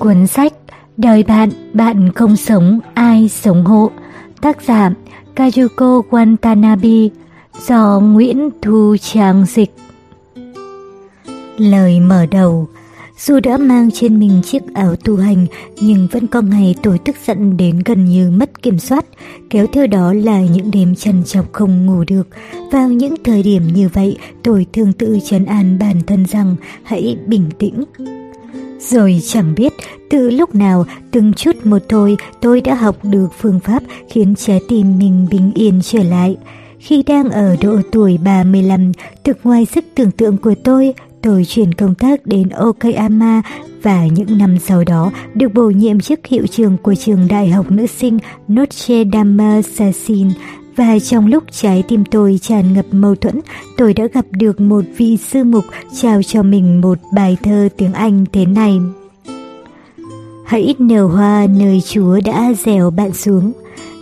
Cuốn sách Đời bạn, bạn không sống, ai sống hộ Tác giả Kazuko Watanabe Do Nguyễn Thu Trang dịch. Lời mở đầu Dù đã mang trên mình chiếc áo tu hành Nhưng vẫn có ngày tôi tức giận đến gần như mất kiểm soát Kéo theo đó là những đêm trằn trọc không ngủ được. Vào những thời điểm như vậy Tôi thường tự trấn an bản thân rằng Hãy bình tĩnh rồi chẳng biết từ lúc nào từng chút một thôi tôi đã học được phương pháp khiến trái tim mình bình yên trở lại. Khi đang ở độ tuổi 35, thực ngoài sức tưởng tượng của tôi, tôi chuyển công tác đến Okayama và những năm sau đó được bổ nhiệm chức hiệu trưởng của trường đại học nữ sinh Notre Dame Sassin và trong lúc trái tim tôi tràn ngập mâu thuẫn, tôi đã gặp được một vị sư mục trao cho mình một bài thơ tiếng Anh thế này. Hãy nở hoa nơi Chúa đã dèo bạn xuống.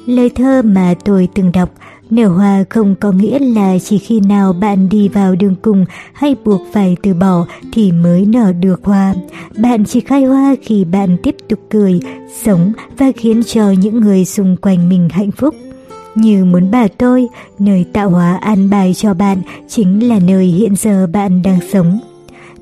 Lời thơ mà tôi từng đọc, nở hoa không có nghĩa là chỉ khi nào bạn đi vào đường cùng hay buộc phải từ bỏ thì mới nở được hoa. Bạn chỉ khai hoa khi bạn tiếp tục cười, sống và khiến cho những người xung quanh mình hạnh phúc như muốn bảo tôi, nơi tạo hóa an bài cho bạn chính là nơi hiện giờ bạn đang sống.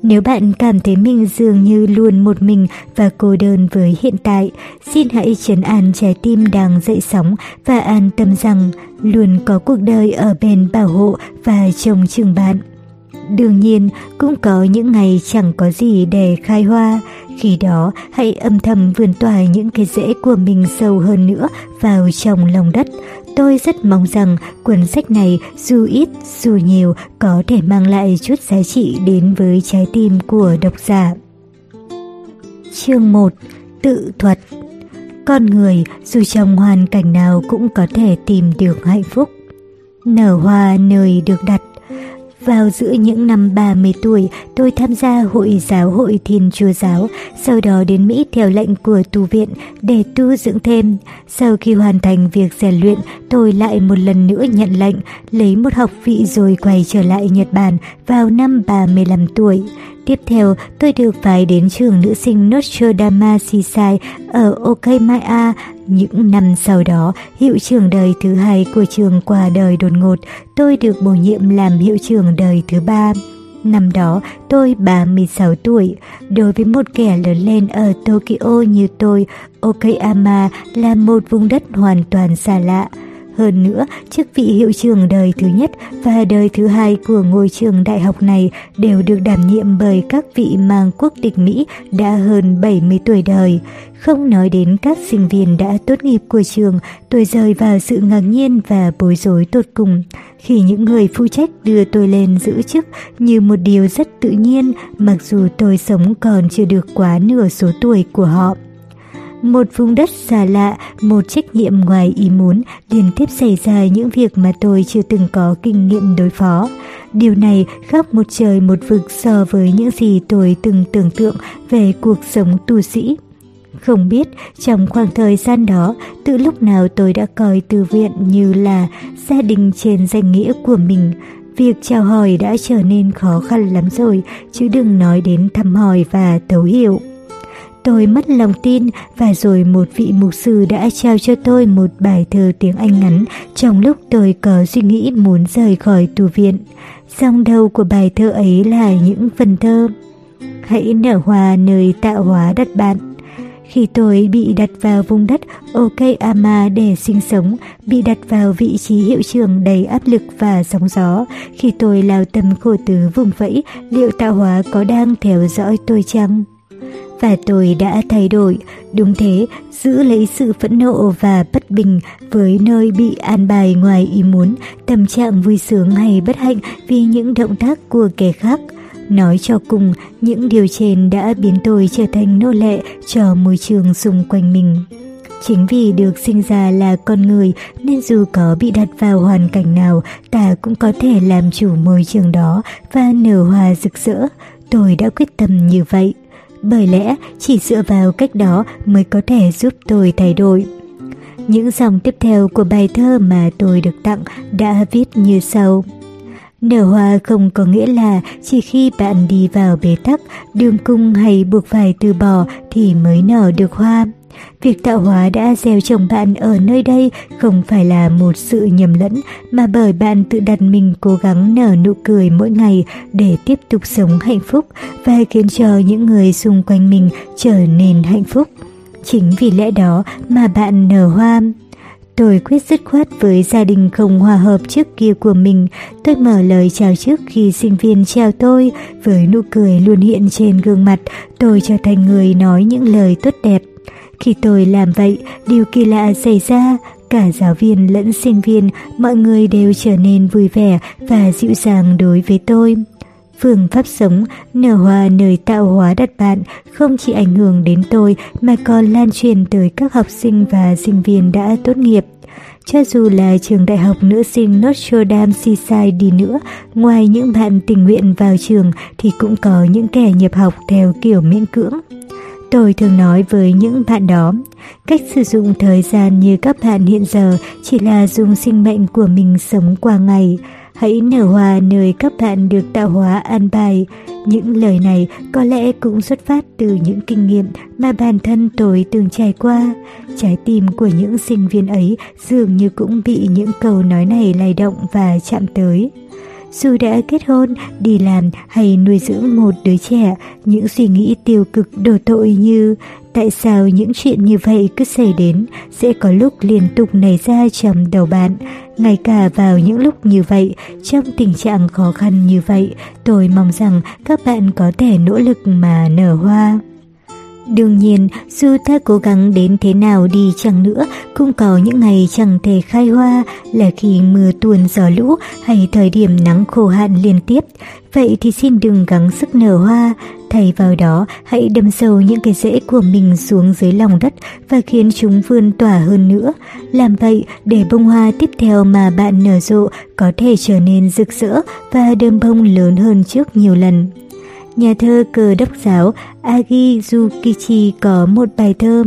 Nếu bạn cảm thấy mình dường như luôn một mình và cô đơn với hiện tại, xin hãy trấn an trái tim đang dậy sóng và an tâm rằng luôn có cuộc đời ở bên bảo hộ và trông chừng bạn. Đương nhiên, cũng có những ngày chẳng có gì để khai hoa, khi đó hãy âm thầm vườn tỏa những cái rễ của mình sâu hơn nữa vào trong lòng đất, Tôi rất mong rằng cuốn sách này, dù ít, dù nhiều, có thể mang lại chút giá trị đến với trái tim của độc giả. Chương 1. Tự thuật Con người, dù trong hoàn cảnh nào cũng có thể tìm được hạnh phúc. Nở hoa nơi được đặt vào giữa những năm 30 tuổi, tôi tham gia Hội giáo hội Thiên Chúa Giáo, sau đó đến Mỹ theo lệnh của tu viện để tu dưỡng thêm. Sau khi hoàn thành việc rèn luyện, tôi lại một lần nữa nhận lệnh, lấy một học vị rồi quay trở lại Nhật Bản vào năm 35 tuổi. Tiếp theo, tôi được phái đến trường nữ sinh Notre Dame Seaside ở Okayama. Những năm sau đó, hiệu trưởng đời thứ hai của trường qua đời đột ngột, tôi được bổ nhiệm làm hiệu trưởng đời thứ ba. Năm đó, tôi 36 tuổi. Đối với một kẻ lớn lên ở Tokyo như tôi, Okayama là một vùng đất hoàn toàn xa lạ. Hơn nữa, chức vị hiệu trưởng đời thứ nhất và đời thứ hai của ngôi trường đại học này đều được đảm nhiệm bởi các vị mang quốc tịch Mỹ đã hơn 70 tuổi đời. Không nói đến các sinh viên đã tốt nghiệp của trường, tôi rơi vào sự ngạc nhiên và bối rối tột cùng. Khi những người phụ trách đưa tôi lên giữ chức như một điều rất tự nhiên, mặc dù tôi sống còn chưa được quá nửa số tuổi của họ. Một vùng đất xa lạ, một trách nhiệm ngoài ý muốn, liên tiếp xảy ra những việc mà tôi chưa từng có kinh nghiệm đối phó. Điều này khác một trời một vực so với những gì tôi từng tưởng tượng về cuộc sống tu sĩ. Không biết trong khoảng thời gian đó, từ lúc nào tôi đã coi từ viện như là gia đình trên danh nghĩa của mình. Việc chào hỏi đã trở nên khó khăn lắm rồi, chứ đừng nói đến thăm hỏi và thấu hiểu. Tôi mất lòng tin và rồi một vị mục sư đã trao cho tôi một bài thơ tiếng Anh ngắn trong lúc tôi có suy nghĩ muốn rời khỏi tù viện. Dòng đầu của bài thơ ấy là những phần thơ. Hãy nở hoa nơi tạo hóa đặt bạn. Khi tôi bị đặt vào vùng đất Okayama để sinh sống, bị đặt vào vị trí hiệu trưởng đầy áp lực và sóng gió, khi tôi lao tâm khổ tứ vùng vẫy, liệu tạo hóa có đang theo dõi tôi chăng? Và tôi đã thay đổi, đúng thế, giữ lấy sự phẫn nộ và bất bình với nơi bị an bài ngoài ý muốn, tâm trạng vui sướng hay bất hạnh vì những động tác của kẻ khác. Nói cho cùng, những điều trên đã biến tôi trở thành nô lệ cho môi trường xung quanh mình. Chính vì được sinh ra là con người nên dù có bị đặt vào hoàn cảnh nào, ta cũng có thể làm chủ môi trường đó và nở hoa rực rỡ. Tôi đã quyết tâm như vậy bởi lẽ chỉ dựa vào cách đó mới có thể giúp tôi thay đổi. Những dòng tiếp theo của bài thơ mà tôi được tặng đã viết như sau. Nở hoa không có nghĩa là chỉ khi bạn đi vào bế tắc, đường cung hay buộc phải từ bỏ thì mới nở được hoa. Việc tạo hóa đã gieo trồng bạn ở nơi đây không phải là một sự nhầm lẫn mà bởi bạn tự đặt mình cố gắng nở nụ cười mỗi ngày để tiếp tục sống hạnh phúc và khiến cho những người xung quanh mình trở nên hạnh phúc. Chính vì lẽ đó mà bạn nở hoa. Tôi quyết dứt khoát với gia đình không hòa hợp trước kia của mình. Tôi mở lời chào trước khi sinh viên chào tôi. Với nụ cười luôn hiện trên gương mặt, tôi trở thành người nói những lời tốt đẹp. Khi tôi làm vậy, điều kỳ lạ xảy ra. Cả giáo viên lẫn sinh viên, mọi người đều trở nên vui vẻ và dịu dàng đối với tôi. Phương pháp sống, nở hoa nơi tạo hóa đặt bạn không chỉ ảnh hưởng đến tôi mà còn lan truyền tới các học sinh và sinh viên đã tốt nghiệp. Cho dù là trường đại học nữ sinh Notre Dame Seaside đi nữa, ngoài những bạn tình nguyện vào trường thì cũng có những kẻ nhập học theo kiểu miễn cưỡng. Tôi thường nói với những bạn đó, cách sử dụng thời gian như các bạn hiện giờ chỉ là dùng sinh mệnh của mình sống qua ngày. Hãy nở hoa nơi các bạn được tạo hóa an bài. Những lời này có lẽ cũng xuất phát từ những kinh nghiệm mà bản thân tôi từng trải qua. Trái tim của những sinh viên ấy dường như cũng bị những câu nói này lay động và chạm tới. Dù đã kết hôn, đi làm hay nuôi dưỡng một đứa trẻ, những suy nghĩ tiêu cực đổ tội như tại sao những chuyện như vậy cứ xảy đến sẽ có lúc liên tục nảy ra trong đầu bạn. Ngay cả vào những lúc như vậy, trong tình trạng khó khăn như vậy, tôi mong rằng các bạn có thể nỗ lực mà nở hoa. Đương nhiên, dù ta cố gắng đến thế nào đi chăng nữa, cũng có những ngày chẳng thể khai hoa là khi mưa tuôn gió lũ hay thời điểm nắng khô hạn liên tiếp. Vậy thì xin đừng gắng sức nở hoa, thay vào đó hãy đâm sâu những cái rễ của mình xuống dưới lòng đất và khiến chúng vươn tỏa hơn nữa. Làm vậy để bông hoa tiếp theo mà bạn nở rộ có thể trở nên rực rỡ và đơm bông lớn hơn trước nhiều lần. Nhà thơ cờ đốc giáo Agi Yukichi có một bài thơ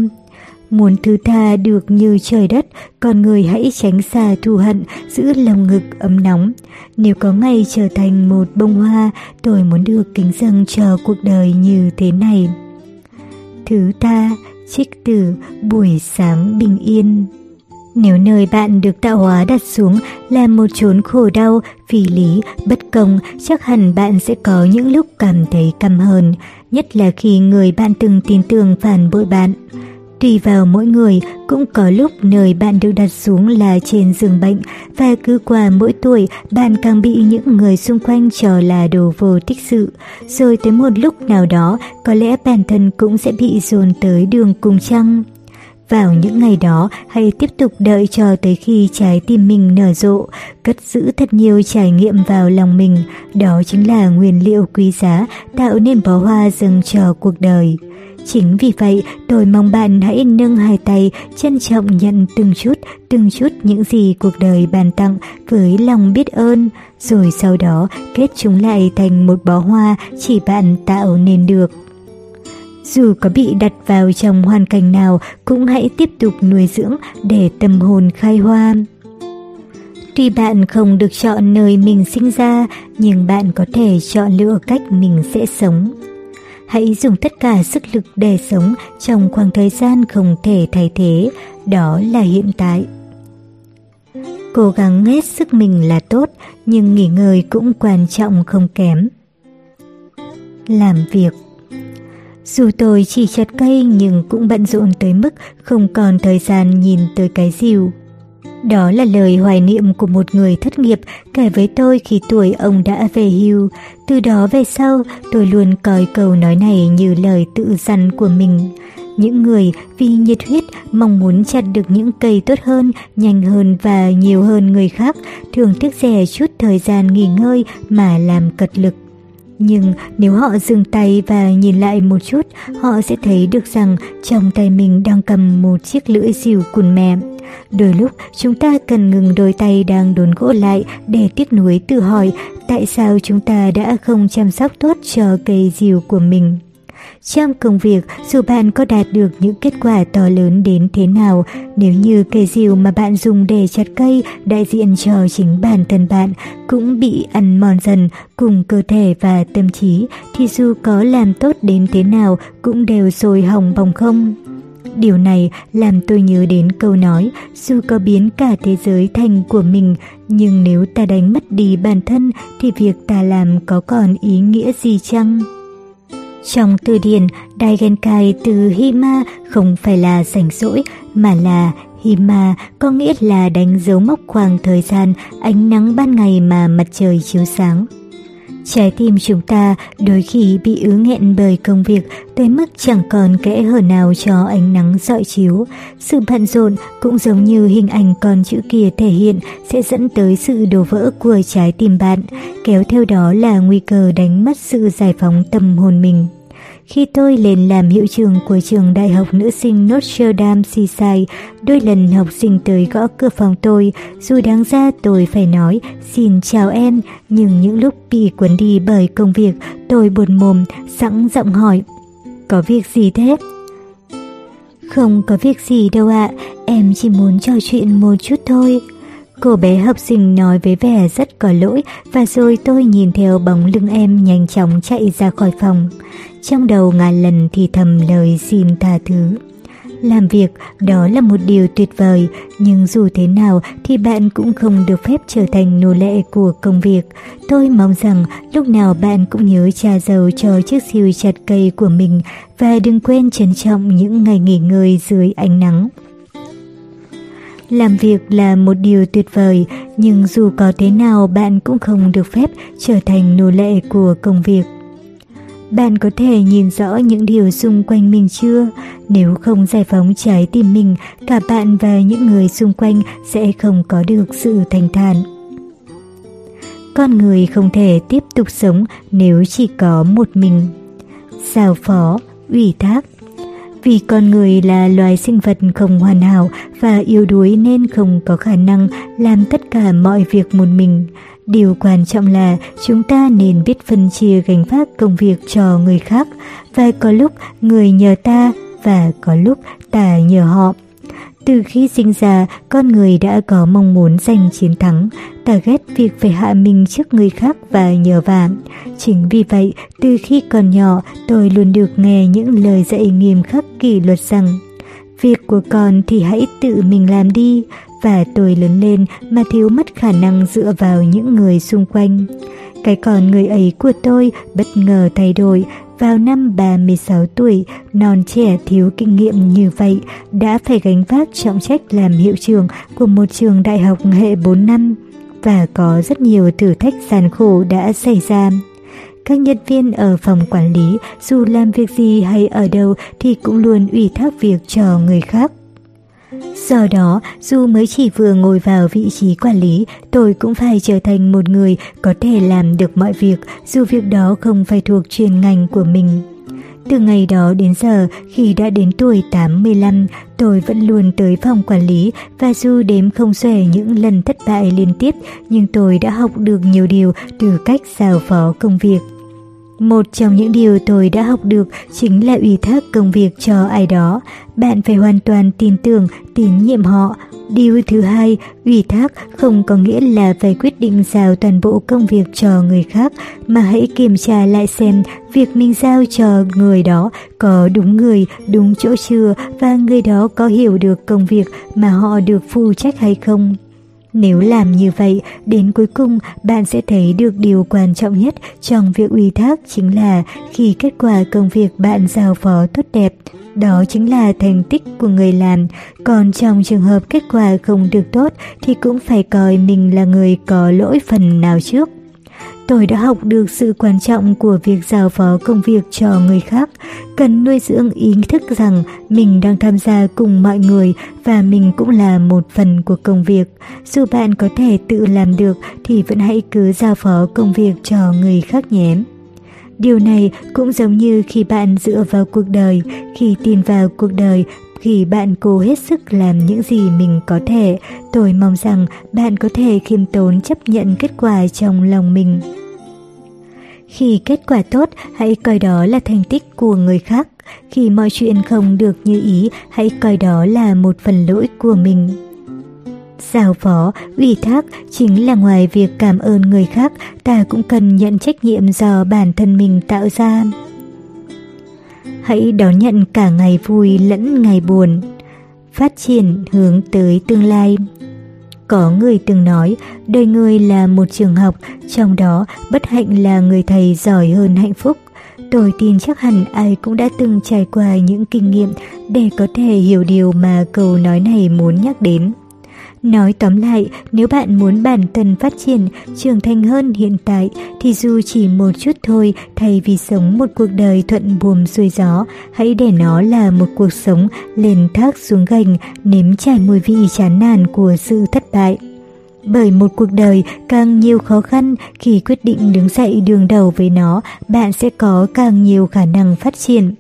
Muốn thứ tha được như trời đất, con người hãy tránh xa thù hận, giữ lòng ngực ấm nóng. Nếu có ngày trở thành một bông hoa, tôi muốn được kính dâng cho cuộc đời như thế này. Thứ tha, trích từ buổi sáng bình yên. Nếu nơi bạn được tạo hóa đặt xuống là một chốn khổ đau, phi lý, bất công, chắc hẳn bạn sẽ có những lúc cảm thấy căm hờn, nhất là khi người bạn từng tin tưởng phản bội bạn. Tùy vào mỗi người, cũng có lúc nơi bạn được đặt xuống là trên giường bệnh và cứ qua mỗi tuổi bạn càng bị những người xung quanh cho là đồ vô tích sự. Rồi tới một lúc nào đó, có lẽ bản thân cũng sẽ bị dồn tới đường cùng trăng. Vào những ngày đó, hay tiếp tục đợi cho tới khi trái tim mình nở rộ, cất giữ thật nhiều trải nghiệm vào lòng mình. Đó chính là nguyên liệu quý giá tạo nên bó hoa dâng cho cuộc đời. Chính vì vậy, tôi mong bạn hãy nâng hai tay, trân trọng nhận từng chút, từng chút những gì cuộc đời bàn tặng với lòng biết ơn, rồi sau đó kết chúng lại thành một bó hoa chỉ bạn tạo nên được. Dù có bị đặt vào trong hoàn cảnh nào cũng hãy tiếp tục nuôi dưỡng để tâm hồn khai hoa. Tuy bạn không được chọn nơi mình sinh ra, nhưng bạn có thể chọn lựa cách mình sẽ sống. Hãy dùng tất cả sức lực để sống trong khoảng thời gian không thể thay thế, đó là hiện tại. Cố gắng hết sức mình là tốt, nhưng nghỉ ngơi cũng quan trọng không kém. Làm việc dù tôi chỉ chặt cây nhưng cũng bận rộn tới mức không còn thời gian nhìn tới cái rìu. Đó là lời hoài niệm của một người thất nghiệp kể với tôi khi tuổi ông đã về hưu. Từ đó về sau, tôi luôn coi câu nói này như lời tự dằn của mình. Những người vì nhiệt huyết mong muốn chặt được những cây tốt hơn, nhanh hơn và nhiều hơn người khác, thường tiếc rẻ chút thời gian nghỉ ngơi mà làm cật lực. Nhưng nếu họ dừng tay và nhìn lại một chút, họ sẽ thấy được rằng trong tay mình đang cầm một chiếc lưỡi dìu cùn mẹ. Đôi lúc chúng ta cần ngừng đôi tay đang đốn gỗ lại để tiếc nuối tự hỏi tại sao chúng ta đã không chăm sóc tốt cho cây dìu của mình. Trong công việc, dù bạn có đạt được những kết quả to lớn đến thế nào, nếu như cây rìu mà bạn dùng để chặt cây đại diện cho chính bản thân bạn cũng bị ăn mòn dần cùng cơ thể và tâm trí, thì dù có làm tốt đến thế nào cũng đều sôi hỏng bồng không. Điều này làm tôi nhớ đến câu nói, dù có biến cả thế giới thành của mình, nhưng nếu ta đánh mất đi bản thân thì việc ta làm có còn ý nghĩa gì chăng? Trong từ điển, Daigenkai từ Hima không phải là rảnh rỗi, mà là Hima có nghĩa là đánh dấu mốc khoảng thời gian ánh nắng ban ngày mà mặt trời chiếu sáng. Trái tim chúng ta đôi khi bị ứ nghẹn bởi công việc tới mức chẳng còn kẽ hở nào cho ánh nắng dọi chiếu. Sự bận rộn cũng giống như hình ảnh con chữ kia thể hiện sẽ dẫn tới sự đổ vỡ của trái tim bạn, kéo theo đó là nguy cơ đánh mất sự giải phóng tâm hồn mình. Khi tôi lên làm hiệu trưởng của trường đại học nữ sinh Notre Dame Seaside, đôi lần học sinh tới gõ cửa phòng tôi, dù đáng ra tôi phải nói xin chào em, nhưng những lúc bị cuốn đi bởi công việc, tôi buồn mồm, sẵn giọng hỏi, có việc gì thế? Không có việc gì đâu ạ, em chỉ muốn trò chuyện một chút thôi. Cô bé học sinh nói với vẻ rất có lỗi và rồi tôi nhìn theo bóng lưng em nhanh chóng chạy ra khỏi phòng. Trong đầu ngàn lần thì thầm lời xin tha thứ. Làm việc đó là một điều tuyệt vời, nhưng dù thế nào thì bạn cũng không được phép trở thành nô lệ của công việc. Tôi mong rằng lúc nào bạn cũng nhớ trà dầu cho chiếc siêu chặt cây của mình và đừng quên trân trọng những ngày nghỉ ngơi dưới ánh nắng. Làm việc là một điều tuyệt vời, nhưng dù có thế nào bạn cũng không được phép trở thành nô lệ của công việc. Bạn có thể nhìn rõ những điều xung quanh mình chưa? Nếu không giải phóng trái tim mình, cả bạn và những người xung quanh sẽ không có được sự thành thản. Con người không thể tiếp tục sống nếu chỉ có một mình. Giao phó, ủy thác vì con người là loài sinh vật không hoàn hảo và yếu đuối nên không có khả năng làm tất cả mọi việc một mình. Điều quan trọng là chúng ta nên biết phân chia gánh vác công việc cho người khác và có lúc người nhờ ta và có lúc ta nhờ họ. Từ khi sinh ra, con người đã có mong muốn giành chiến thắng. Ta ghét việc phải hạ mình trước người khác và nhờ vả. Chính vì vậy, từ khi còn nhỏ, tôi luôn được nghe những lời dạy nghiêm khắc kỷ luật rằng Việc của con thì hãy tự mình làm đi, và tôi lớn lên mà thiếu mất khả năng dựa vào những người xung quanh. Cái con người ấy của tôi bất ngờ thay đổi, vào năm 36 tuổi, non trẻ thiếu kinh nghiệm như vậy, đã phải gánh vác trọng trách làm hiệu trưởng của một trường đại học hệ 4 năm, và có rất nhiều thử thách gian khổ đã xảy ra. Các nhân viên ở phòng quản lý dù làm việc gì hay ở đâu thì cũng luôn ủy thác việc cho người khác. Do đó, dù mới chỉ vừa ngồi vào vị trí quản lý, tôi cũng phải trở thành một người có thể làm được mọi việc, dù việc đó không phải thuộc chuyên ngành của mình. Từ ngày đó đến giờ, khi đã đến tuổi 85, tôi vẫn luôn tới phòng quản lý và dù đếm không xuể những lần thất bại liên tiếp, nhưng tôi đã học được nhiều điều từ cách giao phó công việc. Một trong những điều tôi đã học được chính là ủy thác công việc cho ai đó. Bạn phải hoàn toàn tin tưởng, tín nhiệm họ. Điều thứ hai, ủy thác không có nghĩa là phải quyết định giao toàn bộ công việc cho người khác, mà hãy kiểm tra lại xem việc mình giao cho người đó có đúng người, đúng chỗ chưa và người đó có hiểu được công việc mà họ được phụ trách hay không. Nếu làm như vậy, đến cuối cùng bạn sẽ thấy được điều quan trọng nhất trong việc ủy thác chính là khi kết quả công việc bạn giao phó tốt đẹp, đó chính là thành tích của người làm. Còn trong trường hợp kết quả không được tốt thì cũng phải coi mình là người có lỗi phần nào trước. Tôi đã học được sự quan trọng của việc giao phó công việc cho người khác, cần nuôi dưỡng ý thức rằng mình đang tham gia cùng mọi người và mình cũng là một phần của công việc. Dù bạn có thể tự làm được thì vẫn hãy cứ giao phó công việc cho người khác nhé. Điều này cũng giống như khi bạn dựa vào cuộc đời, khi tin vào cuộc đời, khi bạn cố hết sức làm những gì mình có thể, tôi mong rằng bạn có thể khiêm tốn chấp nhận kết quả trong lòng mình. Khi kết quả tốt, hãy coi đó là thành tích của người khác. Khi mọi chuyện không được như ý, hãy coi đó là một phần lỗi của mình. Giao phó, ủy thác chính là ngoài việc cảm ơn người khác, ta cũng cần nhận trách nhiệm do bản thân mình tạo ra. Hãy đón nhận cả ngày vui lẫn ngày buồn. Phát triển hướng tới tương lai. Có người từng nói, đời người là một trường học, trong đó bất hạnh là người thầy giỏi hơn hạnh phúc. Tôi tin chắc hẳn ai cũng đã từng trải qua những kinh nghiệm để có thể hiểu điều mà câu nói này muốn nhắc đến. Nói tóm lại, nếu bạn muốn bản thân phát triển, trưởng thành hơn hiện tại, thì dù chỉ một chút thôi, thay vì sống một cuộc đời thuận buồm xuôi gió, hãy để nó là một cuộc sống lên thác xuống gành, nếm trải mùi vị chán nản của sự thất bại. Bởi một cuộc đời càng nhiều khó khăn, khi quyết định đứng dậy đường đầu với nó, bạn sẽ có càng nhiều khả năng phát triển.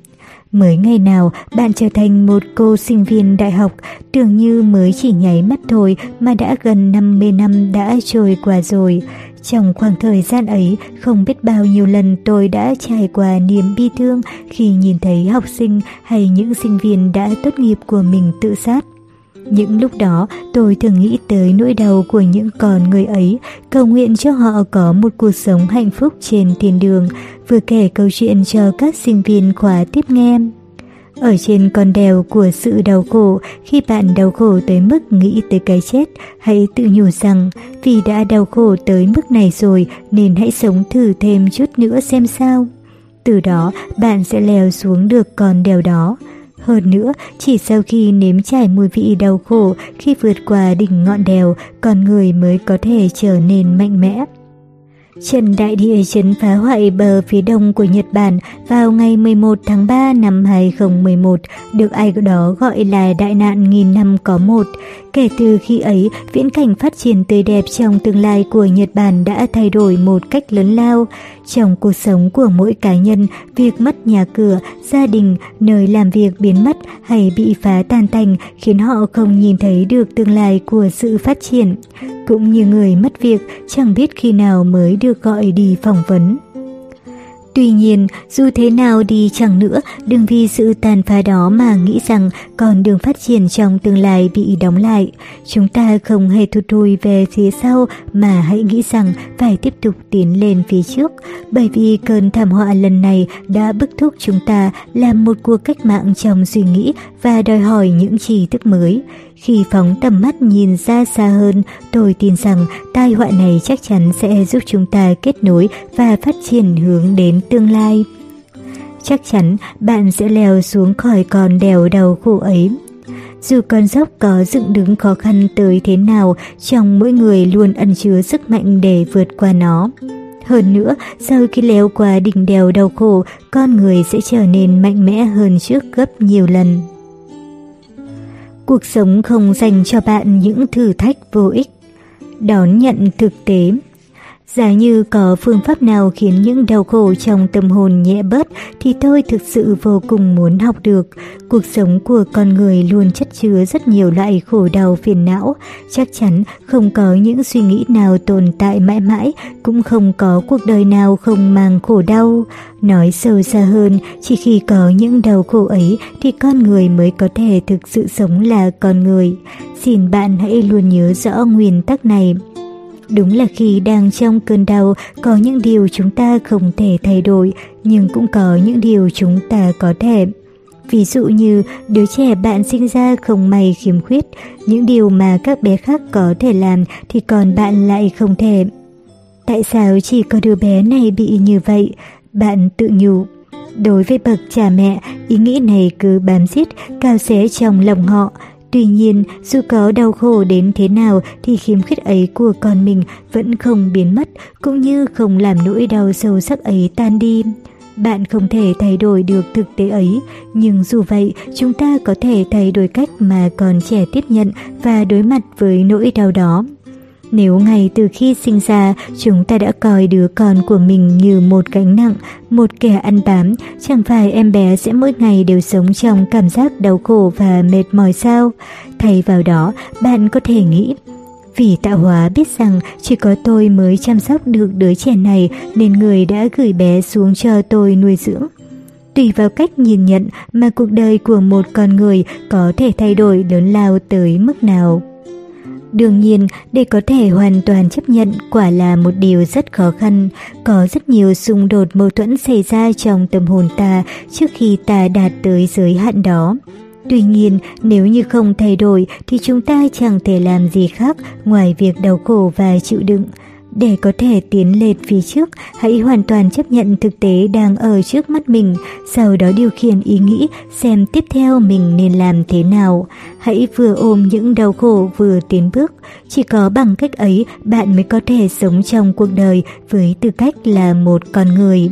Mới ngày nào bạn trở thành một cô sinh viên đại học, tưởng như mới chỉ nháy mắt thôi mà đã gần 50 năm đã trôi qua rồi. Trong khoảng thời gian ấy, không biết bao nhiêu lần tôi đã trải qua niềm bi thương khi nhìn thấy học sinh hay những sinh viên đã tốt nghiệp của mình tự sát. Những lúc đó tôi thường nghĩ tới nỗi đau của những con người ấy, cầu nguyện cho họ có một cuộc sống hạnh phúc trên thiên đường, vừa kể câu chuyện cho các sinh viên khóa tiếp nghe. Ở trên con đèo của sự đau khổ, khi bạn đau khổ tới mức nghĩ tới cái chết, hãy tự nhủ rằng vì đã đau khổ tới mức này rồi nên hãy sống thử thêm chút nữa xem sao. Từ đó bạn sẽ leo xuống được con đèo đó. Hơn nữa, chỉ sau khi nếm trải mùi vị đau khổ khi vượt qua đỉnh ngọn đèo, con người mới có thể trở nên mạnh mẽ. Trận đại địa chấn phá hoại bờ phía đông của Nhật Bản vào ngày 11 tháng 3 năm 2011, được ai đó gọi là đại nạn nghìn năm có một. Kể từ khi ấy, viễn cảnh phát triển tươi đẹp trong tương lai của Nhật Bản đã thay đổi một cách lớn lao. Trong cuộc sống của mỗi cá nhân, việc mất nhà cửa, gia đình, nơi làm việc biến mất hay bị phá tan tành khiến họ không nhìn thấy được tương lai của sự phát triển. Cũng như người mất việc, chẳng biết khi nào mới được gọi đi phỏng vấn. Tuy nhiên, dù thế nào đi chẳng nữa, đừng vì sự tàn phá đó mà nghĩ rằng con đường phát triển trong tương lai bị đóng lại. Chúng ta không hề thụt lùi về phía sau mà hãy nghĩ rằng phải tiếp tục tiến lên phía trước, bởi vì cơn thảm họa lần này đã bức thúc chúng ta làm một cuộc cách mạng trong suy nghĩ và đòi hỏi những tri thức mới. Khi phóng tầm mắt nhìn ra xa hơn, tôi tin rằng tai họa này chắc chắn sẽ giúp chúng ta kết nối và phát triển hướng đến tương lai. Chắc chắn bạn sẽ leo xuống khỏi con đèo đầu khổ ấy. Dù con dốc có dựng đứng khó khăn tới thế nào, trong mỗi người luôn ẩn chứa sức mạnh để vượt qua nó. Hơn nữa, sau khi leo qua đỉnh đèo đau khổ, con người sẽ trở nên mạnh mẽ hơn trước gấp nhiều lần. Cuộc sống không dành cho bạn những thử thách vô ích. Đón nhận thực tế Giả như có phương pháp nào khiến những đau khổ trong tâm hồn nhẹ bớt thì tôi thực sự vô cùng muốn học được. Cuộc sống của con người luôn chất chứa rất nhiều loại khổ đau phiền não. Chắc chắn không có những suy nghĩ nào tồn tại mãi mãi, cũng không có cuộc đời nào không mang khổ đau. Nói sâu xa hơn, chỉ khi có những đau khổ ấy thì con người mới có thể thực sự sống là con người. Xin bạn hãy luôn nhớ rõ nguyên tắc này. Đúng là khi đang trong cơn đau, có những điều chúng ta không thể thay đổi, nhưng cũng có những điều chúng ta có thể. Ví dụ như đứa trẻ bạn sinh ra không may khiếm khuyết, những điều mà các bé khác có thể làm thì còn bạn lại không thể. Tại sao chỉ có đứa bé này bị như vậy? Bạn tự nhủ. Đối với bậc cha mẹ, ý nghĩ này cứ bám giết, cao xé trong lòng họ. Tuy nhiên, dù có đau khổ đến thế nào thì khiếm khuyết ấy của con mình vẫn không biến mất, cũng như không làm nỗi đau sâu sắc ấy tan đi. Bạn không thể thay đổi được thực tế ấy, nhưng dù vậy, chúng ta có thể thay đổi cách mà con trẻ tiếp nhận và đối mặt với nỗi đau đó. Nếu ngay từ khi sinh ra chúng ta đã coi đứa con của mình như một gánh nặng, một kẻ ăn bám, chẳng phải em bé sẽ mỗi ngày đều sống trong cảm giác đau khổ và mệt mỏi sao? Thay vào đó, bạn có thể nghĩ, Vì tạo hóa biết rằng chỉ có tôi mới chăm sóc được đứa trẻ này nên người đã gửi bé xuống cho tôi nuôi dưỡng. Tùy vào cách nhìn nhận mà cuộc đời của một con người có thể thay đổi lớn lao tới mức nào. Đương nhiên, để có thể hoàn toàn chấp nhận quả là một điều rất khó khăn. Có rất nhiều xung đột mâu thuẫn xảy ra trong tâm hồn ta trước khi ta đạt tới giới hạn đó. Tuy nhiên, nếu như không thay đổi thì chúng ta chẳng thể làm gì khác ngoài việc đau khổ và chịu đựng. Để có thể tiến lên phía trước, hãy hoàn toàn chấp nhận thực tế đang ở trước mắt mình, sau đó điều khiển ý nghĩ xem tiếp theo mình nên làm thế nào. Hãy vừa ôm những đau khổ vừa tiến bước. Chỉ có bằng cách ấy bạn mới có thể sống trong cuộc đời với tư cách là một con người.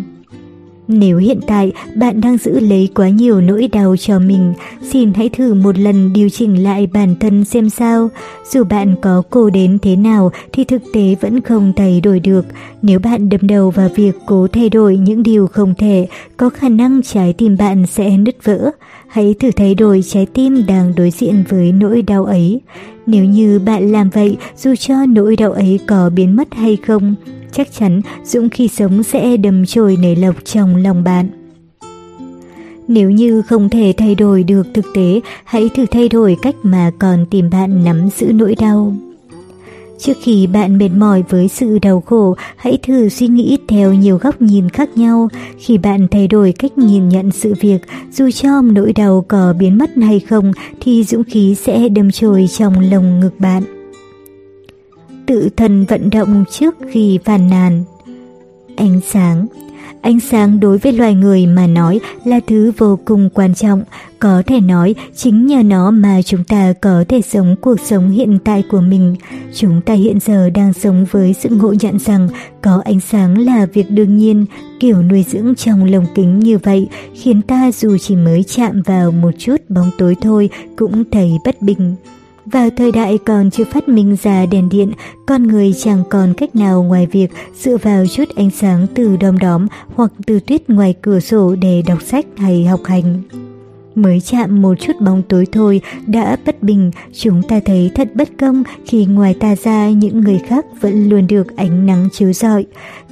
Nếu hiện tại bạn đang giữ lấy quá nhiều nỗi đau cho mình, xin hãy thử một lần điều chỉnh lại bản thân xem sao. Dù bạn có cố đến thế nào thì thực tế vẫn không thay đổi được. Nếu bạn đâm đầu vào việc cố thay đổi những điều không thể, có khả năng trái tim bạn sẽ nứt vỡ. Hãy thử thay đổi trái tim đang đối diện với nỗi đau ấy. Nếu như bạn làm vậy, dù cho nỗi đau ấy có biến mất hay không, chắc chắn dũng khí sống sẽ đầm trồi nảy lộc trong lòng bạn. Nếu như không thể thay đổi được thực tế, hãy thử thay đổi cách mà còn tìm bạn nắm giữ nỗi đau. Trước khi bạn mệt mỏi với sự đau khổ, hãy thử suy nghĩ theo nhiều góc nhìn khác nhau. Khi bạn thay đổi cách nhìn nhận sự việc, dù cho nỗi đau có biến mất hay không, thì dũng khí sẽ đâm chồi trong lồng ngực bạn tự thân vận động trước khi phàn nàn. Ánh sáng Ánh sáng đối với loài người mà nói là thứ vô cùng quan trọng, có thể nói chính nhờ nó mà chúng ta có thể sống cuộc sống hiện tại của mình. Chúng ta hiện giờ đang sống với sự ngộ nhận rằng có ánh sáng là việc đương nhiên, kiểu nuôi dưỡng trong lồng kính như vậy khiến ta dù chỉ mới chạm vào một chút bóng tối thôi cũng thấy bất bình. Vào thời đại còn chưa phát minh ra đèn điện, con người chẳng còn cách nào ngoài việc dựa vào chút ánh sáng từ đom đóm hoặc từ tuyết ngoài cửa sổ để đọc sách hay học hành. Mới chạm một chút bóng tối thôi đã bất bình, chúng ta thấy thật bất công khi ngoài ta ra những người khác vẫn luôn được ánh nắng chiếu rọi.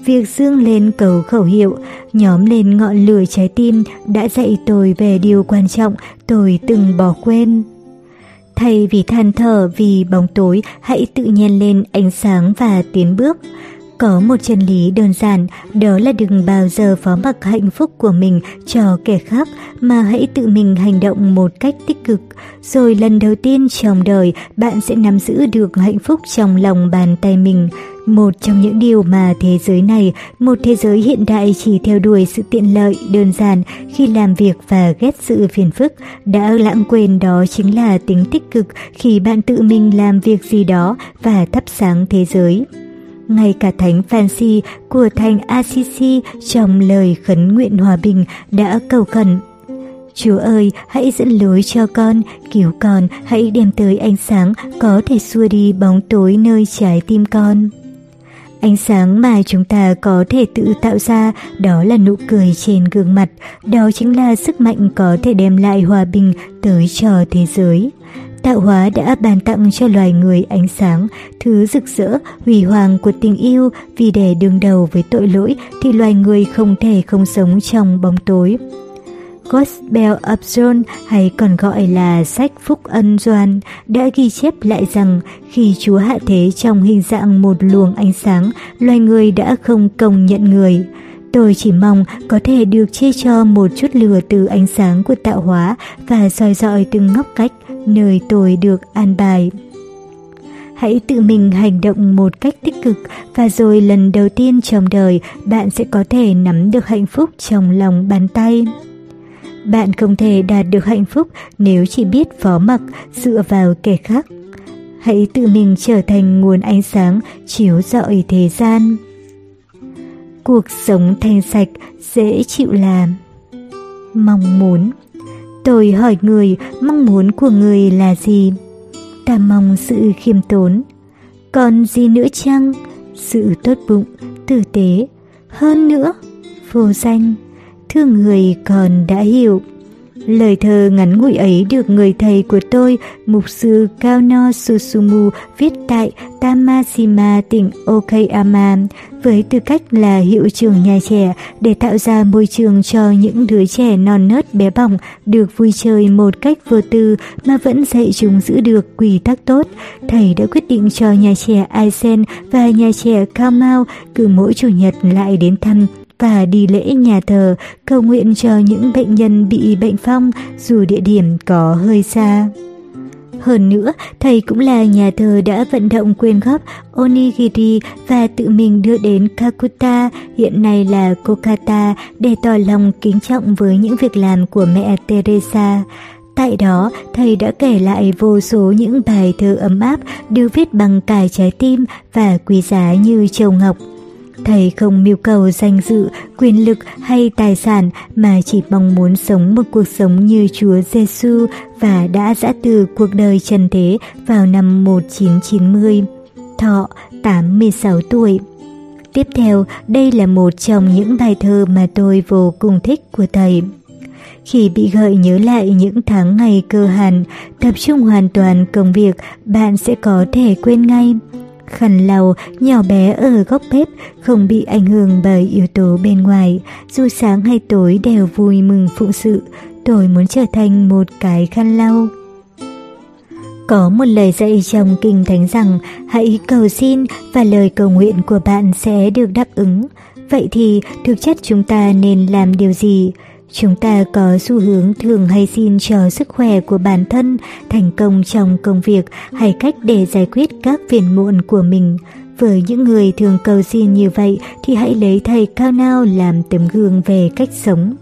Việc dương lên cầu khẩu hiệu, nhóm lên ngọn lửa trái tim đã dạy tôi về điều quan trọng tôi từng bỏ quên. Thay vì than thở vì bóng tối, hãy tự nhiên lên ánh sáng và tiến bước. Có một chân lý đơn giản, đó là đừng bao giờ phó mặc hạnh phúc của mình cho kẻ khác, mà hãy tự mình hành động một cách tích cực. Rồi lần đầu tiên trong đời, bạn sẽ nắm giữ được hạnh phúc trong lòng bàn tay mình. Một trong những điều mà thế giới này, một thế giới hiện đại chỉ theo đuổi sự tiện lợi, đơn giản khi làm việc và ghét sự phiền phức, đã lãng quên đó chính là tính tích cực khi bạn tự mình làm việc gì đó và thắp sáng thế giới. Ngay cả Thánh Francis của Thành Assisi trong lời khấn nguyện hòa bình đã cầu khẩn Chúa ơi, hãy dẫn lối cho con, cứu con, hãy đem tới ánh sáng có thể xua đi bóng tối nơi trái tim con. Ánh sáng mà chúng ta có thể tự tạo ra đó là nụ cười trên gương mặt, đó chính là sức mạnh có thể đem lại hòa bình tới cho thế giới. Tạo hóa đã ban tặng cho loài người ánh sáng, thứ rực rỡ, hủy hoàng của tình yêu vì để đương đầu với tội lỗi thì loài người không thể không sống trong bóng tối. Gospel of John hay còn gọi là sách Phúc Ân Doan đã ghi chép lại rằng khi Chúa hạ thế trong hình dạng một luồng ánh sáng, loài người đã không công nhận người. Tôi chỉ mong có thể được chia cho một chút lửa từ ánh sáng của tạo hóa và soi dọi từng ngóc cách nơi tôi được an bài. Hãy tự mình hành động một cách tích cực và rồi lần đầu tiên trong đời bạn sẽ có thể nắm được hạnh phúc trong lòng bàn tay. Bạn không thể đạt được hạnh phúc nếu chỉ biết phó mặc, dựa vào kẻ khác. Hãy tự mình trở thành nguồn ánh sáng chiếu rọi thế gian. Cuộc sống thanh sạch, dễ chịu làm. Mong muốn Tôi hỏi người, mong muốn của người là gì? Ta mong sự khiêm tốn. Còn gì nữa chăng? Sự tốt bụng, tử tế. Hơn nữa, vô danh, thương người còn đã hiểu. Lời thơ ngắn ngủi ấy được người thầy của tôi, mục sư Kaono Susumu viết tại Tamashima tỉnh Okayama với tư cách là hiệu trưởng nhà trẻ để tạo ra môi trường cho những đứa trẻ non nớt bé bỏng được vui chơi một cách vô tư mà vẫn dạy chúng giữ được quy tắc tốt. Thầy đã quyết định cho nhà trẻ Aizen và nhà trẻ Kamau cứ mỗi chủ nhật lại đến thăm và đi lễ nhà thờ cầu nguyện cho những bệnh nhân bị bệnh phong dù địa điểm có hơi xa. Hơn nữa, thầy cũng là nhà thờ đã vận động quyên góp onigiri và tự mình đưa đến Kakuta, hiện nay là Kokata, để tỏ lòng kính trọng với những việc làm của mẹ Teresa. Tại đó, thầy đã kể lại vô số những bài thơ ấm áp được viết bằng cả trái tim và quý giá như châu ngọc. Thầy không mưu cầu danh dự, quyền lực hay tài sản mà chỉ mong muốn sống một cuộc sống như Chúa Giêsu và đã dã từ cuộc đời trần thế vào năm 1990, thọ 86 tuổi. Tiếp theo, đây là một trong những bài thơ mà tôi vô cùng thích của thầy. Khi bị gợi nhớ lại những tháng ngày cơ hàn, tập trung hoàn toàn công việc, bạn sẽ có thể quên ngay khăn lau nhỏ bé ở góc bếp không bị ảnh hưởng bởi yếu tố bên ngoài, dù sáng hay tối đều vui mừng phụng sự. Tôi muốn trở thành một cái khăn lau. Có một lời dạy trong kinh thánh rằng hãy cầu xin và lời cầu nguyện của bạn sẽ được đáp ứng. Vậy thì thực chất chúng ta nên làm điều gì? Chúng ta có xu hướng thường hay xin cho sức khỏe của bản thân, thành công trong công việc hay cách để giải quyết các phiền muộn của mình. Với những người thường cầu xin như vậy thì hãy lấy thầy Cao Nao làm tấm gương về cách sống.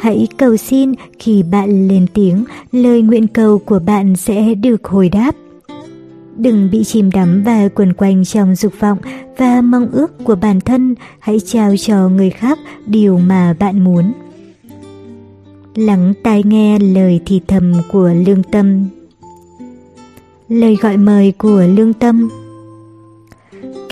Hãy cầu xin khi bạn lên tiếng, lời nguyện cầu của bạn sẽ được hồi đáp. Đừng bị chìm đắm và quần quanh trong dục vọng và mong ước của bản thân, hãy trao cho người khác điều mà bạn muốn. Lắng tai nghe lời thì thầm của lương tâm. Lời gọi mời của lương tâm.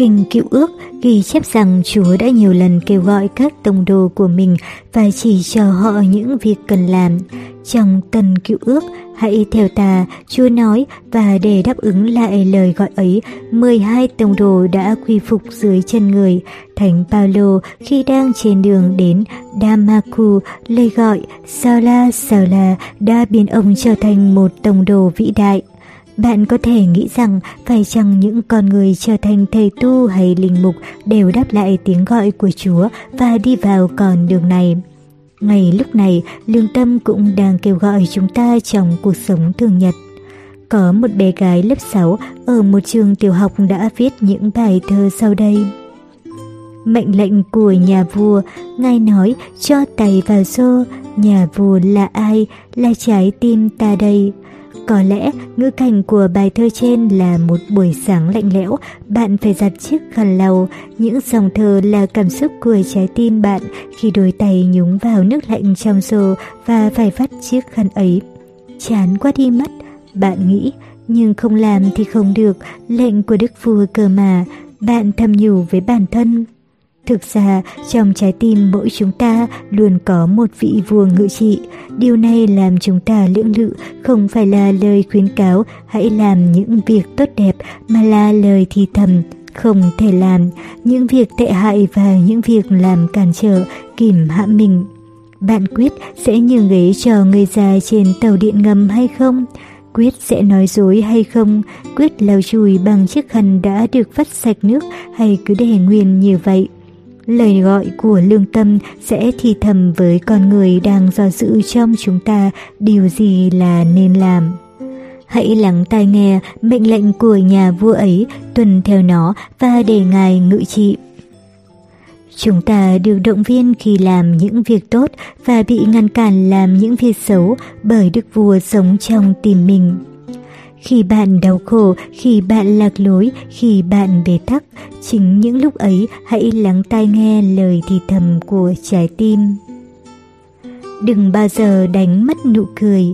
Kinh Cựu Ước ghi chép rằng Chúa đã nhiều lần kêu gọi các tông đồ của mình và chỉ cho họ những việc cần làm. Trong Tân Cựu Ước, hãy theo ta, Chúa nói, và để đáp ứng lại lời gọi ấy, 12 tông đồ đã quy phục dưới chân người. Thánh Paulo khi đang trên đường đến Damaku, lời gọi Saula Saula đã biến ông trở thành một tông đồ vĩ đại. Bạn có thể nghĩ rằng phải chăng những con người trở thành thầy tu hay linh mục đều đáp lại tiếng gọi của Chúa và đi vào con đường này. Ngay lúc này, lương tâm cũng đang kêu gọi chúng ta trong cuộc sống thường nhật. Có một bé gái lớp 6 ở một trường tiểu học đã viết những bài thơ sau đây. Mệnh lệnh của nhà vua, ngài nói cho tay vào xô, nhà vua là ai, là trái tim ta đây. Có lẽ ngữ cảnh của bài thơ trên là một buổi sáng lạnh lẽo, bạn phải giặt chiếc khăn lau. Những dòng thơ là cảm xúc của trái tim bạn khi đôi tay nhúng vào nước lạnh trong xô và phải vắt chiếc khăn ấy. Chán quá đi mất, bạn nghĩ, nhưng không làm thì không được, lệnh của đức vua cơ mà, bạn thầm nhủ với bản thân. Thực ra, trong trái tim mỗi chúng ta luôn có một vị vua ngự trị. Điều này làm chúng ta lưỡng lự, không phải là lời khuyến cáo hãy làm những việc tốt đẹp, mà là lời thì thầm, không thể làm, những việc tệ hại và những việc làm cản trở, kìm hãm mình. Bạn quyết sẽ nhường ghế cho người già trên tàu điện ngầm hay không? Quyết sẽ nói dối hay không? Quyết lau chùi bằng chiếc khăn đã được vắt sạch nước hay cứ để nguyên như vậy? Lời gọi của lương tâm sẽ thì thầm với con người đang do dự trong chúng ta điều gì là nên làm. Hãy lắng tai nghe mệnh lệnh của nhà vua ấy, tuân theo nó và để ngài ngự trị. Chúng ta được động viên khi làm những việc tốt và bị ngăn cản làm những việc xấu bởi đức vua sống trong tim mình. Khi bạn đau khổ, khi bạn lạc lối, khi bạn bế tắc, chính những lúc ấy hãy lắng tai nghe lời thì thầm của trái tim. Đừng bao giờ đánh mất nụ cười,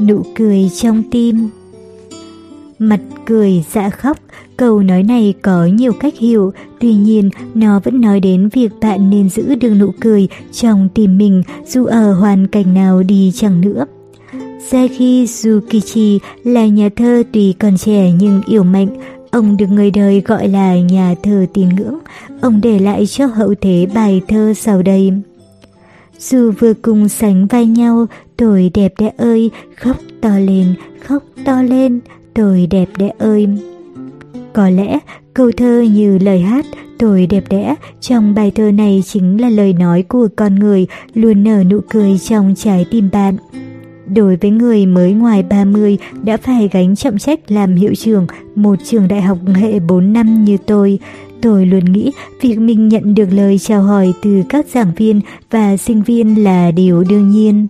nụ cười trong tim. Mặt cười dạ khóc, Câu nói này có nhiều cách hiểu, tuy nhiên nó vẫn nói đến việc bạn nên giữ được nụ cười trong tim mình dù ở hoàn cảnh nào đi chẳng nữa. Saki Tsukichi là nhà thơ tuy còn trẻ nhưng yêu mạnh. Ông được người đời gọi là nhà thơ tín ngưỡng. Ông để lại cho hậu thế bài thơ sau đây. Dù vừa cùng sánh vai nhau, tôi đẹp đẽ ơi, khóc to lên, khóc to lên, tôi đẹp đẽ ơi. Có lẽ câu thơ như lời hát tôi đẹp đẽ trong bài thơ này chính là lời nói của con người luôn nở nụ cười trong trái tim bạn. Đối với người mới ngoài 30 đã phải gánh trọng trách làm hiệu trưởng một trường đại học hệ 4 năm như tôi, tôi luôn nghĩ việc mình nhận được lời chào hỏi từ các giảng viên và sinh viên là điều đương nhiên.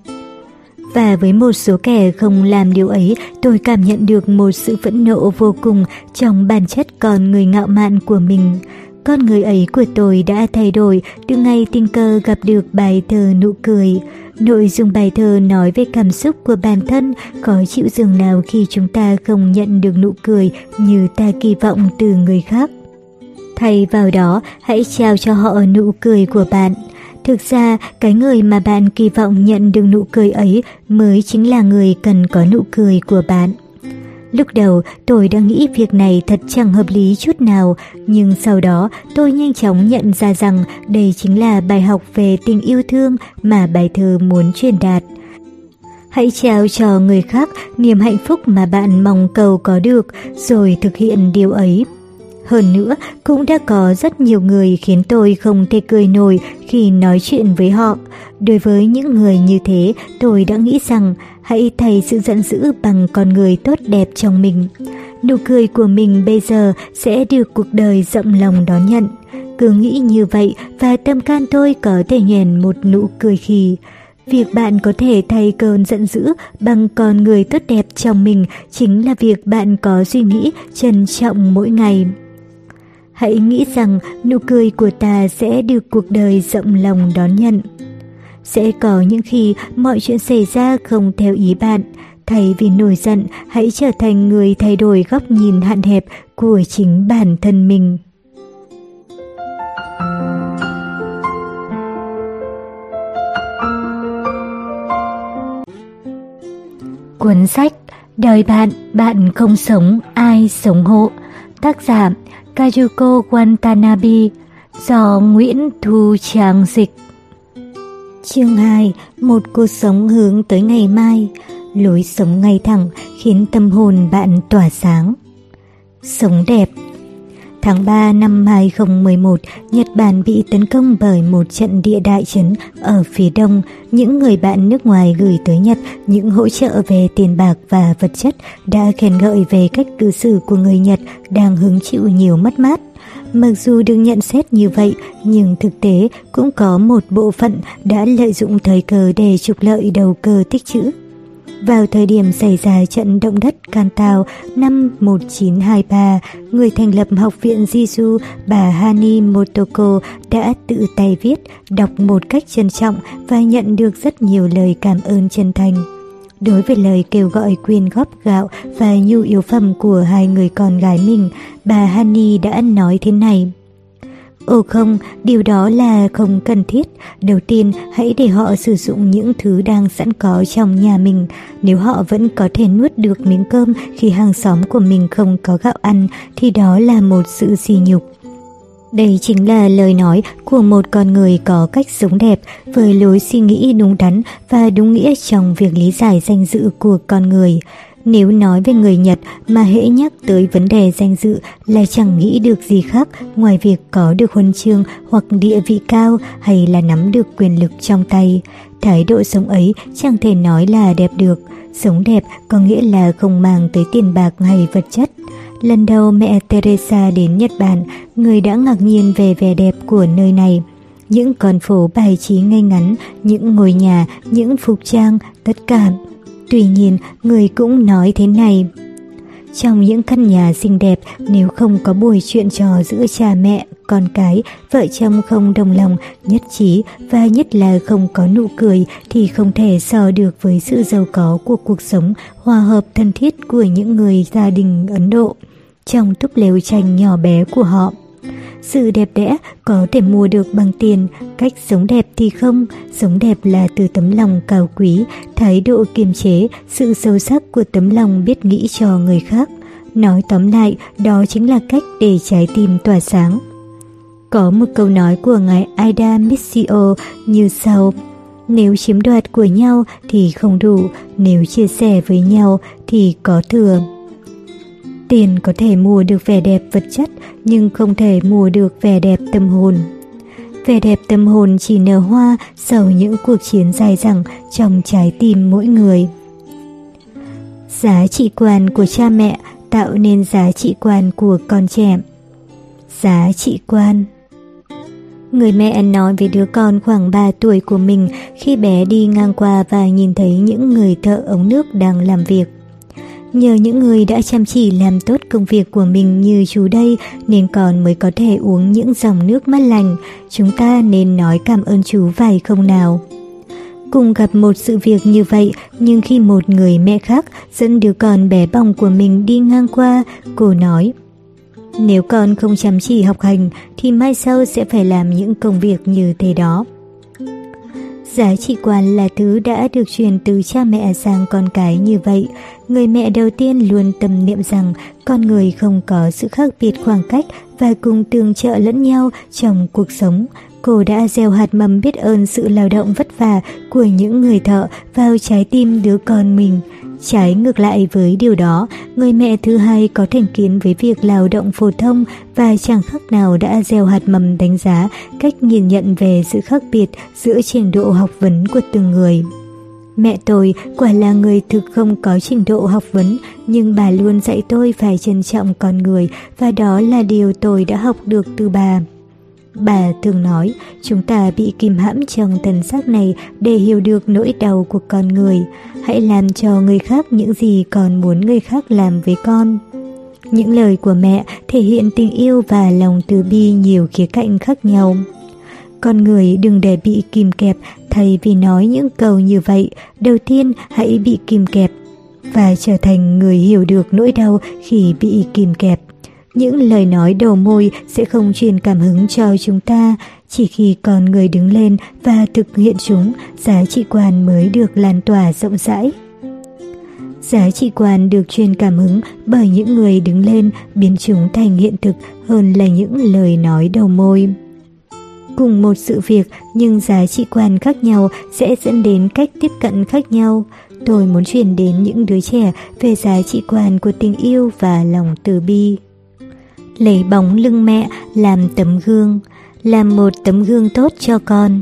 Và với một số kẻ không làm điều ấy, tôi cảm nhận được một sự phẫn nộ vô cùng trong bản chất con người ngạo mạn của mình. Con người ấy của tôi đã thay đổi từ ngày tình cờ gặp được bài thơ nụ cười. Nội dung bài thơ nói về cảm xúc của bản thân, có chịu dường nào khi chúng ta không nhận được nụ cười như ta kỳ vọng từ người khác. Thay vào đó, hãy trao cho họ nụ cười của bạn. Thực ra, cái người mà bạn kỳ vọng nhận được nụ cười ấy mới chính là người cần có nụ cười của bạn. Lúc đầu tôi đã nghĩ việc này thật chẳng hợp lý chút nào, nhưng sau đó tôi nhanh chóng nhận ra rằng đây chính là bài học về tình yêu thương mà bài thơ muốn truyền đạt. Hãy trao cho người khác niềm hạnh phúc mà bạn mong cầu có được, rồi thực hiện điều ấy. Hơn nữa, cũng đã có rất nhiều người khiến tôi không thể cười nổi khi nói chuyện với họ. Đối với những người như thế, tôi đã nghĩ rằng hãy thay sự giận dữ bằng con người tốt đẹp trong mình. Nụ cười của mình bây giờ sẽ được cuộc đời rộng lòng đón nhận. Cứ nghĩ như vậy và tâm can tôi có thể nhoèn một nụ cười khì. Việc bạn có thể thay cơn giận dữ bằng con người tốt đẹp trong mình chính là việc bạn có suy nghĩ trân trọng mỗi ngày. Hãy nghĩ rằng nụ cười của ta sẽ được cuộc đời rộng lòng đón nhận. Sẽ có những khi mọi chuyện xảy ra không theo ý bạn. Thay vì nổi giận, hãy trở thành người thay đổi góc nhìn hạn hẹp của chính bản thân mình. Cuốn sách Đời bạn, bạn không sống, ai sống hộ Tác giả Kajuko Watanabe do Nguyễn Thu Trang dịch. Chương 2. Một cuộc sống hướng tới ngày mai, lối sống ngay thẳng khiến tâm hồn bạn tỏa sáng. Sống đẹp Tháng 3 năm 2011, Nhật Bản bị tấn công bởi một trận địa đại chấn ở phía đông. Những người bạn nước ngoài gửi tới Nhật những hỗ trợ về tiền bạc và vật chất đã khen ngợi về cách cư xử của người Nhật đang hứng chịu nhiều mất mát. Mặc dù được nhận xét như vậy, nhưng thực tế cũng có một bộ phận đã lợi dụng thời cơ để trục lợi đầu cơ tích trữ. Vào thời điểm xảy ra trận động đất Kantao năm 1923, người thành lập Học viện Jisu, bà Hani Motoko đã tự tay viết, đọc một cách trân trọng và nhận được rất nhiều lời cảm ơn chân thành. Đối với lời kêu gọi quyên góp gạo và nhu yếu phẩm của hai người con gái mình, bà Hani đã nói thế này. Ồ không, điều đó là không cần thiết. Đầu tiên, hãy để họ sử dụng những thứ đang sẵn có trong nhà mình. Nếu họ vẫn có thể nuốt được miếng cơm khi hàng xóm của mình không có gạo ăn, thì đó là một sự sỉ nhục. Đây chính là lời nói của một con người có cách sống đẹp, với lối suy nghĩ đúng đắn và đúng nghĩa trong việc lý giải danh dự của con người. Nếu nói về người Nhật mà hễ nhắc tới vấn đề danh dự là chẳng nghĩ được gì khác ngoài việc có được huân chương hoặc địa vị cao hay là nắm được quyền lực trong tay. Thái độ sống ấy chẳng thể nói là đẹp được. Sống đẹp có nghĩa là không mang tới tiền bạc hay vật chất. Lần đầu mẹ Teresa đến Nhật Bản, người đã ngạc nhiên về vẻ đẹp của nơi này. Những con phố bài trí ngay ngắn, những ngôi nhà, những phục trang, tất cả Tuy nhiên, người cũng nói thế này. Trong những căn nhà xinh đẹp, nếu không có buổi chuyện trò giữa cha mẹ, con cái, vợ chồng không đồng lòng, nhất trí và nhất là không có nụ cười thì không thể so được với sự giàu có của cuộc sống hòa hợp thân thiết của những người gia đình Ấn Độ. trong túp lều tranh nhỏ bé của họ. Sự đẹp đẽ có thể mua được bằng tiền, cách sống đẹp thì không. Sống đẹp là từ tấm lòng cao quý, thái độ kiềm chế, sự sâu sắc của tấm lòng biết nghĩ cho người khác. Nói tóm lại, đó chính là cách để trái tim tỏa sáng. Có một câu nói của ngài Aida Missio như sau. Nếu chiếm đoạt của nhau thì không đủ, nếu chia sẻ với nhau thì có thừa. Tiền có thể mua được vẻ đẹp vật chất nhưng không thể mua được vẻ đẹp tâm hồn. Vẻ đẹp tâm hồn chỉ nở hoa sau những cuộc chiến dài dẳng trong trái tim mỗi người. Giá trị quan của cha mẹ tạo nên giá trị quan của con trẻ. Giá trị quan Người mẹ nói với đứa con khoảng 3 tuổi của mình khi bé đi ngang qua và nhìn thấy những người thợ ống nước đang làm việc. Nhờ những người đã chăm chỉ làm tốt công việc của mình như chú đây nên con mới có thể uống những dòng nước mát lành. Chúng ta nên nói cảm ơn chú vài không nào. Cùng gặp một sự việc như vậy, nhưng khi một người mẹ khác dẫn đứa con bé bỏng của mình đi ngang qua, cô nói nếu con không chăm chỉ học hành, thì mai sau sẽ phải làm những công việc như thế đó. Giá trị quan là thứ đã được truyền từ cha mẹ sang con cái như vậy. Người mẹ đầu tiên luôn tâm niệm rằng con người không có sự khác biệt khoảng cách và cùng tương trợ lẫn nhau trong cuộc sống. Cô đã gieo hạt mầm biết ơn sự lao động vất vả của những người thợ vào trái tim đứa con mình. Trái ngược lại với điều đó, người mẹ thứ hai có thành kiến với việc lao động phổ thông và chẳng khác nào đã gieo hạt mầm đánh giá cách nhìn nhận về sự khác biệt giữa trình độ học vấn của từng người. Mẹ tôi quả là người thực không có trình độ học vấn, nhưng bà luôn dạy tôi phải trân trọng con người và đó là điều tôi đã học được từ bà. Bà thường nói, chúng ta bị kìm hãm trong thần xác này để hiểu được nỗi đau của con người. Hãy làm cho người khác những gì con muốn người khác làm với con. Những lời của mẹ thể hiện tình yêu và lòng từ bi nhiều khía cạnh khác nhau. Con người đừng để bị kìm kẹp thay vì nói những câu như vậy. Đầu tiên hãy bị kìm kẹp và trở thành người hiểu được nỗi đau khi bị kìm kẹp. Những lời nói đầu môi sẽ không truyền cảm hứng cho chúng ta, chỉ khi con người đứng lên và thực hiện chúng, giá trị quan mới được lan tỏa rộng rãi. Giá trị quan được truyền cảm hứng bởi những người đứng lên biến chúng thành hiện thực hơn là những lời nói đầu môi. Cùng một sự việc nhưng giá trị quan khác nhau sẽ dẫn đến cách tiếp cận khác nhau. Tôi muốn truyền đến những đứa trẻ về giá trị quan của tình yêu và lòng từ bi lấy bóng lưng mẹ làm tấm gương, làm một tấm gương tốt cho con.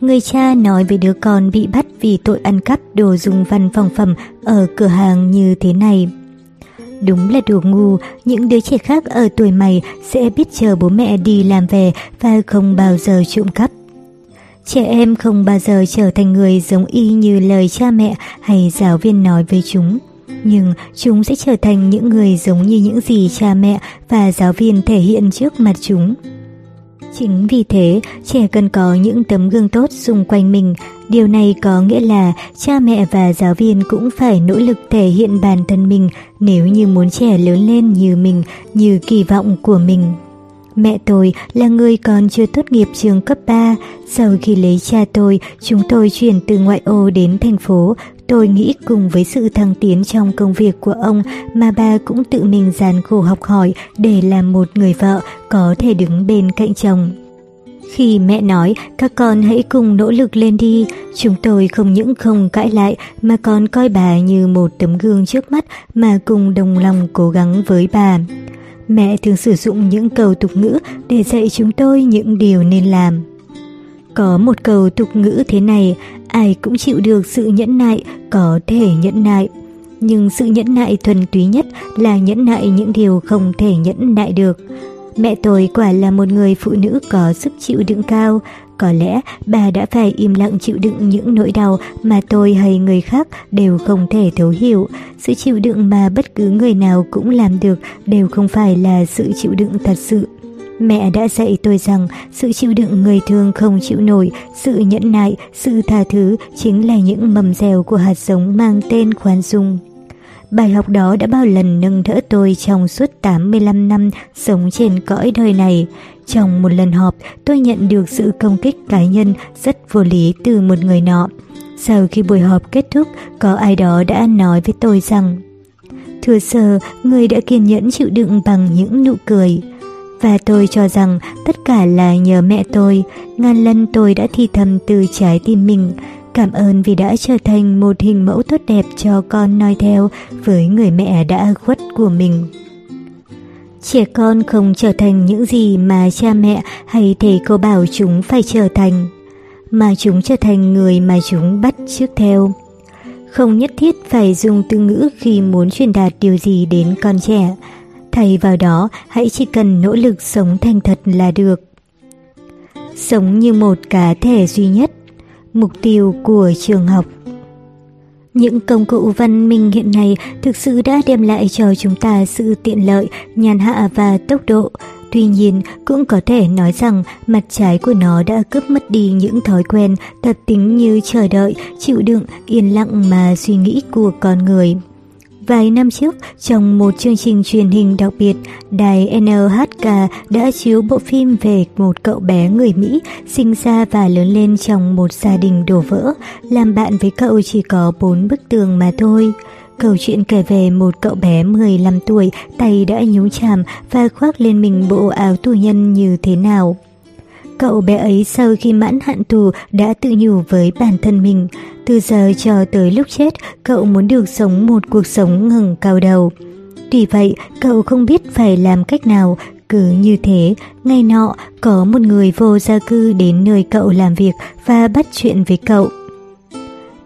Người cha nói về đứa con bị bắt vì tội ăn cắp đồ dùng văn phòng phẩm ở cửa hàng như thế này. Đúng là đồ ngu, những đứa trẻ khác ở tuổi mày sẽ biết chờ bố mẹ đi làm về và không bao giờ trộm cắp. Trẻ em không bao giờ trở thành người giống y như lời cha mẹ hay giáo viên nói với chúng nhưng chúng sẽ trở thành những người giống như những gì cha mẹ và giáo viên thể hiện trước mặt chúng. Chính vì thế, trẻ cần có những tấm gương tốt xung quanh mình. Điều này có nghĩa là cha mẹ và giáo viên cũng phải nỗ lực thể hiện bản thân mình nếu như muốn trẻ lớn lên như mình, như kỳ vọng của mình. Mẹ tôi là người còn chưa tốt nghiệp trường cấp 3. Sau khi lấy cha tôi, chúng tôi chuyển từ ngoại ô đến thành phố Tôi nghĩ cùng với sự thăng tiến trong công việc của ông mà bà cũng tự mình gian khổ học hỏi để làm một người vợ có thể đứng bên cạnh chồng. Khi mẹ nói các con hãy cùng nỗ lực lên đi, chúng tôi không những không cãi lại mà còn coi bà như một tấm gương trước mắt mà cùng đồng lòng cố gắng với bà. Mẹ thường sử dụng những câu tục ngữ để dạy chúng tôi những điều nên làm. Có một câu tục ngữ thế này, ai cũng chịu được sự nhẫn nại, có thể nhẫn nại. Nhưng sự nhẫn nại thuần túy nhất là nhẫn nại những điều không thể nhẫn nại được. Mẹ tôi quả là một người phụ nữ có sức chịu đựng cao. Có lẽ bà đã phải im lặng chịu đựng những nỗi đau mà tôi hay người khác đều không thể thấu hiểu. Sự chịu đựng mà bất cứ người nào cũng làm được đều không phải là sự chịu đựng thật sự. Mẹ đã dạy tôi rằng sự chịu đựng người thương không chịu nổi, sự nhẫn nại, sự tha thứ chính là những mầm dẻo của hạt giống mang tên khoan dung. Bài học đó đã bao lần nâng đỡ tôi trong suốt 85 năm sống trên cõi đời này. Trong một lần họp, tôi nhận được sự công kích cá nhân rất vô lý từ một người nọ. Sau khi buổi họp kết thúc, có ai đó đã nói với tôi rằng Thưa sơ, người đã kiên nhẫn chịu đựng bằng những nụ cười. Và tôi cho rằng tất cả là nhờ mẹ tôi, ngàn lần tôi đã thi thầm từ trái tim mình. Cảm ơn vì đã trở thành một hình mẫu tốt đẹp cho con noi theo với người mẹ đã khuất của mình. Trẻ con không trở thành những gì mà cha mẹ hay thầy cô bảo chúng phải trở thành, mà chúng trở thành người mà chúng bắt trước theo. Không nhất thiết phải dùng từ ngữ khi muốn truyền đạt điều gì đến con trẻ. Thay vào đó, hãy chỉ cần nỗ lực sống thành thật là được. Sống như một cá thể duy nhất, mục tiêu của trường học. Những công cụ văn minh hiện nay thực sự đã đem lại cho chúng ta sự tiện lợi, nhàn hạ và tốc độ. Tuy nhiên, cũng có thể nói rằng mặt trái của nó đã cướp mất đi những thói quen, tập tính như chờ đợi, chịu đựng, yên lặng mà suy nghĩ của con người. Vài năm trước, trong một chương trình truyền hình đặc biệt, đài NHK đã chiếu bộ phim về một cậu bé người Mỹ sinh ra và lớn lên trong một gia đình đổ vỡ, làm bạn với cậu chỉ có bốn bức tường mà thôi. Câu chuyện kể về một cậu bé 15 tuổi, tay đã nhúng chàm và khoác lên mình bộ áo tù nhân như thế nào. Cậu bé ấy sau khi mãn hạn tù đã tự nhủ với bản thân mình, từ giờ cho tới lúc chết, cậu muốn được sống một cuộc sống ngừng cao đầu. Tuy vậy, cậu không biết phải làm cách nào, cứ như thế, ngày nọ có một người vô gia cư đến nơi cậu làm việc và bắt chuyện với cậu.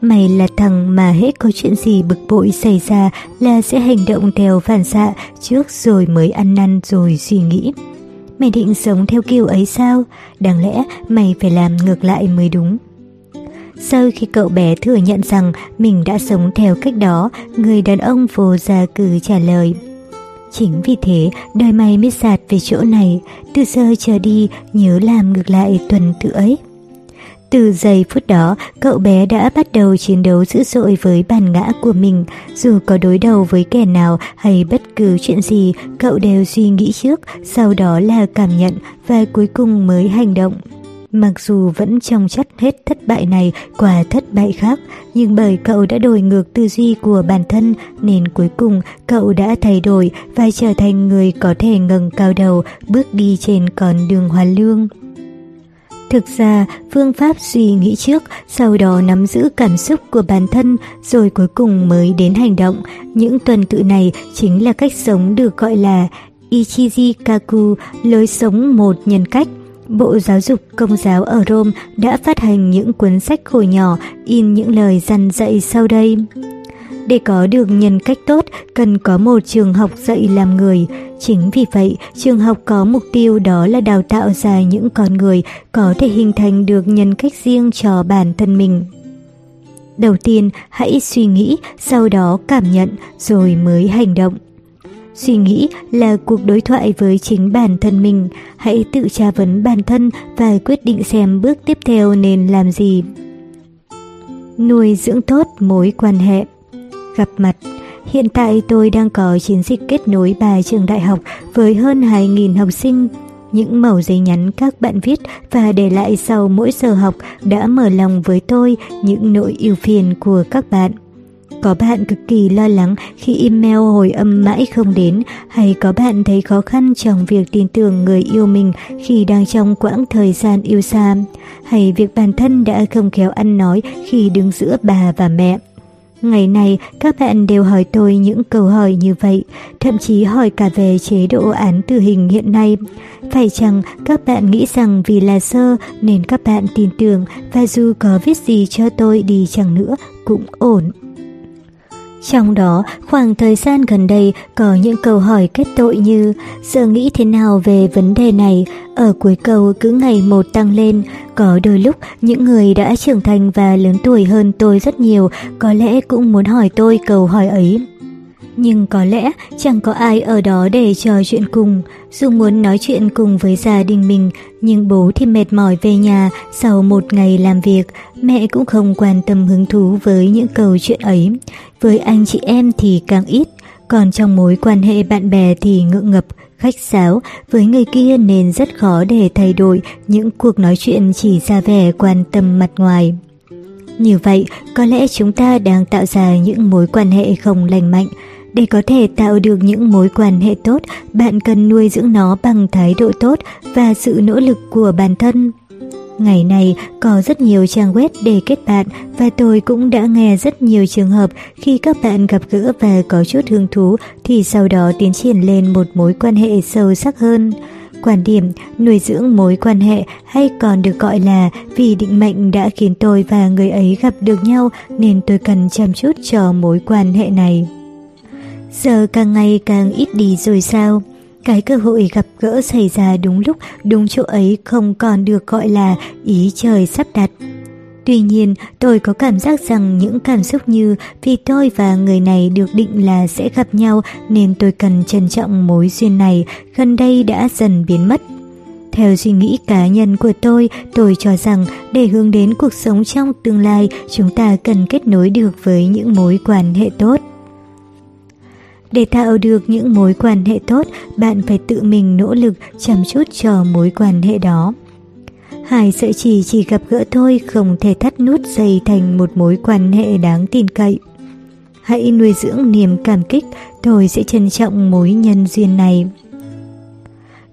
Mày là thằng mà hết có chuyện gì bực bội xảy ra là sẽ hành động theo phản xạ trước rồi mới ăn năn rồi suy nghĩ. Mày định sống theo kiểu ấy sao? Đáng lẽ mày phải làm ngược lại mới đúng. Sau khi cậu bé thừa nhận rằng mình đã sống theo cách đó, người đàn ông vô gia cử trả lời. Chính vì thế, đời mày mới sạt về chỗ này, từ giờ trở đi nhớ làm ngược lại tuần tự ấy. Từ giây phút đó, cậu bé đã bắt đầu chiến đấu dữ dội với bản ngã của mình. Dù có đối đầu với kẻ nào hay bất cứ chuyện gì, cậu đều suy nghĩ trước, sau đó là cảm nhận và cuối cùng mới hành động. Mặc dù vẫn trong chất hết thất bại này qua thất bại khác, nhưng bởi cậu đã đổi ngược tư duy của bản thân nên cuối cùng cậu đã thay đổi và trở thành người có thể ngẩng cao đầu bước đi trên con đường hoàn lương. Thực ra, phương pháp suy nghĩ trước, sau đó nắm giữ cảm xúc của bản thân, rồi cuối cùng mới đến hành động. Những tuần tự này chính là cách sống được gọi là Ichiji Kaku, lối sống một nhân cách. Bộ Giáo dục Công giáo ở Rome đã phát hành những cuốn sách khổ nhỏ in những lời dằn dạy sau đây. Để có được nhân cách tốt, cần có một trường học dạy làm người. Chính vì vậy, trường học có mục tiêu đó là đào tạo ra những con người có thể hình thành được nhân cách riêng cho bản thân mình. Đầu tiên, hãy suy nghĩ, sau đó cảm nhận, rồi mới hành động. Suy nghĩ là cuộc đối thoại với chính bản thân mình. Hãy tự tra vấn bản thân và quyết định xem bước tiếp theo nên làm gì. Nuôi dưỡng tốt mối quan hệ Gặp mặt Hiện tại tôi đang có chiến dịch kết nối ba trường đại học với hơn 2.000 học sinh. Những mẩu giấy nhắn các bạn viết và để lại sau mỗi giờ học đã mở lòng với tôi những nỗi yêu phiền của các bạn. Có bạn cực kỳ lo lắng khi email hồi âm mãi không đến, hay có bạn thấy khó khăn trong việc tin tưởng người yêu mình khi đang trong quãng thời gian yêu xa, hay việc bản thân đã không khéo ăn nói khi đứng giữa bà và mẹ. Ngày này, các bạn đều hỏi tôi những câu hỏi như vậy, thậm chí hỏi cả về chế độ án tử hình hiện nay. Phải chăng các bạn nghĩ rằng vì là sơ nên các bạn tin tưởng và dù có viết gì cho tôi đi chăng nữa cũng ổn. Trong đó, khoảng thời gian gần đây có những câu hỏi kết tội như Giờ nghĩ thế nào về vấn đề này? Ở cuối câu cứ ngày một tăng lên. Có đôi lúc, những người đã trưởng thành và lớn tuổi hơn tôi rất nhiều có lẽ cũng muốn hỏi tôi câu hỏi ấy. Nhưng có lẽ chẳng có ai ở đó để trò chuyện cùng. Dù muốn nói chuyện cùng với gia đình mình, nhưng bố thì mệt mỏi về nhà sau một ngày làm việc, mẹ cũng không quan tâm hứng thú với những câu chuyện ấy. Với anh chị em thì càng ít, còn trong mối quan hệ bạn bè thì ngượng ngập, khách sáo với người kia nên rất khó để thay đổi những cuộc nói chuyện chỉ ra vẻ quan tâm mặt ngoài. Như vậy, có lẽ chúng ta đang tạo ra những mối quan hệ không lành mạnh. Để có thể tạo được những mối quan hệ tốt, bạn cần nuôi dưỡng nó bằng thái độ tốt và sự nỗ lực của bản thân. Ngày này có rất nhiều trang web để kết bạn và tôi cũng đã nghe rất nhiều trường hợp khi các bạn gặp gỡ và có chút hứng thú thì sau đó tiến triển lên một mối quan hệ sâu sắc hơn. Quan điểm nuôi dưỡng mối quan hệ hay còn được gọi là vì định mệnh đã khiến tôi và người ấy gặp được nhau nên tôi cần chăm chút cho mối quan hệ này. Giờ càng ngày càng ít đi rồi sao? Cái cơ hội gặp gỡ xảy ra đúng lúc, đúng chỗ ấy không còn được gọi là ý trời sắp đặt. Tuy nhiên, tôi có cảm giác rằng những cảm xúc như vì tôi và người này được định là sẽ gặp nhau nên tôi cần trân trọng mối duyên này gần đây đã dần biến mất. Theo suy nghĩ cá nhân của tôi, tôi cho rằng để hướng đến cuộc sống trong tương lai, chúng ta cần kết nối được với những mối quan hệ tốt. Để tạo được những mối quan hệ tốt, bạn phải tự mình nỗ lực chăm chút cho mối quan hệ đó. Hai sợi chỉ chỉ gặp gỡ thôi không thể thắt nút dây thành một mối quan hệ đáng tin cậy. Hãy nuôi dưỡng niềm cảm kích, tôi sẽ trân trọng mối nhân duyên này.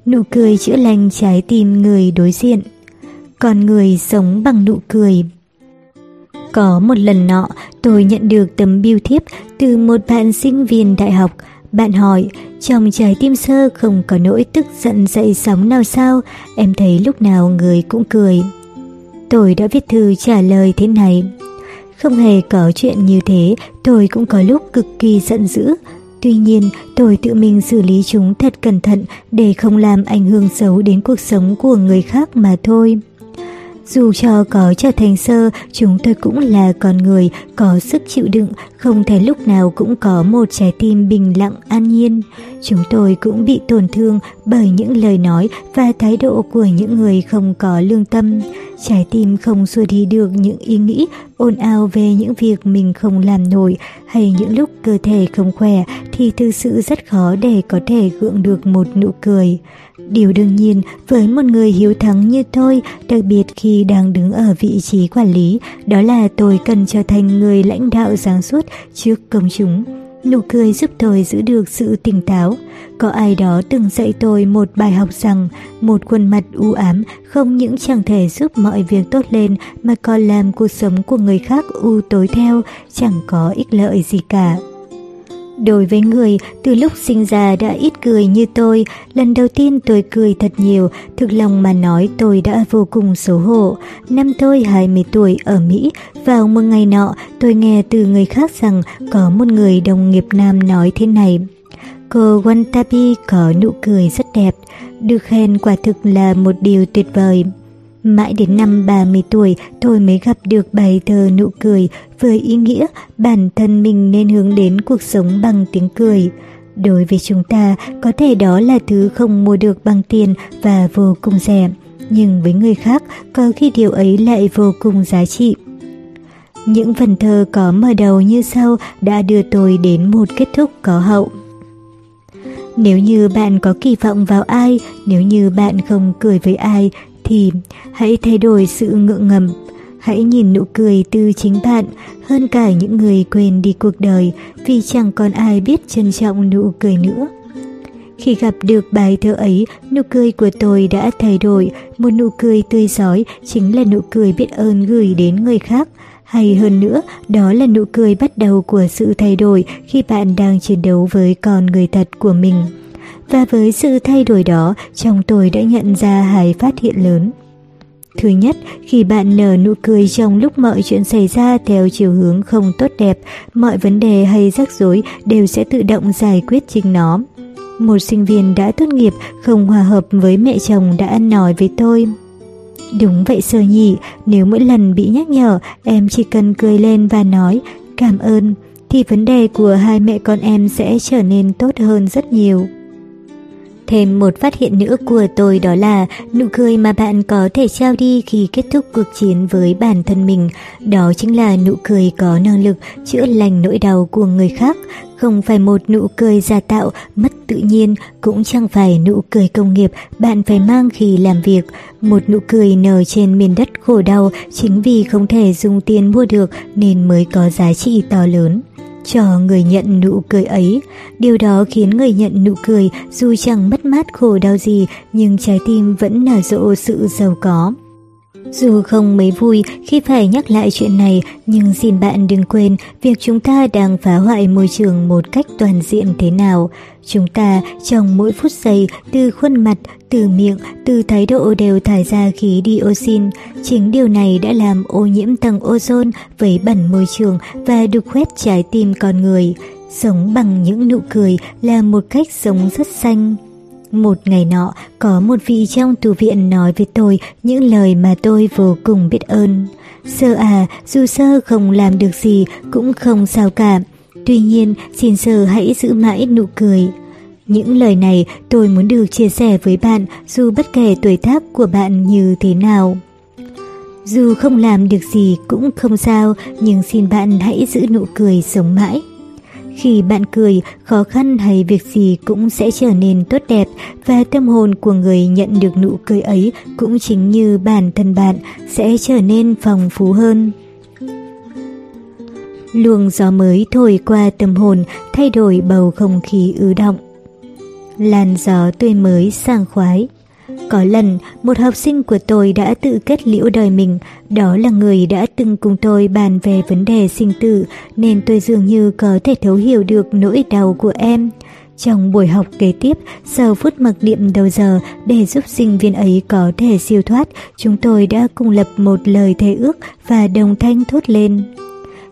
Nụ cười chữa lành trái tim người đối diện. Con người sống bằng nụ cười. Có một lần nọ, tôi nhận được tấm biêu thiếp từ một bạn sinh viên đại học. Bạn hỏi, trong trái tim sơ không có nỗi tức giận dậy sóng nào sao, em thấy lúc nào người cũng cười. Tôi đã viết thư trả lời thế này. Không hề có chuyện như thế, tôi cũng có lúc cực kỳ giận dữ. Tuy nhiên, tôi tự mình xử lý chúng thật cẩn thận để không làm ảnh hưởng xấu đến cuộc sống của người khác mà thôi. Dù cho có trở thành sơ, chúng tôi cũng là con người, có sức chịu đựng, không thể lúc nào cũng có một trái tim bình lặng an nhiên. Chúng tôi cũng bị tổn thương bởi những lời nói và thái độ của những người không có lương tâm. Trái tim không xua đi được những ý nghĩ ồn ào về những việc mình không làm nổi hay những lúc cơ thể không khỏe thì thực sự rất khó để có thể gượng được một nụ cười. Điều đương nhiên với một người hiếu thắng như tôi, đặc biệt khi đang đứng ở vị trí quản lý, đó là tôi cần trở thành người lãnh đạo sáng suốt trước công chúng. Nụ cười giúp tôi giữ được sự tỉnh táo. Có ai đó từng dạy tôi một bài học rằng một khuôn mặt u ám không những chẳng thể giúp mọi việc tốt lên mà còn làm cuộc sống của người khác u tối theo, chẳng có ích lợi gì cả. Đối với người từ lúc sinh ra đã ít cười như tôi, lần đầu tiên tôi cười thật nhiều, thực lòng mà nói tôi đã vô cùng xấu hổ. Năm tôi 20 tuổi ở Mỹ, vào một ngày nọ tôi nghe từ người khác rằng có một người đồng nghiệp nam nói thế này. Cô Wantabi có nụ cười rất đẹp, được khen quả thực là một điều tuyệt vời. Mãi đến năm 30 tuổi tôi mới gặp được bài thơ nụ cười với ý nghĩa bản thân mình nên hướng đến cuộc sống bằng tiếng cười. Đối với chúng ta, có thể đó là thứ không mua được bằng tiền và vô cùng rẻ, nhưng với người khác, có khi điều ấy lại vô cùng giá trị. Những phần thơ có mở đầu như sau đã đưa tôi đến một kết thúc có hậu. Nếu như bạn có kỳ vọng vào ai, nếu như bạn không cười với ai, thì hãy thay đổi sự ngượng ngầm. Hãy nhìn nụ cười từ chính bạn hơn cả những người quên đi cuộc đời vì chẳng còn ai biết trân trọng nụ cười nữa. Khi gặp được bài thơ ấy, nụ cười của tôi đã thay đổi, một nụ cười tươi giói chính là nụ cười biết ơn gửi đến người khác. Hay hơn nữa, đó là nụ cười bắt đầu của sự thay đổi khi bạn đang chiến đấu với con người thật của mình. Và với sự thay đổi đó, trong tôi đã nhận ra hai phát hiện lớn. Thứ nhất, khi bạn nở nụ cười trong lúc mọi chuyện xảy ra theo chiều hướng không tốt đẹp, mọi vấn đề hay rắc rối đều sẽ tự động giải quyết chính nó. Một sinh viên đã tốt nghiệp không hòa hợp với mẹ chồng đã ăn nói với tôi. Đúng vậy sơ nhỉ, nếu mỗi lần bị nhắc nhở, em chỉ cần cười lên và nói cảm ơn, thì vấn đề của hai mẹ con em sẽ trở nên tốt hơn rất nhiều. Thêm một phát hiện nữa của tôi đó là nụ cười mà bạn có thể trao đi khi kết thúc cuộc chiến với bản thân mình. Đó chính là nụ cười có năng lực chữa lành nỗi đau của người khác. Không phải một nụ cười giả tạo, mất tự nhiên, cũng chẳng phải nụ cười công nghiệp bạn phải mang khi làm việc. Một nụ cười nở trên miền đất khổ đau chính vì không thể dùng tiền mua được nên mới có giá trị to lớn cho người nhận nụ cười ấy. Điều đó khiến người nhận nụ cười dù chẳng mất mát khổ đau gì, nhưng trái tim vẫn nở rộ sự giàu có. Dù không mấy vui khi phải nhắc lại chuyện này, nhưng xin bạn đừng quên việc chúng ta đang phá hoại môi trường một cách toàn diện thế nào. Chúng ta trong mỗi phút giây, từ khuôn mặt, từ miệng, từ thái độ đều thải ra khí dioxin. Chính điều này đã làm ô nhiễm tầng ozone, vấy bẩn môi trường và đục khoét trái tim con người. Sống bằng những nụ cười là một cách sống rất xanh. Một ngày nọ, có một vị trong tù viện nói với tôi những lời mà tôi vô cùng biết ơn. Sơ à, dù sơ không làm được gì cũng không sao cả. Tuy nhiên, xin sơ hãy giữ mãi nụ cười. Những lời này tôi muốn được chia sẻ với bạn dù bất kể tuổi tác của bạn như thế nào. Dù không làm được gì cũng không sao, nhưng xin bạn hãy giữ nụ cười sống mãi. Khi bạn cười, khó khăn hay việc gì cũng sẽ trở nên tốt đẹp và tâm hồn của người nhận được nụ cười ấy cũng chính như bản thân bạn sẽ trở nên phong phú hơn. Luồng gió mới thổi qua tâm hồn, thay đổi bầu không khí ứ động. Làn gió tươi mới sảng khoái. Có lần, một học sinh của tôi đã tự kết liễu đời mình, đó là người đã từng cùng tôi bàn về vấn đề sinh tử, nên tôi dường như có thể thấu hiểu được nỗi đau của em. Trong buổi học kế tiếp, sau phút mặc niệm đầu giờ để giúp sinh viên ấy có thể siêu thoát, chúng tôi đã cùng lập một lời thề ước và đồng thanh thốt lên.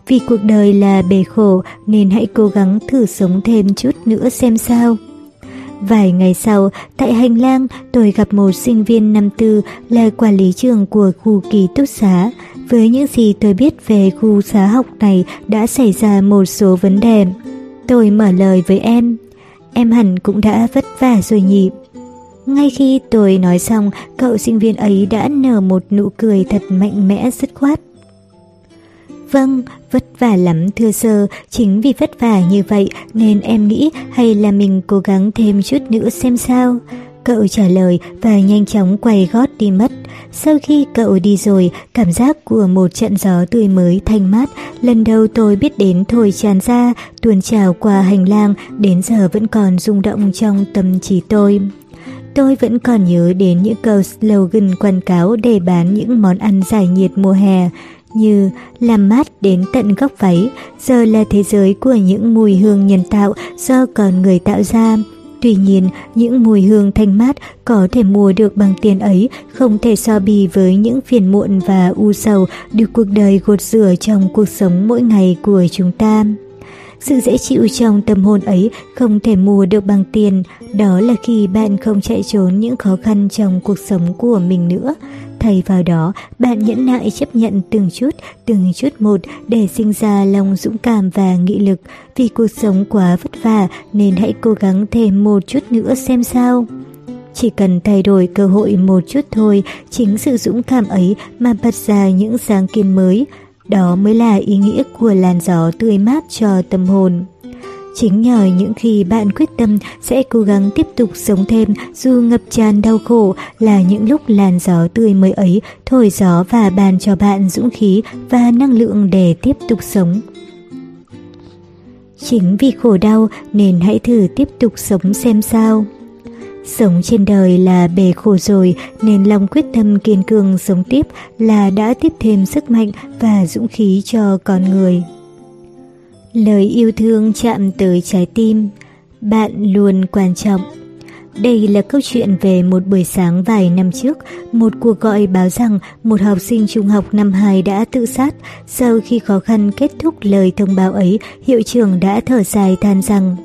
Vì cuộc đời là bề khổ nên hãy cố gắng thử sống thêm chút nữa xem sao. Vài ngày sau, tại hành lang, tôi gặp một sinh viên năm tư là quản lý trường của khu ký túc xá. Với những gì tôi biết về khu xá học này đã xảy ra một số vấn đề. Tôi mở lời với em. Em hẳn cũng đã vất vả rồi nhỉ. Ngay khi tôi nói xong, cậu sinh viên ấy đã nở một nụ cười thật mạnh mẽ dứt khoát. Vâng, vất vả lắm thưa sơ, chính vì vất vả như vậy nên em nghĩ hay là mình cố gắng thêm chút nữa xem sao. Cậu trả lời và nhanh chóng quay gót đi mất. Sau khi cậu đi rồi, cảm giác của một trận gió tươi mới thanh mát, lần đầu tôi biết đến thổi tràn ra, tuôn trào qua hành lang, đến giờ vẫn còn rung động trong tâm trí tôi. Tôi vẫn còn nhớ đến những câu slogan quảng cáo để bán những món ăn giải nhiệt mùa hè như làm mát đến tận góc váy, giờ là thế giới của những mùi hương nhân tạo do con người tạo ra. Tuy nhiên, những mùi hương thanh mát có thể mua được bằng tiền ấy không thể so bì với những phiền muộn và u sầu được cuộc đời gột rửa trong cuộc sống mỗi ngày của chúng ta. Sự dễ chịu trong tâm hồn ấy không thể mua được bằng tiền, đó là khi bạn không chạy trốn những khó khăn trong cuộc sống của mình nữa. Thay vào đó, bạn nhẫn nại chấp nhận từng chút, từng chút một để sinh ra lòng dũng cảm và nghị lực. Vì cuộc sống quá vất vả nên hãy cố gắng thêm một chút nữa xem sao. Chỉ cần thay đổi cơ hội một chút thôi, chính sự dũng cảm ấy mà bật ra những sáng kiến mới. Đó mới là ý nghĩa của làn gió tươi mát cho tâm hồn. Chính nhờ những khi bạn quyết tâm sẽ cố gắng tiếp tục sống thêm, dù ngập tràn đau khổ là những lúc làn gió tươi mới ấy thổi gió và bàn cho bạn dũng khí và năng lượng để tiếp tục sống. Chính vì khổ đau nên hãy thử tiếp tục sống xem sao. Sống trên đời là bề khổ rồi nên lòng quyết tâm kiên cường sống tiếp là đã tiếp thêm sức mạnh và dũng khí cho con người. Lời yêu thương chạm tới trái tim, bạn luôn quan trọng. Đây là câu chuyện về một buổi sáng vài năm trước, một cuộc gọi báo rằng một học sinh trung học năm 2 đã tự sát. Sau khi khó khăn kết thúc lời thông báo ấy, hiệu trưởng đã thở dài than rằng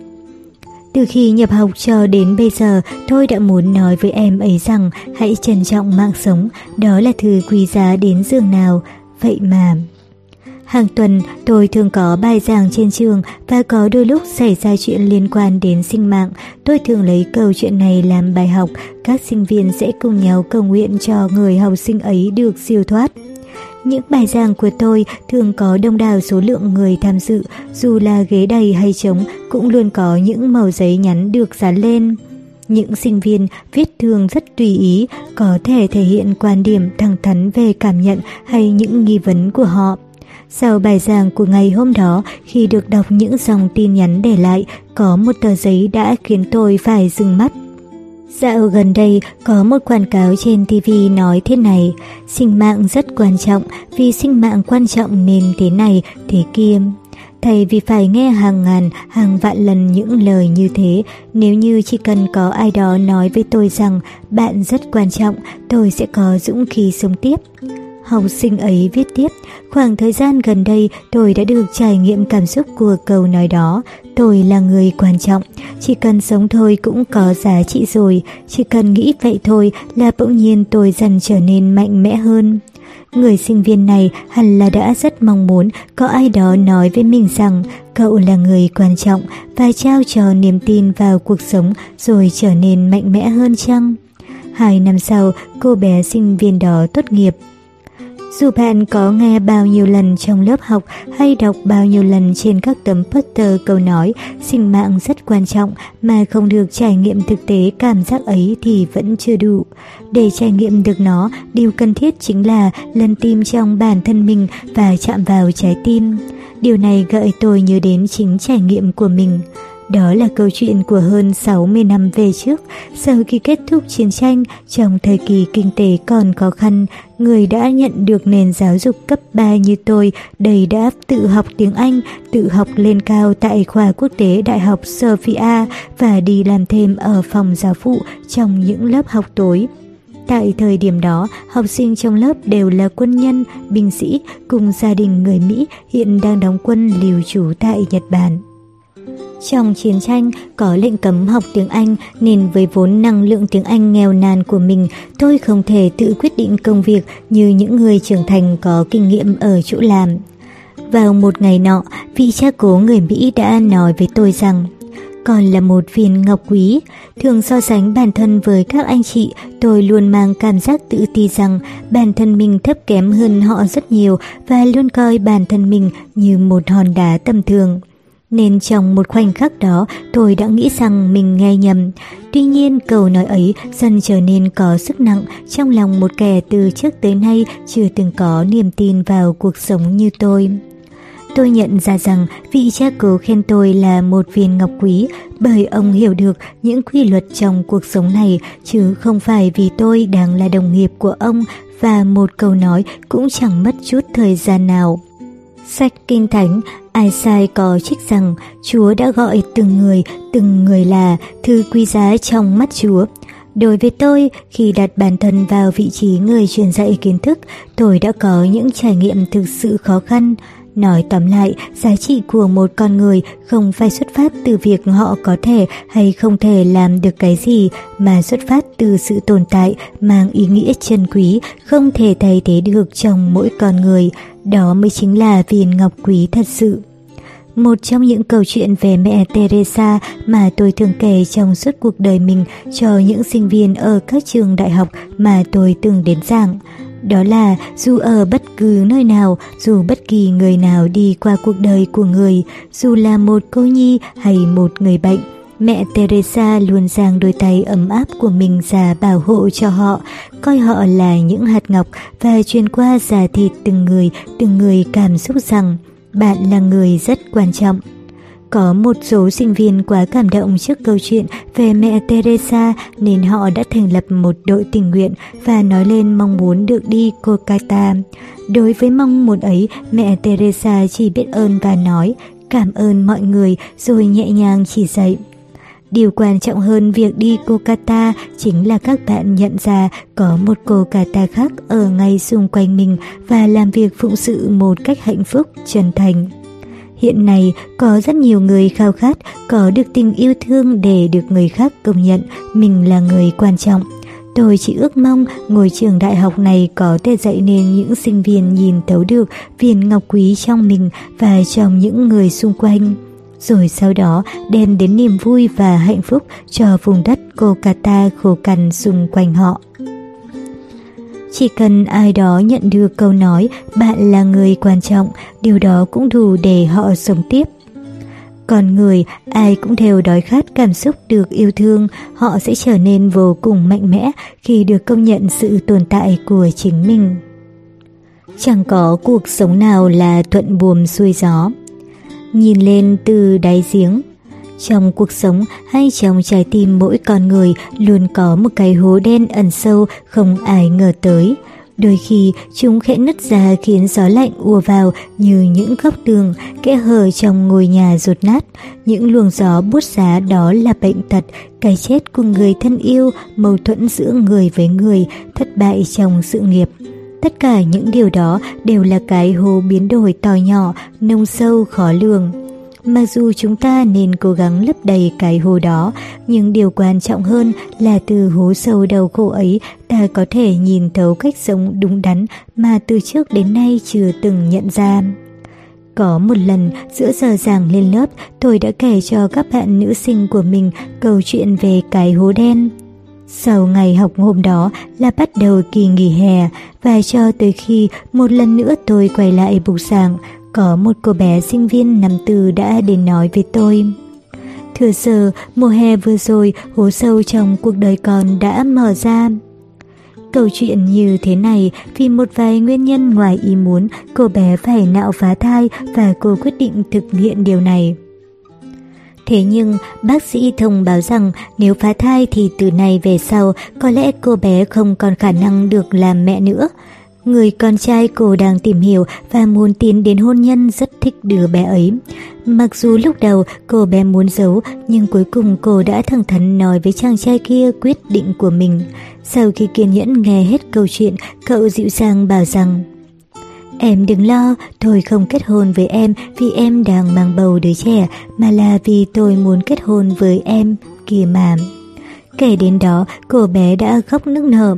từ khi nhập học cho đến bây giờ, tôi đã muốn nói với em ấy rằng hãy trân trọng mạng sống, đó là thứ quý giá đến giường nào. Vậy mà... Hàng tuần tôi thường có bài giảng trên trường và có đôi lúc xảy ra chuyện liên quan đến sinh mạng. Tôi thường lấy câu chuyện này làm bài học, các sinh viên sẽ cùng nhau cầu nguyện cho người học sinh ấy được siêu thoát. Những bài giảng của tôi thường có đông đảo số lượng người tham dự, dù là ghế đầy hay trống cũng luôn có những màu giấy nhắn được dán lên. Những sinh viên viết thường rất tùy ý, có thể thể hiện quan điểm thẳng thắn về cảm nhận hay những nghi vấn của họ. Sau bài giảng của ngày hôm đó, khi được đọc những dòng tin nhắn để lại, có một tờ giấy đã khiến tôi phải dừng mắt. Dạo gần đây có một quảng cáo trên TV nói thế này, sinh mạng rất quan trọng, vì sinh mạng quan trọng nên thế này, thế kia. Thầy vì phải nghe hàng ngàn, hàng vạn lần những lời như thế, nếu như chỉ cần có ai đó nói với tôi rằng bạn rất quan trọng, tôi sẽ có dũng khí sống tiếp. Học sinh ấy viết tiếp, khoảng thời gian gần đây tôi đã được trải nghiệm cảm xúc của câu nói đó. Tôi là người quan trọng, chỉ cần sống thôi cũng có giá trị rồi, chỉ cần nghĩ vậy thôi là bỗng nhiên tôi dần trở nên mạnh mẽ hơn. Người sinh viên này hẳn là đã rất mong muốn có ai đó nói với mình rằng cậu là người quan trọng và trao cho niềm tin vào cuộc sống rồi trở nên mạnh mẽ hơn chăng? Hai năm sau, cô bé sinh viên đó tốt nghiệp. Dù bạn có nghe bao nhiêu lần trong lớp học hay đọc bao nhiêu lần trên các tấm poster câu nói sinh mạng rất quan trọng mà không được trải nghiệm thực tế cảm giác ấy thì vẫn chưa đủ. Để trải nghiệm được nó, điều cần thiết chính là lần tim trong bản thân mình và chạm vào trái tim. Điều này gợi tôi nhớ đến chính trải nghiệm của mình. Đó là câu chuyện của hơn 60 năm về trước, sau khi kết thúc chiến tranh, trong thời kỳ kinh tế còn khó khăn, người đã nhận được nền giáo dục cấp 3 như tôi đầy đã tự học tiếng Anh, tự học lên cao tại khoa quốc tế Đại học Sophia và đi làm thêm ở phòng giáo phụ trong những lớp học tối. Tại thời điểm đó, học sinh trong lớp đều là quân nhân, binh sĩ cùng gia đình người Mỹ hiện đang đóng quân lưu trú tại Nhật Bản. Trong chiến tranh có lệnh cấm học tiếng Anh nên với vốn năng lượng tiếng Anh nghèo nàn của mình tôi không thể tự quyết định công việc như những người trưởng thành có kinh nghiệm ở chỗ làm. Vào một ngày nọ, vị cha cố người Mỹ đã nói với tôi rằng còn là một viên ngọc quý. Thường so sánh bản thân với các anh chị, tôi luôn mang cảm giác tự ti rằng bản thân mình thấp kém hơn họ rất nhiều và luôn coi bản thân mình như một hòn đá tầm thường. Nên trong một khoảnh khắc đó tôi đã nghĩ rằng mình nghe nhầm. Tuy nhiên câu nói ấy dần trở nên có sức nặng trong lòng một kẻ từ trước tới nay chưa từng có niềm tin vào cuộc sống như tôi. Tôi nhận ra rằng vị cha cố khen tôi là một viên ngọc quý bởi ông hiểu được những quy luật trong cuộc sống này chứ không phải vì tôi đang là đồng nghiệp của ông và một câu nói cũng chẳng mất chút thời gian nào. Sách Kinh Thánh, ai sai có trích rằng Chúa đã gọi từng người, từng người là thư quý giá trong mắt Chúa. Đối với tôi, khi đặt bản thân vào vị trí người truyền dạy kiến thức, tôi đã có những trải nghiệm thực sự khó khăn. Nói tóm lại, giá trị của một con người không phải xuất phát từ việc họ có thể hay không thể làm được cái gì, mà xuất phát từ sự tồn tại mang ý nghĩa chân quý không thể thay thế được trong mỗi con người. Đó mới chính là viên ngọc quý thật sự. Một trong những câu chuyện về mẹ Teresa mà tôi thường kể trong suốt cuộc đời mình cho những sinh viên ở các trường đại học mà tôi từng đến giảng. Đó là dù ở bất cứ nơi nào, dù bất kỳ người nào đi qua cuộc đời của người, dù là một cô nhi hay một người bệnh, mẹ Teresa luôn dang đôi tay ấm áp của mình ra bảo hộ cho họ, coi họ là những hạt ngọc và truyền qua già thịt từng người, từng người cảm xúc rằng bạn là người rất quan trọng. Có một số sinh viên quá cảm động trước câu chuyện về mẹ Teresa nên họ đã thành lập một đội tình nguyện và nói lên mong muốn được đi Kolkata. Đối với mong muốn ấy, mẹ Teresa chỉ biết ơn và nói cảm ơn mọi người rồi nhẹ nhàng chỉ dạy. Điều quan trọng hơn việc đi Kolkata chính là các bạn nhận ra có một Kolkata khác ở ngay xung quanh mình và làm việc phụng sự một cách hạnh phúc, chân thành. Hiện nay có rất nhiều người khao khát có được tình yêu thương để được người khác công nhận mình là người quan trọng. Tôi chỉ ước mong ngôi trường đại học này có thể dạy nên những sinh viên nhìn thấu được viên ngọc quý trong mình và trong những người xung quanh. Rồi sau đó đem đến niềm vui và hạnh phúc cho vùng đất Kolkata khô cằn xung quanh họ. Chỉ cần ai đó nhận được câu nói bạn là người quan trọng, điều đó cũng đủ để họ sống tiếp. Con người, ai cũng đều đói khát cảm xúc được yêu thương, họ sẽ trở nên vô cùng mạnh mẽ khi được công nhận sự tồn tại của chính mình. Chẳng có cuộc sống nào là thuận buồm xuôi gió. Nhìn lên từ đáy giếng, trong cuộc sống hay trong trái tim mỗi con người luôn có một cái hố đen ẩn sâu không ai ngờ tới. Đôi khi chúng khẽ nứt ra khiến gió lạnh ùa vào như những góc tường, kẽ hở trong ngôi nhà rột nát. Những luồng gió buốt giá đó là bệnh tật, cái chết của người thân yêu, mâu thuẫn giữa người với người, thất bại trong sự nghiệp. Tất cả những điều đó đều là cái hồ biến đổi to nhỏ, nông sâu khó lường. Mặc dù chúng ta nên cố gắng lấp đầy cái hồ đó, nhưng điều quan trọng hơn là từ hố sâu đầu khổ ấy ta có thể nhìn thấu cách sống đúng đắn mà từ trước đến nay chưa từng nhận ra. Có một lần giữa giờ giảng lên lớp, tôi đã kể cho các bạn nữ sinh của mình câu chuyện về cái hố đen. Sau ngày học hôm đó là bắt đầu kỳ nghỉ hè và cho tới khi một lần nữa tôi quay lại bục giảng, có một cô bé sinh viên năm tư đã đến nói với tôi. Thừa giờ, mùa hè vừa rồi, hố sâu trong cuộc đời con đã mở ra. Câu chuyện như thế này vì một vài nguyên nhân ngoài ý muốn, cô bé phải nạo phá thai và cô quyết định thực hiện điều này. Thế nhưng, bác sĩ thông báo rằng nếu phá thai thì từ nay về sau có lẽ cô bé không còn khả năng được làm mẹ nữa. Người con trai cô đang tìm hiểu và muốn tiến đến hôn nhân rất thích đứa bé ấy. Mặc dù lúc đầu cô bé muốn giấu, nhưng cuối cùng cô đã thẳng thắn nói với chàng trai kia quyết định của mình. Sau khi kiên nhẫn nghe hết câu chuyện, cậu dịu dàng bảo rằng Em đừng lo, tôi không kết hôn với em vì em đang mang bầu đứa trẻ, mà là vì tôi muốn kết hôn với em, kìa mà. Kể đến đó, cô bé đã khóc nức nở.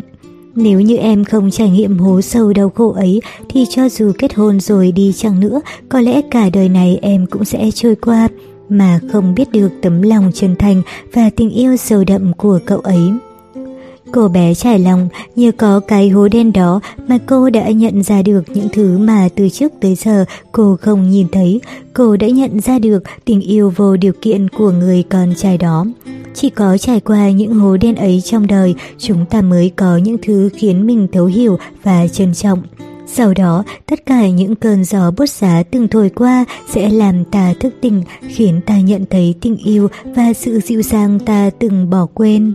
Nếu như em không trải nghiệm hố sâu đau khổ ấy thì cho dù kết hôn rồi đi chăng nữa, có lẽ cả đời này em cũng sẽ trôi qua mà không biết được tấm lòng chân thành và tình yêu sâu đậm của cậu ấy. Cô bé trải lòng, như có cái hố đen đó mà cô đã nhận ra được những thứ mà từ trước tới giờ cô không nhìn thấy. Cô đã nhận ra được tình yêu vô điều kiện của người con trai đó. Chỉ có trải qua những hố đen ấy trong đời, chúng ta mới có những thứ khiến mình thấu hiểu và trân trọng. Sau đó, tất cả những cơn gió bút giá từng thổi qua sẽ làm ta thức tỉnh, khiến ta nhận thấy tình yêu và sự dịu dàng ta từng bỏ quên.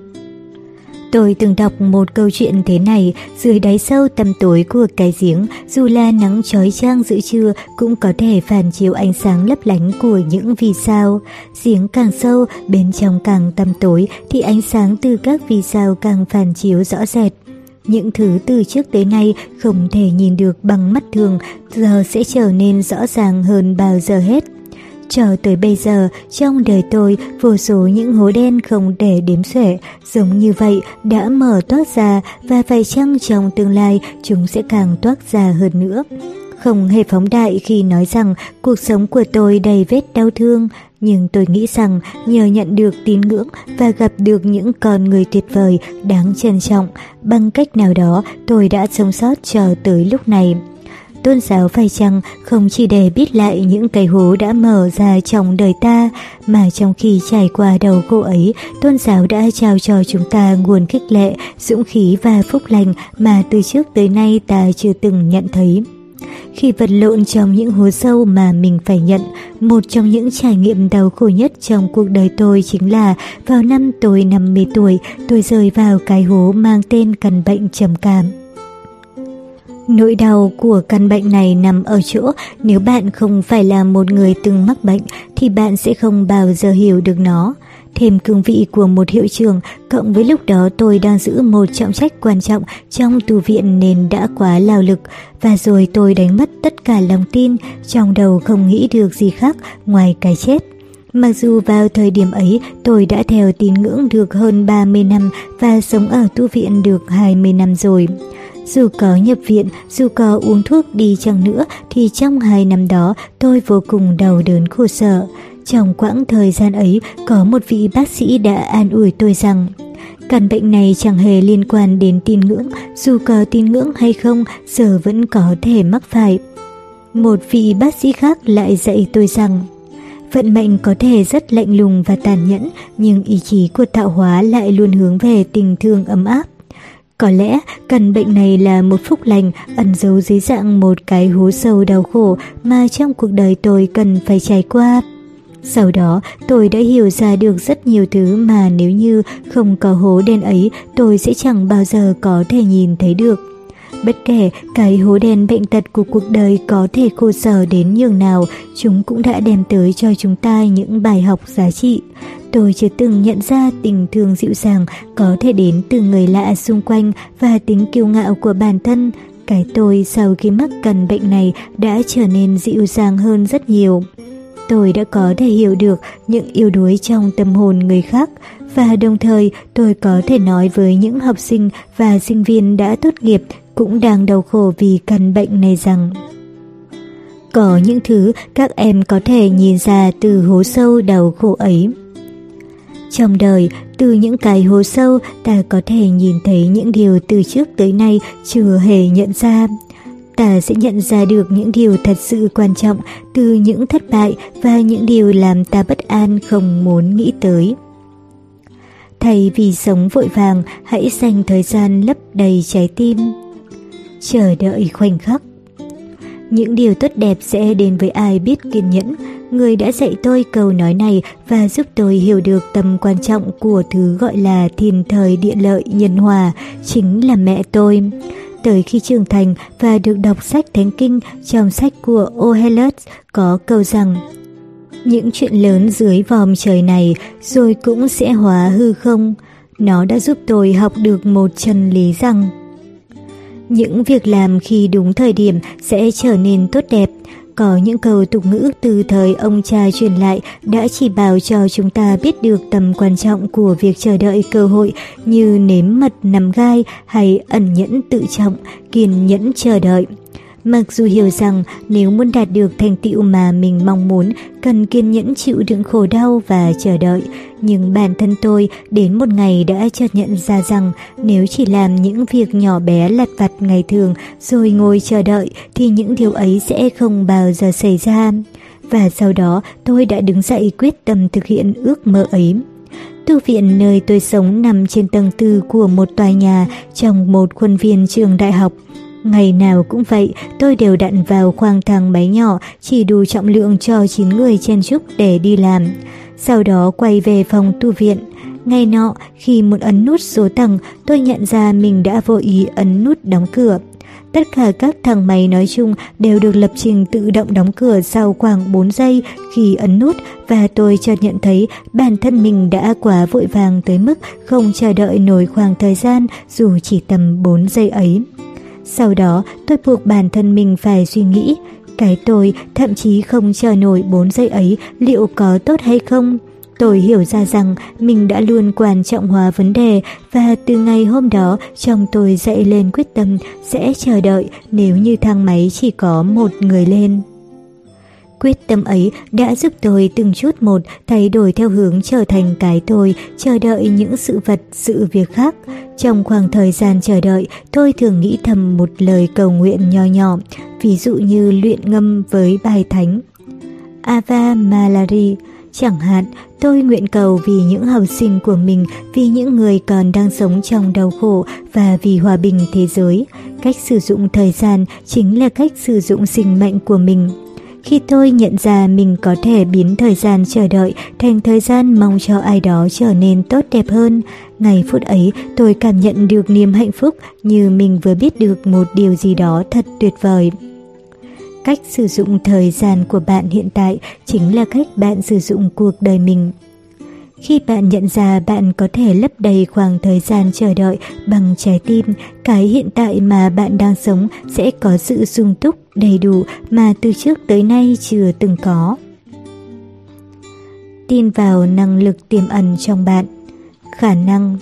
Tôi từng đọc một câu chuyện thế này, dưới đáy sâu tầm tối của cái giếng, dù là nắng trói trang giữa trưa cũng có thể phản chiếu ánh sáng lấp lánh của những vì sao. Giếng càng sâu, bên trong càng tăm tối thì ánh sáng từ các vì sao càng phản chiếu rõ rệt. Những thứ từ trước tới nay không thể nhìn được bằng mắt thường, giờ sẽ trở nên rõ ràng hơn bao giờ hết. Cho tới bây giờ, trong đời tôi, vô số những hố đen không để đếm xuể, giống như vậy đã mở toát ra và phải chăng trong tương lai chúng sẽ càng toát ra hơn nữa. Không hề phóng đại khi nói rằng cuộc sống của tôi đầy vết đau thương, nhưng tôi nghĩ rằng nhờ nhận được tín ngưỡng và gặp được những con người tuyệt vời, đáng trân trọng, bằng cách nào đó tôi đã sống sót cho tới lúc này tôn giáo phải chăng không chỉ để biết lại những cái hố đã mở ra trong đời ta, mà trong khi trải qua đầu cô ấy, tôn giáo đã trao cho chúng ta nguồn khích lệ, dũng khí và phúc lành mà từ trước tới nay ta chưa từng nhận thấy. Khi vật lộn trong những hố sâu mà mình phải nhận, một trong những trải nghiệm đau khổ nhất trong cuộc đời tôi chính là vào năm tôi 50 tuổi, tôi rơi vào cái hố mang tên căn bệnh trầm cảm. Nỗi đau của căn bệnh này nằm ở chỗ nếu bạn không phải là một người từng mắc bệnh thì bạn sẽ không bao giờ hiểu được nó. Thêm cương vị của một hiệu trưởng, cộng với lúc đó tôi đang giữ một trọng trách quan trọng trong tu viện nên đã quá lao lực, và rồi tôi đánh mất tất cả lòng tin, trong đầu không nghĩ được gì khác ngoài cái chết. Mặc dù vào thời điểm ấy tôi đã theo tín ngưỡng được hơn 30 năm và sống ở tu viện được 20 năm rồi. Dù có nhập viện, dù có uống thuốc đi chăng nữa thì trong hai năm đó tôi vô cùng đau đớn khổ sở. Trong quãng thời gian ấy có một vị bác sĩ đã an ủi tôi rằng Căn bệnh này chẳng hề liên quan đến tin ngưỡng, dù có tin ngưỡng hay không, giờ vẫn có thể mắc phải. Một vị bác sĩ khác lại dạy tôi rằng, vận mệnh có thể rất lạnh lùng và tàn nhẫn, nhưng ý chí của tạo hóa lại luôn hướng về tình thương ấm áp. Có lẽ căn bệnh này là một phúc lành, ẩn giấu dưới dạng một cái hố sâu đau khổ mà trong cuộc đời tôi cần phải trải qua. Sau đó, tôi đã hiểu ra được rất nhiều thứ mà nếu như không có hố đen ấy, tôi sẽ chẳng bao giờ có thể nhìn thấy được. Bất kể cái hố đen bệnh tật của cuộc đời có thể khô sở đến nhường nào, chúng cũng đã đem tới cho chúng ta những bài học giá trị. Tôi chưa từng nhận ra tình thương dịu dàng có thể đến từ người lạ xung quanh và tính kiêu ngạo của bản thân. Cái tôi sau khi mắc căn bệnh này đã trở nên dịu dàng hơn rất nhiều. Tôi đã có thể hiểu được những yếu đuối trong tâm hồn người khác và đồng thời tôi có thể nói với những học sinh và sinh viên đã tốt nghiệp cũng đang đau khổ vì căn bệnh này rằng có những thứ các em có thể nhìn ra từ hố sâu đau khổ ấy. Trong đời, từ những cái hố sâu ta có thể nhìn thấy những điều từ trước tới nay chưa hề nhận ra. Ta sẽ nhận ra được những điều thật sự quan trọng từ những thất bại và những điều làm ta bất an không muốn nghĩ tới. Thay vì sống vội vàng, hãy dành thời gian lấp đầy trái tim. Chờ đợi khoảnh khắc. Những điều tốt đẹp sẽ đến với ai biết kiên nhẫn, người đã dạy tôi câu nói này và giúp tôi hiểu được tầm quan trọng của thứ gọi là thiên thời địa lợi nhân hòa, chính là mẹ tôi. Tới khi trưởng thành và được đọc sách Thánh Kinh trong sách của Ohelus có câu rằng Những chuyện lớn dưới vòm trời này rồi cũng sẽ hóa hư không. Nó đã giúp tôi học được một chân lý rằng những việc làm khi đúng thời điểm sẽ trở nên tốt đẹp. Có những câu tục ngữ từ thời ông cha truyền lại đã chỉ bảo cho chúng ta biết được tầm quan trọng của việc chờ đợi cơ hội như nếm mật nằm gai hay ẩn nhẫn tự trọng, kiên nhẫn chờ đợi. Mặc dù hiểu rằng nếu muốn đạt được thành tựu mà mình mong muốn, cần kiên nhẫn chịu đựng khổ đau và chờ đợi, nhưng bản thân tôi đến một ngày đã chợt nhận ra rằng nếu chỉ làm những việc nhỏ bé lặt vặt ngày thường rồi ngồi chờ đợi thì những điều ấy sẽ không bao giờ xảy ra. Và sau đó tôi đã đứng dậy quyết tâm thực hiện ước mơ ấy. Tu viện nơi tôi sống nằm trên tầng tư của một tòa nhà trong một khuôn viên trường đại học. Ngày nào cũng vậy, tôi đều đặn vào khoang thang máy nhỏ chỉ đủ trọng lượng cho 9 người chen chúc để đi làm. Sau đó quay về phòng tu viện. Ngày nọ, khi muốn ấn nút số tầng, tôi nhận ra mình đã vô ý ấn nút đóng cửa. Tất cả các thang máy nói chung đều được lập trình tự động đóng cửa sau khoảng 4 giây khi ấn nút và tôi chợt nhận thấy bản thân mình đã quá vội vàng tới mức không chờ đợi nổi khoảng thời gian dù chỉ tầm 4 giây ấy. Sau đó tôi buộc bản thân mình phải suy nghĩ, cái tôi thậm chí không chờ nổi 4 giây ấy liệu có tốt hay không. Tôi hiểu ra rằng mình đã luôn quan trọng hóa vấn đề và từ ngày hôm đó trong tôi dậy lên quyết tâm sẽ chờ đợi nếu như thang máy chỉ có một người lên. Quyết tâm ấy đã giúp tôi từng chút một thay đổi theo hướng trở thành cái tôi, chờ đợi những sự vật, sự việc khác. Trong khoảng thời gian chờ đợi, tôi thường nghĩ thầm một lời cầu nguyện nho nhỏ, ví dụ như luyện ngâm với bài thánh. Ava Malari Chẳng hạn, tôi nguyện cầu vì những học sinh của mình, vì những người còn đang sống trong đau khổ và vì hòa bình thế giới. Cách sử dụng thời gian chính là cách sử dụng sinh mệnh của mình. Khi tôi nhận ra mình có thể biến thời gian chờ đợi thành thời gian mong cho ai đó trở nên tốt đẹp hơn, ngày phút ấy tôi cảm nhận được niềm hạnh phúc như mình vừa biết được một điều gì đó thật tuyệt vời. Cách sử dụng thời gian của bạn hiện tại chính là cách bạn sử dụng cuộc đời mình. Khi bạn nhận ra bạn có thể lấp đầy khoảng thời gian chờ đợi bằng trái tim, cái hiện tại mà bạn đang sống sẽ có sự sung túc, đầy đủ mà từ trước tới nay chưa từng có. tin vào năng lực tiềm ẩn trong bạn. Khả năng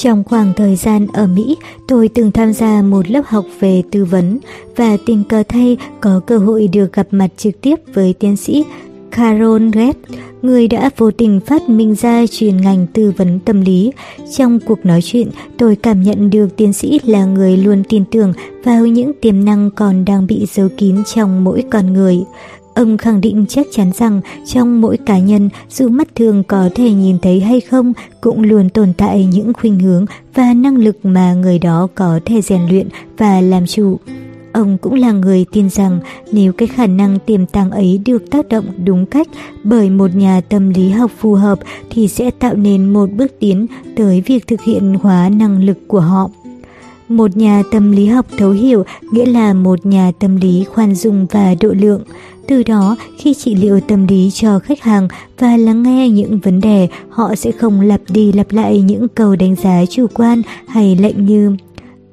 trong khoảng thời gian ở Mỹ, tôi từng tham gia một lớp học về tư vấn và tình cờ thay có cơ hội được gặp mặt trực tiếp với tiến sĩ Carol Red, người đã vô tình phát minh ra chuyên ngành tư vấn tâm lý. Trong cuộc nói chuyện, tôi cảm nhận được tiến sĩ là người luôn tin tưởng vào những tiềm năng còn đang bị giấu kín trong mỗi con người. Ông khẳng định chắc chắn rằng trong mỗi cá nhân, dù mắt thường có thể nhìn thấy hay không, cũng luôn tồn tại những khuynh hướng và năng lực mà người đó có thể rèn luyện và làm chủ. Ông cũng là người tin rằng nếu cái khả năng tiềm tàng ấy được tác động đúng cách bởi một nhà tâm lý học phù hợp thì sẽ tạo nên một bước tiến tới việc thực hiện hóa năng lực của họ. Một nhà tâm lý học thấu hiểu nghĩa là một nhà tâm lý khoan dung và độ lượng. Từ đó, khi trị liệu tâm lý cho khách hàng và lắng nghe những vấn đề, họ sẽ không lặp đi lặp lại những câu đánh giá chủ quan hay lệnh như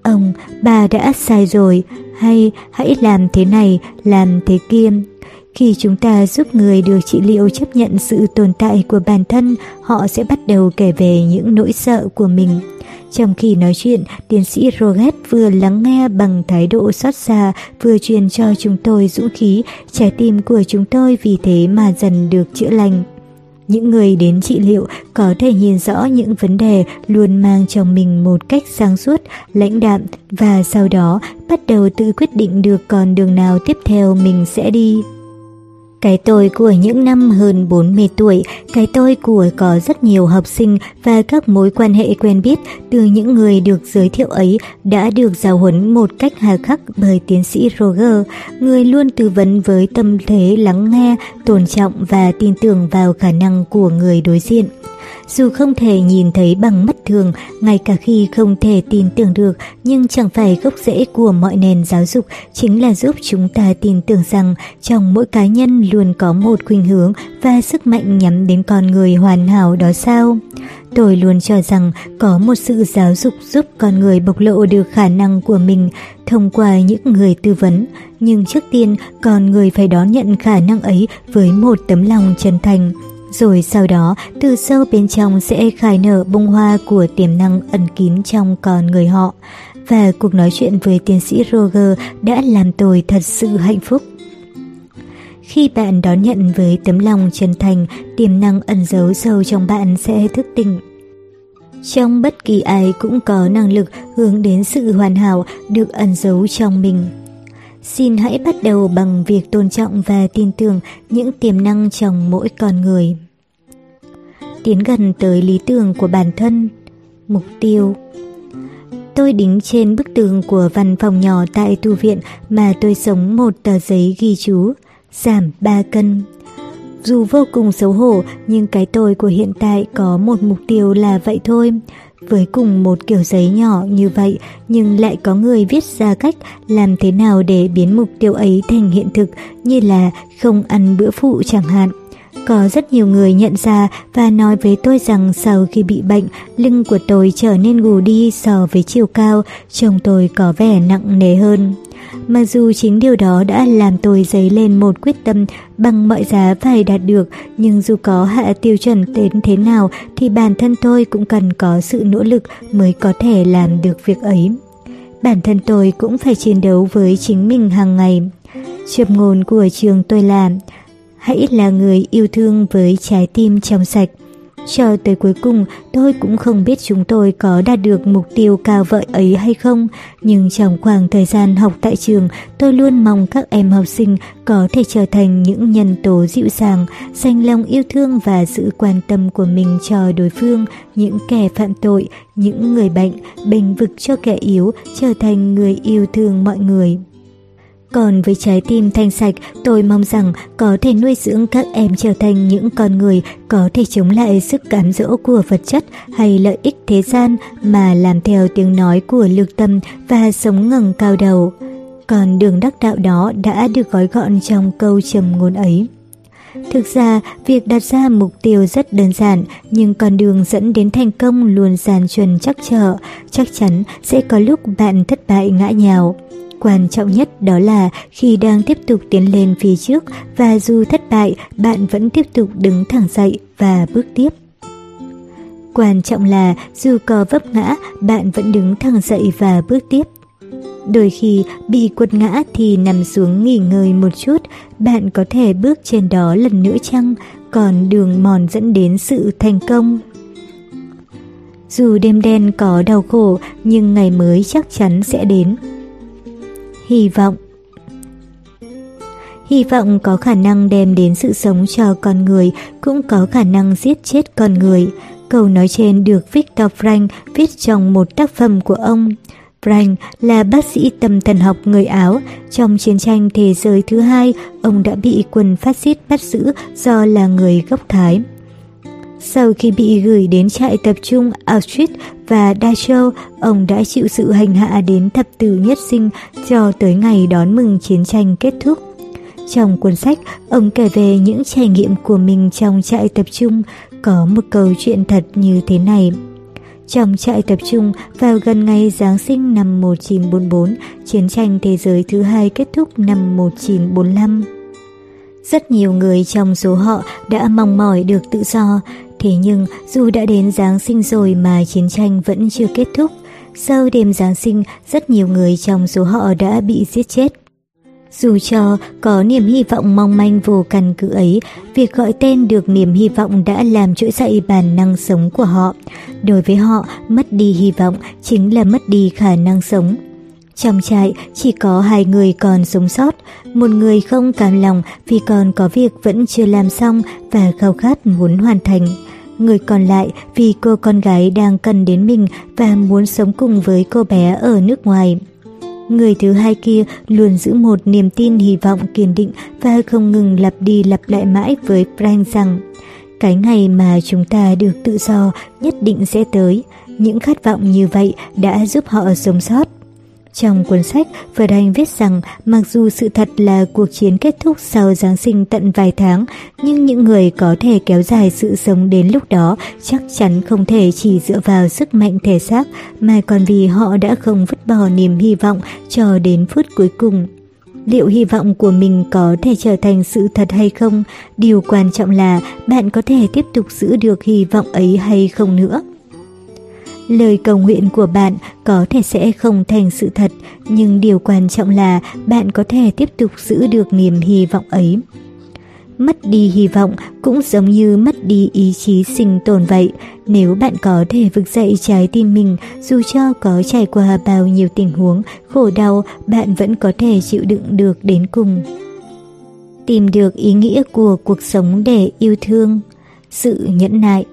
Ông, bà đã sai rồi, hay hãy làm thế này, làm thế kia. Khi chúng ta giúp người được trị liệu chấp nhận sự tồn tại của bản thân, họ sẽ bắt đầu kể về những nỗi sợ của mình. Trong khi nói chuyện, tiến sĩ Roget vừa lắng nghe bằng thái độ xót xa, vừa truyền cho chúng tôi dũng khí, trái tim của chúng tôi vì thế mà dần được chữa lành. Những người đến trị liệu có thể nhìn rõ những vấn đề luôn mang trong mình một cách sáng suốt, lãnh đạm và sau đó bắt đầu tự quyết định được con đường nào tiếp theo mình sẽ đi. Cái tôi của những năm hơn 40 tuổi, cái tôi của có rất nhiều học sinh và các mối quan hệ quen biết từ những người được giới thiệu ấy đã được giáo huấn một cách hà khắc bởi tiến sĩ Roger, người luôn tư vấn với tâm thế lắng nghe, tôn trọng và tin tưởng vào khả năng của người đối diện. Dù không thể nhìn thấy bằng mắt thường, ngay cả khi không thể tin tưởng được, nhưng chẳng phải gốc rễ của mọi nền giáo dục chính là giúp chúng ta tin tưởng rằng trong mỗi cá nhân luôn có một khuynh hướng và sức mạnh nhắm đến con người hoàn hảo đó sao? Tôi luôn cho rằng có một sự giáo dục giúp con người bộc lộ được khả năng của mình thông qua những người tư vấn. Nhưng trước tiên, con người phải đón nhận khả năng ấy với một tấm lòng chân thành rồi sau đó từ sâu bên trong sẽ khai nở bông hoa của tiềm năng ẩn kín trong con người họ. Và cuộc nói chuyện với tiến sĩ Roger đã làm tôi thật sự hạnh phúc. Khi bạn đón nhận với tấm lòng chân thành, tiềm năng ẩn giấu sâu trong bạn sẽ thức tỉnh. Trong bất kỳ ai cũng có năng lực hướng đến sự hoàn hảo được ẩn giấu trong mình. Xin hãy bắt đầu bằng việc tôn trọng và tin tưởng những tiềm năng trong mỗi con người tiến gần tới lý tưởng của bản thân, mục tiêu. Tôi đính trên bức tường của văn phòng nhỏ tại tu viện mà tôi sống một tờ giấy ghi chú, giảm 3 cân. Dù vô cùng xấu hổ, nhưng cái tôi của hiện tại có một mục tiêu là vậy thôi. Với cùng một kiểu giấy nhỏ như vậy, nhưng lại có người viết ra cách làm thế nào để biến mục tiêu ấy thành hiện thực như là không ăn bữa phụ chẳng hạn. Có rất nhiều người nhận ra và nói với tôi rằng sau khi bị bệnh, lưng của tôi trở nên gù đi so với chiều cao, trông tôi có vẻ nặng nề hơn. Mặc dù chính điều đó đã làm tôi dấy lên một quyết tâm bằng mọi giá phải đạt được, nhưng dù có hạ tiêu chuẩn đến thế nào thì bản thân tôi cũng cần có sự nỗ lực mới có thể làm được việc ấy. Bản thân tôi cũng phải chiến đấu với chính mình hàng ngày. Châm ngôn của trường tôi làm hãy là người yêu thương với trái tim trong sạch. Cho tới cuối cùng, tôi cũng không biết chúng tôi có đạt được mục tiêu cao vợi ấy hay không, nhưng trong khoảng thời gian học tại trường, tôi luôn mong các em học sinh có thể trở thành những nhân tố dịu dàng, dành lòng yêu thương và sự quan tâm của mình cho đối phương, những kẻ phạm tội, những người bệnh, bình vực cho kẻ yếu, trở thành người yêu thương mọi người. Còn với trái tim thanh sạch, tôi mong rằng có thể nuôi dưỡng các em trở thành những con người có thể chống lại sức cám dỗ của vật chất hay lợi ích thế gian mà làm theo tiếng nói của lược tâm và sống ngẩng cao đầu. Còn đường đắc đạo đó đã được gói gọn trong câu trầm ngôn ấy. Thực ra, việc đặt ra mục tiêu rất đơn giản, nhưng con đường dẫn đến thành công luôn gian chuẩn chắc trở, chắc chắn sẽ có lúc bạn thất bại ngã nhào. Quan trọng nhất đó là khi đang tiếp tục tiến lên phía trước và dù thất bại, bạn vẫn tiếp tục đứng thẳng dậy và bước tiếp. Quan trọng là dù có vấp ngã, bạn vẫn đứng thẳng dậy và bước tiếp. Đôi khi bị quật ngã thì nằm xuống nghỉ ngơi một chút, bạn có thể bước trên đó lần nữa chăng, còn đường mòn dẫn đến sự thành công. Dù đêm đen có đau khổ, nhưng ngày mới chắc chắn sẽ đến. Hy vọng Hy vọng có khả năng đem đến sự sống cho con người, cũng có khả năng giết chết con người. Câu nói trên được Victor Frank viết trong một tác phẩm của ông. Frank là bác sĩ tâm thần học người Áo. Trong chiến tranh thế giới thứ hai, ông đã bị quân phát xít bắt giữ do là người gốc Thái. Sau khi bị gửi đến trại tập trung Auschwitz và Dachau, ông đã chịu sự hành hạ đến thập tử nhất sinh cho tới ngày đón mừng chiến tranh kết thúc. Trong cuốn sách, ông kể về những trải nghiệm của mình trong trại tập trung, có một câu chuyện thật như thế này. Trong trại tập trung, vào gần ngày Giáng sinh năm 1944, chiến tranh thế giới thứ hai kết thúc năm 1945. Rất nhiều người trong số họ đã mong mỏi được tự do, thế nhưng dù đã đến Giáng sinh rồi mà chiến tranh vẫn chưa kết thúc. Sau đêm Giáng sinh, rất nhiều người trong số họ đã bị giết chết. Dù cho có niềm hy vọng mong manh vô căn cứ ấy, việc gọi tên được niềm hy vọng đã làm trỗi dậy bản năng sống của họ. Đối với họ, mất đi hy vọng chính là mất đi khả năng sống. Trong trại chỉ có hai người còn sống sót, một người không cam lòng vì còn có việc vẫn chưa làm xong và khao khát muốn hoàn thành. Người còn lại vì cô con gái đang cần đến mình và muốn sống cùng với cô bé ở nước ngoài. Người thứ hai kia luôn giữ một niềm tin hy vọng kiên định và không ngừng lặp đi lặp lại mãi với Frank rằng cái ngày mà chúng ta được tự do nhất định sẽ tới. Những khát vọng như vậy đã giúp họ sống sót. Trong cuốn sách, Frank viết rằng mặc dù sự thật là cuộc chiến kết thúc sau Giáng sinh tận vài tháng, nhưng những người có thể kéo dài sự sống đến lúc đó chắc chắn không thể chỉ dựa vào sức mạnh thể xác, mà còn vì họ đã không vứt bỏ niềm hy vọng cho đến phút cuối cùng. Liệu hy vọng của mình có thể trở thành sự thật hay không? Điều quan trọng là bạn có thể tiếp tục giữ được hy vọng ấy hay không nữa. Lời cầu nguyện của bạn có thể sẽ không thành sự thật, nhưng điều quan trọng là bạn có thể tiếp tục giữ được niềm hy vọng ấy. Mất đi hy vọng cũng giống như mất đi ý chí sinh tồn vậy. Nếu bạn có thể vực dậy trái tim mình, dù cho có trải qua bao nhiêu tình huống, khổ đau, bạn vẫn có thể chịu đựng được đến cùng. Tìm được ý nghĩa của cuộc sống để yêu thương, sự nhẫn nại.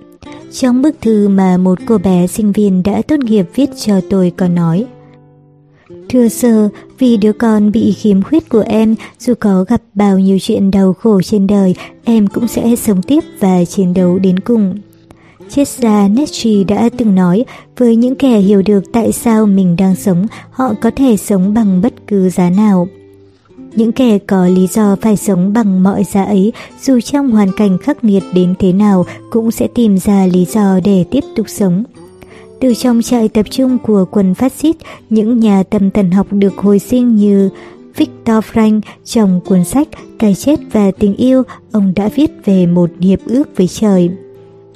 Trong bức thư mà một cô bé sinh viên đã tốt nghiệp viết cho tôi có nói Thưa sơ, vì đứa con bị khiếm khuyết của em, dù có gặp bao nhiêu chuyện đau khổ trên đời, em cũng sẽ sống tiếp và chiến đấu đến cùng. Triết gia Nietzsche đã từng nói, với những kẻ hiểu được tại sao mình đang sống, họ có thể sống bằng bất cứ giá nào. Những kẻ có lý do phải sống bằng mọi giá ấy, dù trong hoàn cảnh khắc nghiệt đến thế nào, cũng sẽ tìm ra lý do để tiếp tục sống. Từ trong trại tập trung của quân phát xít, những nhà tâm thần học được hồi sinh như Victor Frank trong cuốn sách Cái chết và tình yêu, ông đã viết về một hiệp ước với trời.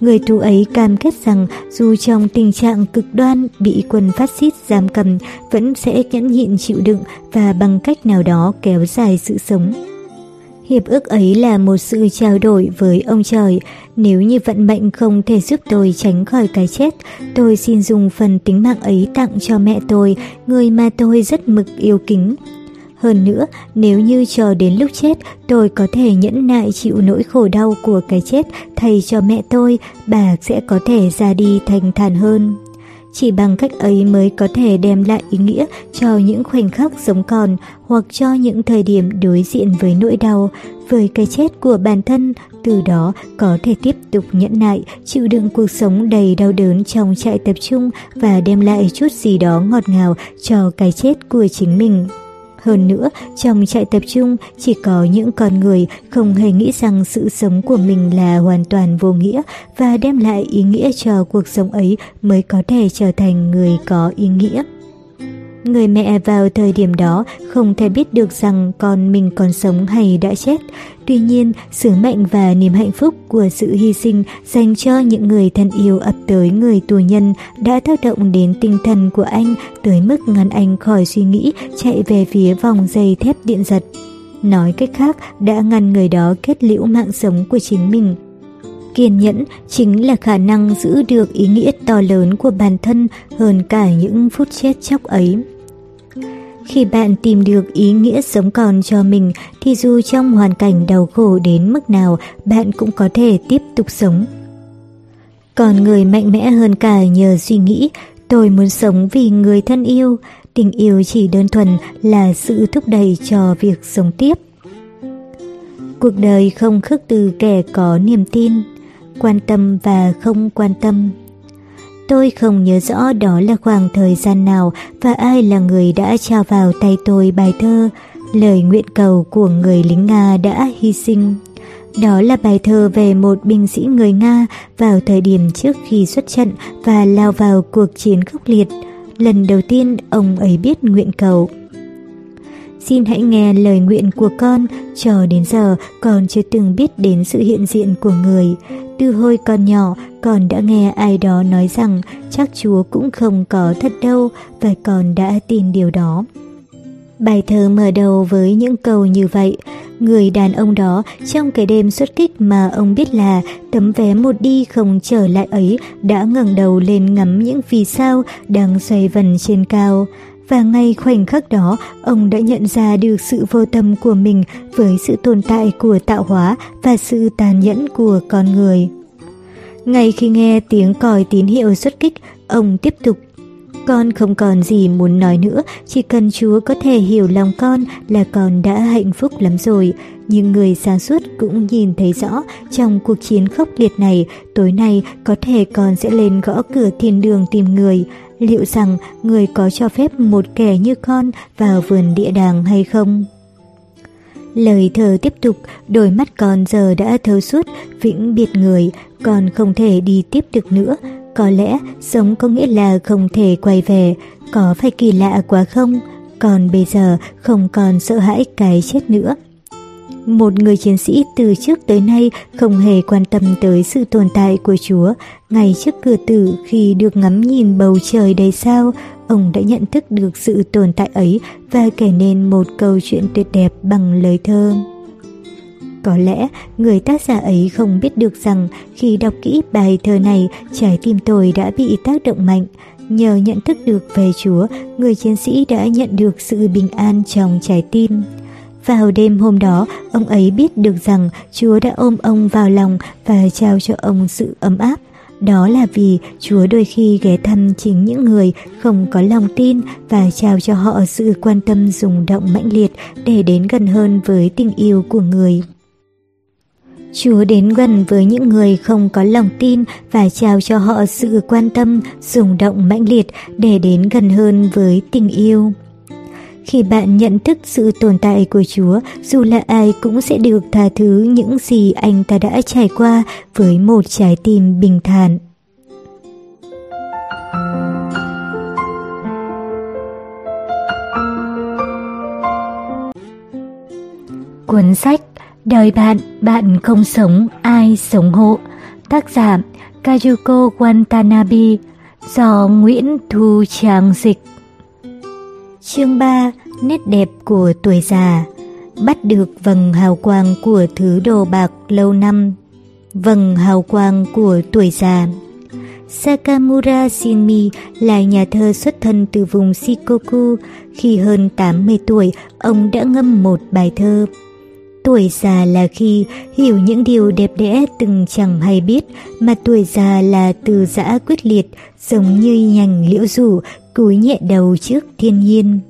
Người tù ấy cam kết rằng dù trong tình trạng cực đoan bị quân phát xít giam cầm vẫn sẽ nhẫn nhịn chịu đựng và bằng cách nào đó kéo dài sự sống. Hiệp ước ấy là một sự trao đổi với ông trời. Nếu như vận mệnh không thể giúp tôi tránh khỏi cái chết, tôi xin dùng phần tính mạng ấy tặng cho mẹ tôi, người mà tôi rất mực yêu kính. Hơn nữa, nếu như chờ đến lúc chết, tôi có thể nhẫn nại chịu nỗi khổ đau của cái chết thay cho mẹ tôi, bà sẽ có thể ra đi thành thản hơn. Chỉ bằng cách ấy mới có thể đem lại ý nghĩa cho những khoảnh khắc sống còn hoặc cho những thời điểm đối diện với nỗi đau, với cái chết của bản thân, từ đó có thể tiếp tục nhẫn nại, chịu đựng cuộc sống đầy đau đớn trong trại tập trung và đem lại chút gì đó ngọt ngào cho cái chết của chính mình. Hơn nữa, trong trại tập trung chỉ có những con người không hề nghĩ rằng sự sống của mình là hoàn toàn vô nghĩa và đem lại ý nghĩa cho cuộc sống ấy mới có thể trở thành người có ý nghĩa. Người mẹ vào thời điểm đó không thể biết được rằng con mình còn sống hay đã chết. Tuy nhiên, sứ mệnh và niềm hạnh phúc của sự hy sinh dành cho những người thân yêu ập tới người tù nhân đã tác động đến tinh thần của anh tới mức ngăn anh khỏi suy nghĩ chạy về phía vòng dây thép điện giật. Nói cách khác, đã ngăn người đó kết liễu mạng sống của chính mình. Kiên nhẫn chính là khả năng giữ được ý nghĩa to lớn của bản thân hơn cả những phút chết chóc ấy. Khi bạn tìm được ý nghĩa sống còn cho mình thì dù trong hoàn cảnh đau khổ đến mức nào bạn cũng có thể tiếp tục sống. Còn người mạnh mẽ hơn cả nhờ suy nghĩ tôi muốn sống vì người thân yêu, tình yêu chỉ đơn thuần là sự thúc đẩy cho việc sống tiếp. Cuộc đời không khước từ kẻ có niềm tin, quan tâm và không quan tâm. Tôi không nhớ rõ đó là khoảng thời gian nào và ai là người đã trao vào tay tôi bài thơ Lời nguyện cầu của người lính Nga đã hy sinh. Đó là bài thơ về một binh sĩ người Nga vào thời điểm trước khi xuất trận và lao vào cuộc chiến khốc liệt. Lần đầu tiên ông ấy biết nguyện cầu. Xin hãy nghe lời nguyện của con, cho đến giờ con chưa từng biết đến sự hiện diện của người. Từ hồi còn nhỏ, con đã nghe ai đó nói rằng chắc Chúa cũng không có thật đâu và con đã tin điều đó. Bài thơ mở đầu với những câu như vậy, người đàn ông đó trong cái đêm xuất kích mà ông biết là tấm vé một đi không trở lại ấy đã ngẩng đầu lên ngắm những vì sao đang xoay vần trên cao. Và ngay khoảnh khắc đó, ông đã nhận ra được sự vô tâm của mình với sự tồn tại của tạo hóa và sự tàn nhẫn của con người. Ngay khi nghe tiếng còi tín hiệu xuất kích, ông tiếp tục. Con không còn gì muốn nói nữa, chỉ cần Chúa có thể hiểu lòng con là con đã hạnh phúc lắm rồi. Nhưng người sáng suốt cũng nhìn thấy rõ trong cuộc chiến khốc liệt này, tối nay có thể con sẽ lên gõ cửa thiên đường tìm người. Liệu rằng người có cho phép một kẻ như con vào vườn địa đàng hay không? Lời thơ tiếp tục, đôi mắt con giờ đã thấu suốt, vĩnh biệt người, con không thể đi tiếp được nữa. Có lẽ sống có nghĩa là không thể quay về, có phải kỳ lạ quá không? Còn bây giờ không còn sợ hãi cái chết nữa. Một người chiến sĩ từ trước tới nay không hề quan tâm tới sự tồn tại của Chúa. Ngay trước cửa tử khi được ngắm nhìn bầu trời đầy sao, ông đã nhận thức được sự tồn tại ấy và kể nên một câu chuyện tuyệt đẹp bằng lời thơ. Có lẽ người tác giả ấy không biết được rằng khi đọc kỹ bài thơ này, trái tim tôi đã bị tác động mạnh. Nhờ nhận thức được về Chúa, người chiến sĩ đã nhận được sự bình an trong trái tim. Vào đêm hôm đó, ông ấy biết được rằng Chúa đã ôm ông vào lòng và trao cho ông sự ấm áp. Đó là vì Chúa đôi khi ghé thăm chính những người không có lòng tin và trao cho họ sự quan tâm rung động mãnh liệt để đến gần hơn với tình yêu của người. Chúa đến gần với những người không có lòng tin và trao cho họ sự quan tâm, rung động mãnh liệt để đến gần hơn với tình yêu. Khi bạn nhận thức sự tồn tại của Chúa, dù là ai cũng sẽ được tha thứ những gì anh ta đã trải qua với một trái tim bình thản. Cuốn sách Đời bạn, bạn không sống, ai sống hộ Tác giả Kazuko Watanabe Do Nguyễn Thu Trang dịch Chương 3 Nét đẹp của tuổi già Bắt được vầng hào quang của thứ đồ bạc lâu năm Vầng hào quang của tuổi già Sakamura Shinmi là nhà thơ xuất thân từ vùng Shikoku. Khi hơn 80 tuổi, ông đã ngâm một bài thơ. Tuổi già là khi hiểu những điều đẹp đẽ từng chẳng hay biết, mà tuổi già là từ giã quyết liệt, giống như nhành liễu rủ, cúi nhẹ đầu trước thiên nhiên.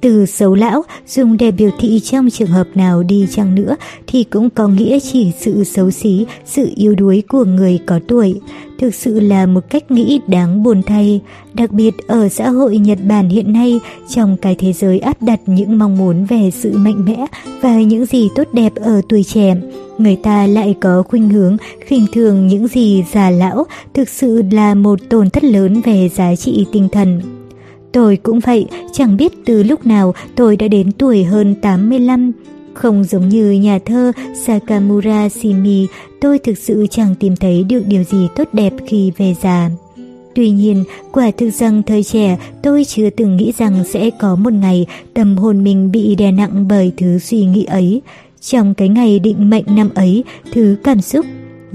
Từ xấu lão dùng để biểu thị trong trường hợp nào đi chăng nữa thì cũng có nghĩa chỉ sự xấu xí, sự yếu đuối của người có tuổi. Thực sự là một cách nghĩ đáng buồn thay, đặc biệt ở xã hội Nhật Bản hiện nay trong cái thế giới áp đặt những mong muốn về sự mạnh mẽ và những gì tốt đẹp ở tuổi trẻ. Người ta lại có khuynh hướng khinh thường những gì già lão thực sự là một tổn thất lớn về giá trị tinh thần. Tôi cũng vậy, chẳng biết từ lúc nào tôi đã đến tuổi hơn 85. Không giống như nhà thơ Sakamura Shimi, tôi thực sự chẳng tìm thấy được điều gì tốt đẹp khi về già. Tuy nhiên, quả thực rằng thời trẻ tôi chưa từng nghĩ rằng sẽ có một ngày tâm hồn mình bị đè nặng bởi thứ suy nghĩ ấy. Trong cái ngày định mệnh năm ấy, thứ cảm xúc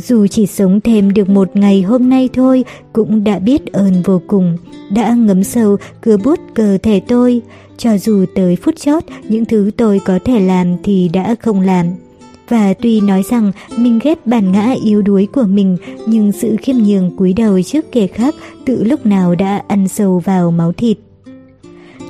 dù chỉ sống thêm được một ngày hôm nay thôi cũng đã biết ơn vô cùng, đã ngấm sâu cưa bút cơ thể tôi. Cho dù tới phút chót những thứ tôi có thể làm thì đã không làm. Và tuy nói rằng mình ghét bản ngã yếu đuối của mình, nhưng sự khiêm nhường cúi đầu trước kẻ khác tự lúc nào đã ăn sâu vào máu thịt.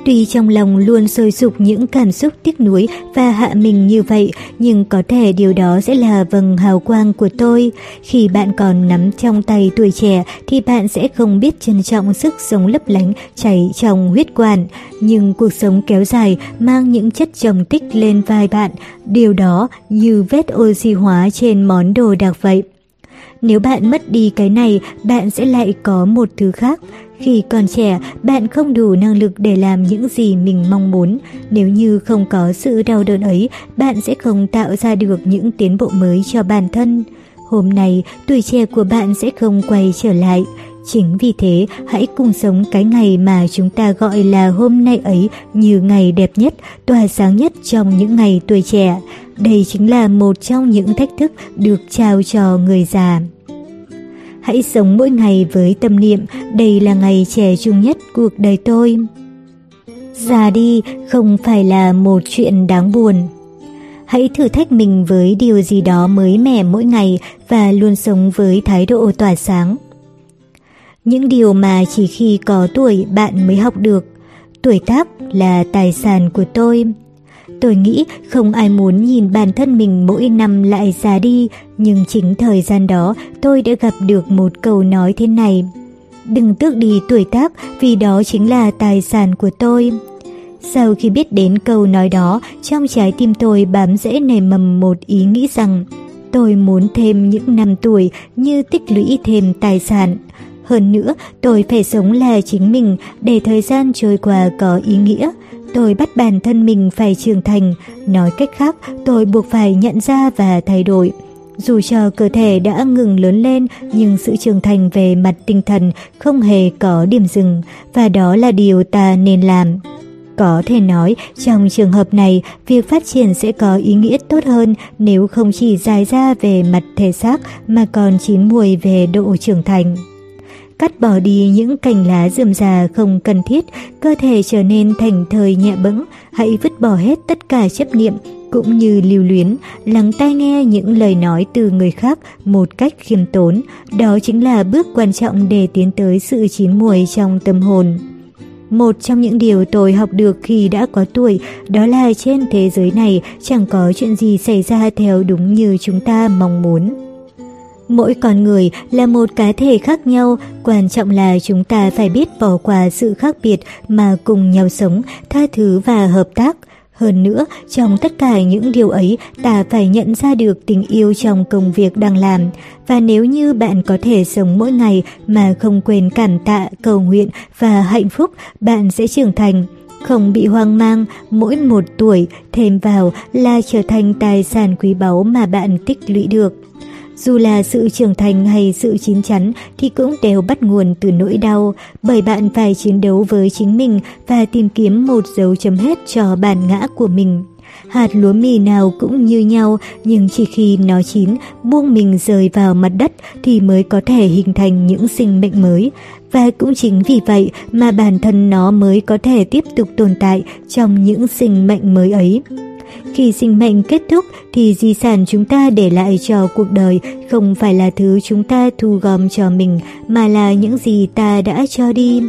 Tuy trong lòng luôn sôi sục những cảm xúc tiếc nuối và hạ mình như vậy, nhưng có thể điều đó sẽ là vầng hào quang của tôi. Khi bạn còn nắm trong tay tuổi trẻ thì bạn sẽ không biết trân trọng sức sống lấp lánh chảy trong huyết quản. Nhưng cuộc sống kéo dài mang những chất trồng tích lên vai bạn, điều đó như vết oxy hóa trên món đồ đặc vậy. Nếu bạn mất đi cái này, bạn sẽ lại có một thứ khác. Khi còn trẻ, bạn không đủ năng lực để làm những gì mình mong muốn. Nếu như không có sự đau đớn ấy, bạn sẽ không tạo ra được những tiến bộ mới cho bản thân. Hôm nay, tuổi trẻ của bạn sẽ không quay trở lại. Chính vì thế, hãy cùng sống cái ngày mà chúng ta gọi là hôm nay ấy như ngày đẹp nhất, tỏa sáng nhất trong những ngày tuổi trẻ. Đây chính là một trong những thách thức được trao cho người già. Hãy sống mỗi ngày với tâm niệm, đây là ngày trẻ trung nhất cuộc đời tôi. Già đi không phải là một chuyện đáng buồn. Hãy thử thách mình với điều gì đó mới mẻ mỗi ngày và luôn sống với thái độ tỏa sáng. Những điều mà chỉ khi có tuổi bạn mới học được. Tuổi tác là tài sản của tôi. Tôi nghĩ không ai muốn nhìn bản thân mình mỗi năm lại già đi, nhưng chính thời gian đó tôi đã gặp được một câu nói thế này. Đừng tước đi tuổi tác vì đó chính là tài sản của tôi. Sau khi biết đến câu nói đó, trong trái tim tôi bám rễ nảy mầm một ý nghĩ rằng tôi muốn thêm những năm tuổi như tích lũy thêm tài sản. Hơn nữa, tôi phải sống là chính mình để thời gian trôi qua có ý nghĩa. Tôi bắt bản thân mình phải trưởng thành, nói cách khác tôi buộc phải nhận ra và thay đổi. Dù cho cơ thể đã ngừng lớn lên nhưng sự trưởng thành về mặt tinh thần không hề có điểm dừng và đó là điều ta nên làm. Có thể nói, trong trường hợp này, việc phát triển sẽ có ý nghĩa tốt hơn nếu không chỉ dài ra về mặt thể xác mà còn chín mùi về độ trưởng thành cắt bỏ đi những cành lá rườm rà không cần thiết, cơ thể trở nên thành thời nhẹ bẫng, hãy vứt bỏ hết tất cả chấp niệm cũng như lưu luyến, lắng tai nghe những lời nói từ người khác một cách khiêm tốn, đó chính là bước quan trọng để tiến tới sự chín muồi trong tâm hồn. Một trong những điều tôi học được khi đã có tuổi đó là trên thế giới này chẳng có chuyện gì xảy ra theo đúng như chúng ta mong muốn. Mỗi con người là một cá thể khác nhau, quan trọng là chúng ta phải biết bỏ qua sự khác biệt mà cùng nhau sống, tha thứ và hợp tác. Hơn nữa, trong tất cả những điều ấy, ta phải nhận ra được tình yêu trong công việc đang làm. Và nếu như bạn có thể sống mỗi ngày mà không quên cảm tạ, cầu nguyện và hạnh phúc, bạn sẽ trưởng thành. Không bị hoang mang, mỗi một tuổi thêm vào là trở thành tài sản quý báu mà bạn tích lũy được. Dù là sự trưởng thành hay sự chín chắn thì cũng đều bắt nguồn từ nỗi đau, bởi bạn phải chiến đấu với chính mình và tìm kiếm một dấu chấm hết cho bản ngã của mình. Hạt lúa mì nào cũng như nhau, nhưng chỉ khi nó chín, buông mình rời vào mặt đất thì mới có thể hình thành những sinh mệnh mới. Và cũng chính vì vậy mà bản thân nó mới có thể tiếp tục tồn tại trong những sinh mệnh mới ấy. Khi sinh mệnh kết thúc thì di sản chúng ta để lại cho cuộc đời, không phải là thứ chúng ta thu gom cho mình, mà là những gì ta đã cho đi.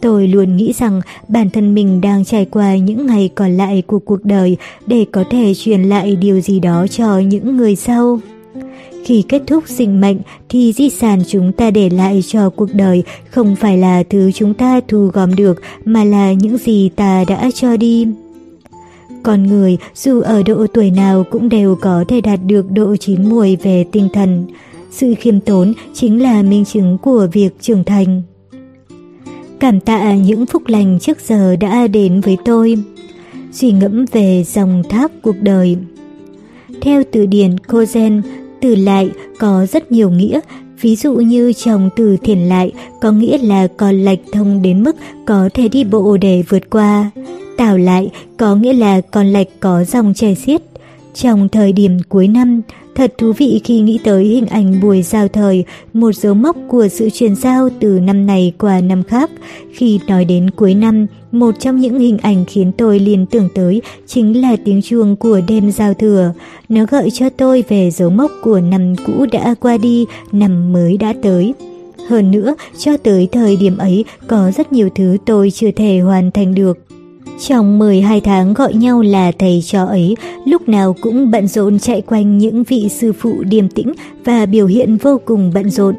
Tôi luôn nghĩ rằng bản thân mình đang trải qua những ngày còn lại của cuộc đời để có thể truyền lại điều gì đó cho những người sau. Khi kết thúc sinh mệnh thì di sản chúng ta để lại cho cuộc đời, không phải là thứ chúng ta thu gom được, mà là những gì ta đã cho đi. Con người dù ở độ tuổi nào cũng đều có thể đạt được độ chín muồi về tinh thần. Sự khiêm tốn chính là minh chứng của việc trưởng thành. cảm tạ những phúc lành trước giờ đã đến với tôi. Suy ngẫm về dòng thác cuộc đời. Theo từ điển Kozen, từ lại có rất nhiều nghĩa, ví dụ như chồng từ thiền lại có nghĩa là còn lạch thông đến mức có thể đi bộ để vượt qua. Tảo lại có nghĩa là còn lạch có dòng chảy xiết. Trong thời điểm cuối năm, thật thú vị khi nghĩ tới hình ảnh buổi giao thời, một dấu mốc của sự truyền giao từ năm này qua năm khác. Khi nói đến cuối năm, một trong những hình ảnh khiến tôi liền tưởng tới chính là tiếng chuông của đêm giao thừa. Nó gợi cho tôi về dấu mốc của năm cũ đã qua đi, năm mới đã tới. Hơn nữa, cho tới thời điểm ấy có rất nhiều thứ tôi chưa thể hoàn thành được. Trong 12 tháng gọi nhau là thầy trò ấy, lúc nào cũng bận rộn chạy quanh những vị sư phụ điềm tĩnh và biểu hiện vô cùng bận rộn.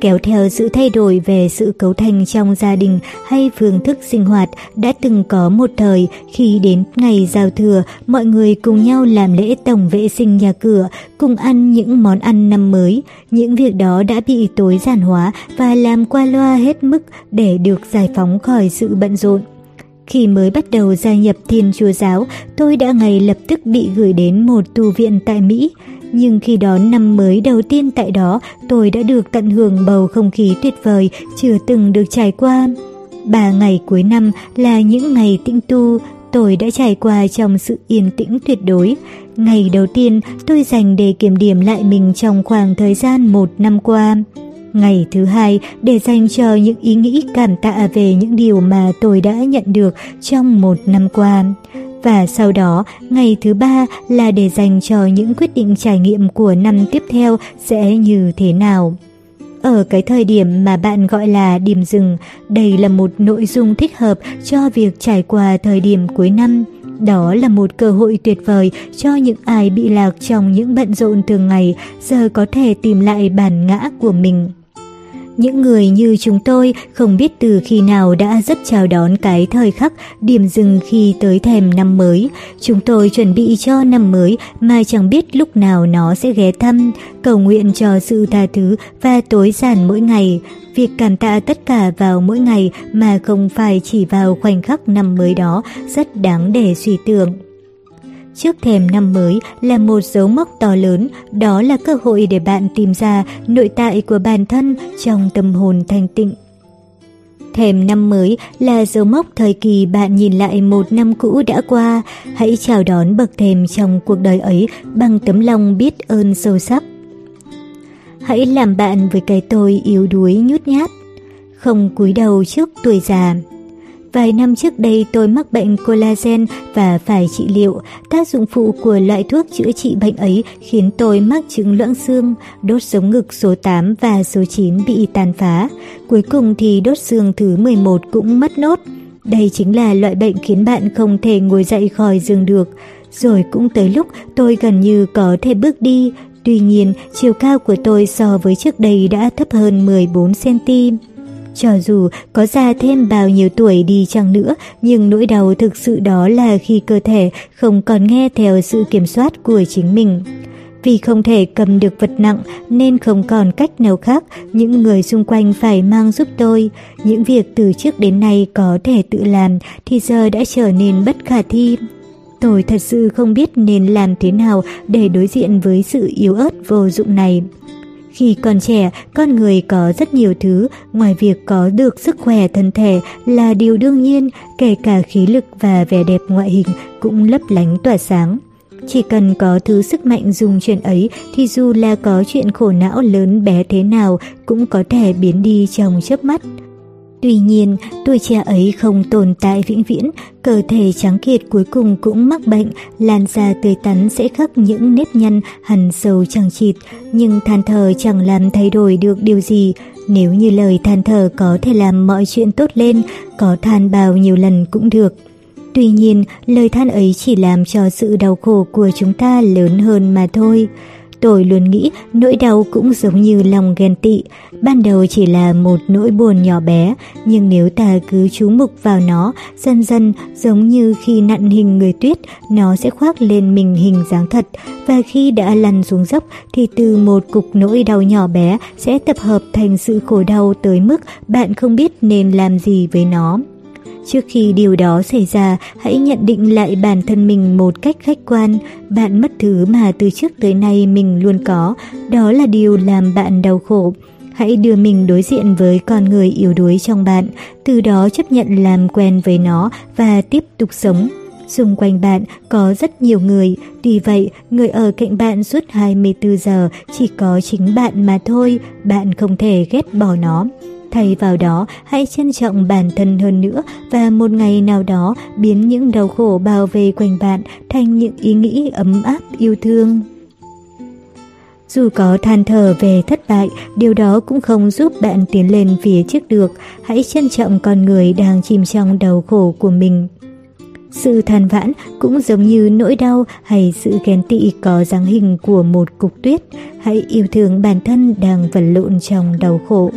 Kéo theo sự thay đổi về sự cấu thành trong gia đình hay phương thức sinh hoạt đã từng có một thời khi đến ngày giao thừa, mọi người cùng nhau làm lễ tổng vệ sinh nhà cửa, cùng ăn những món ăn năm mới. Những việc đó đã bị tối giản hóa và làm qua loa hết mức để được giải phóng khỏi sự bận rộn. Khi mới bắt đầu gia nhập Thiên Chúa Giáo, tôi đã ngay lập tức bị gửi đến một tu viện tại Mỹ. Nhưng khi đón năm mới đầu tiên tại đó, tôi đã được tận hưởng bầu không khí tuyệt vời chưa từng được trải qua. Ba ngày cuối năm là những ngày tĩnh tu, tôi đã trải qua trong sự yên tĩnh tuyệt đối. Ngày đầu tiên tôi dành để kiểm điểm lại mình trong khoảng thời gian một năm qua. Ngày thứ hai để dành cho những ý nghĩ cảm tạ về những điều mà tôi đã nhận được trong một năm qua. Và sau đó, ngày thứ ba là để dành cho những quyết định trải nghiệm của năm tiếp theo sẽ như thế nào. Ở cái thời điểm mà bạn gọi là điểm dừng, đây là một nội dung thích hợp cho việc trải qua thời điểm cuối năm. Đó là một cơ hội tuyệt vời cho những ai bị lạc trong những bận rộn thường ngày giờ có thể tìm lại bản ngã của mình. Những người như chúng tôi không biết từ khi nào đã rất chào đón cái thời khắc điểm dừng khi tới thềm năm mới. Chúng tôi chuẩn bị cho năm mới mà chẳng biết lúc nào nó sẽ ghé thăm, cầu nguyện cho sự tha thứ và tối giản mỗi ngày. Việc cảm tạ tất cả vào mỗi ngày mà không phải chỉ vào khoảnh khắc năm mới đó rất đáng để suy tưởng. Trước thềm năm mới là một dấu mốc to lớn, đó là cơ hội để bạn tìm ra nội tại của bản thân trong tâm hồn thanh tịnh. Thềm năm mới là dấu mốc thời kỳ bạn nhìn lại một năm cũ đã qua, hãy chào đón bậc thềm trong cuộc đời ấy bằng tấm lòng biết ơn sâu sắc. Hãy làm bạn với cái tôi yếu đuối nhút nhát, không cúi đầu trước tuổi già. Vài năm trước đây tôi mắc bệnh collagen và phải trị liệu. Tác dụng phụ của loại thuốc chữa trị bệnh ấy khiến tôi mắc chứng loãng xương, đốt sống ngực số 8 và số 9 bị tàn phá. Cuối cùng thì đốt xương thứ 11 cũng mất nốt. Đây chính là loại bệnh khiến bạn không thể ngồi dậy khỏi giường được. Rồi cũng tới lúc tôi gần như có thể bước đi. Tuy nhiên, chiều cao của tôi so với trước đây đã thấp hơn 14cm. Cho dù có già thêm bao nhiêu tuổi đi chăng nữa, nhưng nỗi đau thực sự đó là khi cơ thể không còn nghe theo sự kiểm soát của chính mình. Vì không thể cầm được vật nặng nên không còn cách nào khác, những người xung quanh phải mang giúp tôi. Những việc từ trước đến nay có thể tự làm thì giờ đã trở nên bất khả thi. Tôi thật sự không biết nên làm thế nào để đối diện với sự yếu ớt vô dụng này. Khi còn trẻ, con người có rất nhiều thứ, ngoài việc có được sức khỏe thân thể là điều đương nhiên, kể cả khí lực và vẻ đẹp ngoại hình cũng lấp lánh tỏa sáng. Chỉ cần có thứ sức mạnh dùng chuyện ấy thì dù là có chuyện khổ não lớn bé thế nào cũng có thể biến đi trong chớp mắt. Tuy nhiên, tuổi trẻ ấy không tồn tại vĩnh viễn, cơ thể trắng kiệt cuối cùng cũng mắc bệnh, làn da tươi tắn sẽ khắc những nếp nhăn hằn sâu chẳng chịt, nhưng than thở chẳng làm thay đổi được điều gì. Nếu như lời than thở có thể làm mọi chuyện tốt lên, có than bao nhiêu lần cũng được. Tuy nhiên, lời than ấy chỉ làm cho sự đau khổ của chúng ta lớn hơn mà thôi. Tôi luôn nghĩ nỗi đau cũng giống như lòng ghen tị, ban đầu chỉ là một nỗi buồn nhỏ bé, nhưng nếu ta cứ chú mục vào nó, dần dần giống như khi nặn hình người tuyết, nó sẽ khoác lên mình hình dáng thật, và khi đã lăn xuống dốc thì từ một cục nỗi đau nhỏ bé sẽ tập hợp thành sự khổ đau tới mức bạn không biết nên làm gì với nó. Trước khi điều đó xảy ra, hãy nhận định lại bản thân mình một cách khách quan. Bạn mất thứ mà từ trước tới nay mình luôn có, đó là điều làm bạn đau khổ. Hãy đưa mình đối diện với con người yếu đuối trong bạn, từ đó chấp nhận làm quen với nó và tiếp tục sống. Xung quanh bạn có rất nhiều người, tuy vậy người ở cạnh bạn suốt 24 giờ chỉ có chính bạn mà thôi, bạn không thể ghét bỏ nó. Thay vào đó, hãy trân trọng bản thân hơn nữa và một ngày nào đó biến những đau khổ bao vây quanh bạn thành những ý nghĩ ấm áp yêu thương. Dù có than thở về thất bại, điều đó cũng không giúp bạn tiến lên phía trước được. Hãy trân trọng con người đang chìm trong đau khổ của mình. Sự than vãn cũng giống như nỗi đau hay sự ghen tị có dáng hình của một cục tuyết. Hãy yêu thương bản thân đang vật lộn trong đau khổ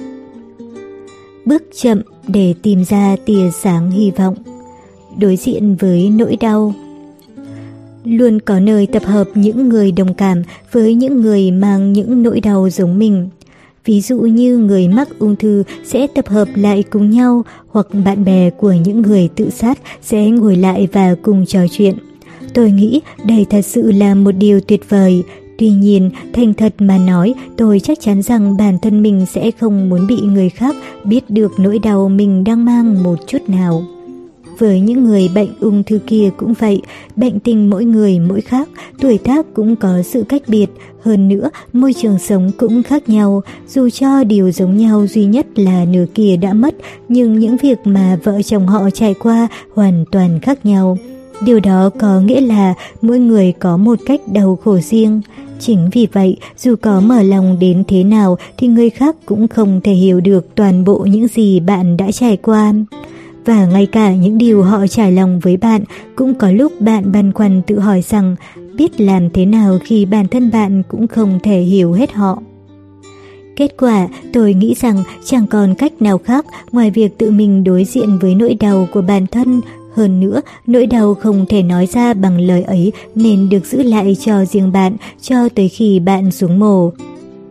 bước chậm để tìm ra tia sáng hy vọng. Đối diện với nỗi đau Luôn có nơi tập hợp những người đồng cảm với những người mang những nỗi đau giống mình. Ví dụ như người mắc ung thư sẽ tập hợp lại cùng nhau hoặc bạn bè của những người tự sát sẽ ngồi lại và cùng trò chuyện. Tôi nghĩ đây thật sự là một điều tuyệt vời, Tuy nhiên, thành thật mà nói, tôi chắc chắn rằng bản thân mình sẽ không muốn bị người khác biết được nỗi đau mình đang mang một chút nào. Với những người bệnh ung thư kia cũng vậy, bệnh tình mỗi người mỗi khác, tuổi tác cũng có sự cách biệt, hơn nữa môi trường sống cũng khác nhau, dù cho điều giống nhau duy nhất là nửa kia đã mất, nhưng những việc mà vợ chồng họ trải qua hoàn toàn khác nhau. Điều đó có nghĩa là mỗi người có một cách đau khổ riêng. Chính vì vậy, dù có mở lòng đến thế nào thì người khác cũng không thể hiểu được toàn bộ những gì bạn đã trải qua. Và ngay cả những điều họ trải lòng với bạn cũng có lúc bạn băn khoăn tự hỏi rằng biết làm thế nào khi bản thân bạn cũng không thể hiểu hết họ. Kết quả, tôi nghĩ rằng chẳng còn cách nào khác ngoài việc tự mình đối diện với nỗi đau của bản thân, hơn nữa, nỗi đau không thể nói ra bằng lời ấy nên được giữ lại cho riêng bạn cho tới khi bạn xuống mồ.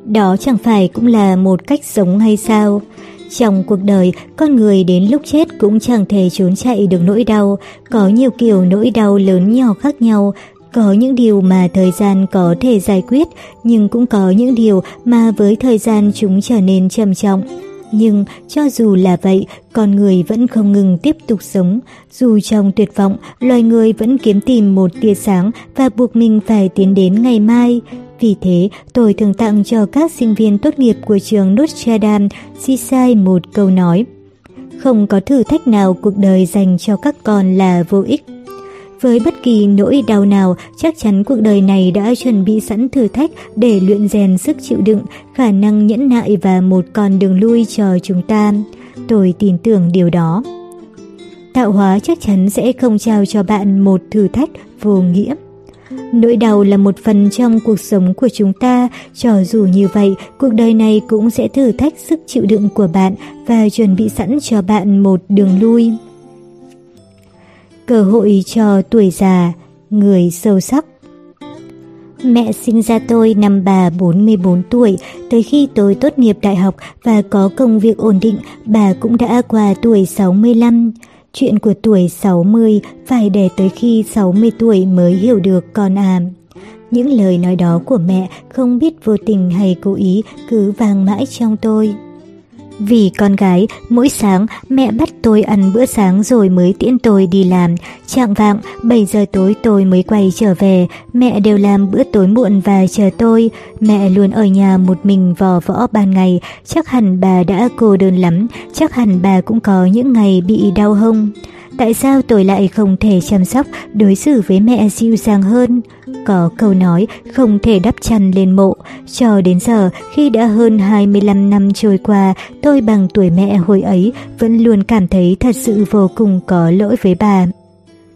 Đó chẳng phải cũng là một cách sống hay sao? Trong cuộc đời, con người đến lúc chết cũng chẳng thể trốn chạy được nỗi đau. Có nhiều kiểu nỗi đau lớn nhỏ khác nhau, có những điều mà thời gian có thể giải quyết, nhưng cũng có những điều mà với thời gian chúng trở nên trầm trọng. Nhưng cho dù là vậy, con người vẫn không ngừng tiếp tục sống. Dù trong tuyệt vọng, loài người vẫn kiếm tìm một tia sáng và buộc mình phải tiến đến ngày mai. Vì thế, tôi thường tặng cho các sinh viên tốt nghiệp của trường Notre Dame Seaside một câu nói. Không có thử thách nào cuộc đời dành cho các con là vô ích. Với bất kỳ nỗi đau nào, chắc chắn cuộc đời này đã chuẩn bị sẵn thử thách để luyện rèn sức chịu đựng, khả năng nhẫn nại và một con đường lui cho chúng ta. Tôi tin tưởng điều đó. Tạo hóa chắc chắn sẽ không trao cho bạn một thử thách vô nghĩa. Nỗi đau là một phần trong cuộc sống của chúng ta, cho dù như vậy, cuộc đời này cũng sẽ thử thách sức chịu đựng của bạn và chuẩn bị sẵn cho bạn một đường lui cơ hội cho tuổi già, người sâu sắc. Mẹ sinh ra tôi năm bà 44 tuổi, tới khi tôi tốt nghiệp đại học và có công việc ổn định, bà cũng đã qua tuổi 65. Chuyện của tuổi 60 phải để tới khi 60 tuổi mới hiểu được con à. Những lời nói đó của mẹ không biết vô tình hay cố ý cứ vang mãi trong tôi. Vì con gái, mỗi sáng mẹ bắt tôi ăn bữa sáng rồi mới tiễn tôi đi làm. Trạng vạng, 7 giờ tối tôi mới quay trở về. Mẹ đều làm bữa tối muộn và chờ tôi. Mẹ luôn ở nhà một mình vò võ ban ngày. Chắc hẳn bà đã cô đơn lắm. Chắc hẳn bà cũng có những ngày bị đau hông. Tại sao tôi lại không thể chăm sóc, đối xử với mẹ dịu dàng hơn? Có câu nói không thể đắp chăn lên mộ. Cho đến giờ, khi đã hơn 25 năm trôi qua, tôi bằng tuổi mẹ hồi ấy vẫn luôn cảm thấy thật sự vô cùng có lỗi với bà.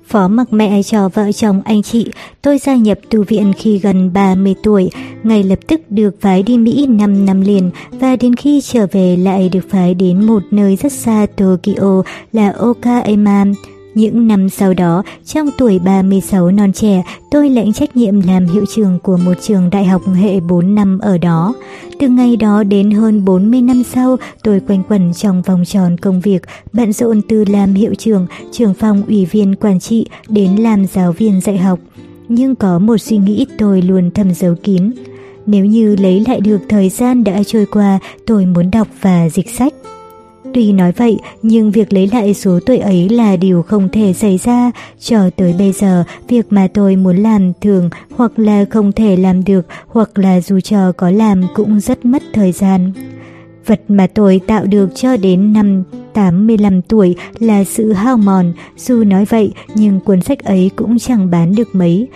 Phó mặc mẹ cho vợ chồng anh chị, tôi gia nhập tu viện khi gần 30 tuổi, ngay lập tức được phái đi Mỹ 5 năm liền và đến khi trở về lại được phái đến một nơi rất xa Tokyo là Okayama. Những năm sau đó, trong tuổi 36 non trẻ, tôi lãnh trách nhiệm làm hiệu trưởng của một trường đại học hệ 4 năm ở đó. Từ ngày đó đến hơn 40 năm sau, tôi quanh quẩn trong vòng tròn công việc, bận rộn từ làm hiệu trưởng, trưởng phòng ủy viên quản trị đến làm giáo viên dạy học. Nhưng có một suy nghĩ tôi luôn thầm giấu kín. Nếu như lấy lại được thời gian đã trôi qua, tôi muốn đọc và dịch sách. Tuy nói vậy, nhưng việc lấy lại số tuổi ấy là điều không thể xảy ra. Cho tới bây giờ, việc mà tôi muốn làm thường hoặc là không thể làm được, hoặc là dù chờ có làm cũng rất mất thời gian. Vật mà tôi tạo được cho đến năm 85 tuổi là sự hao mòn, dù nói vậy nhưng cuốn sách ấy cũng chẳng bán được mấy.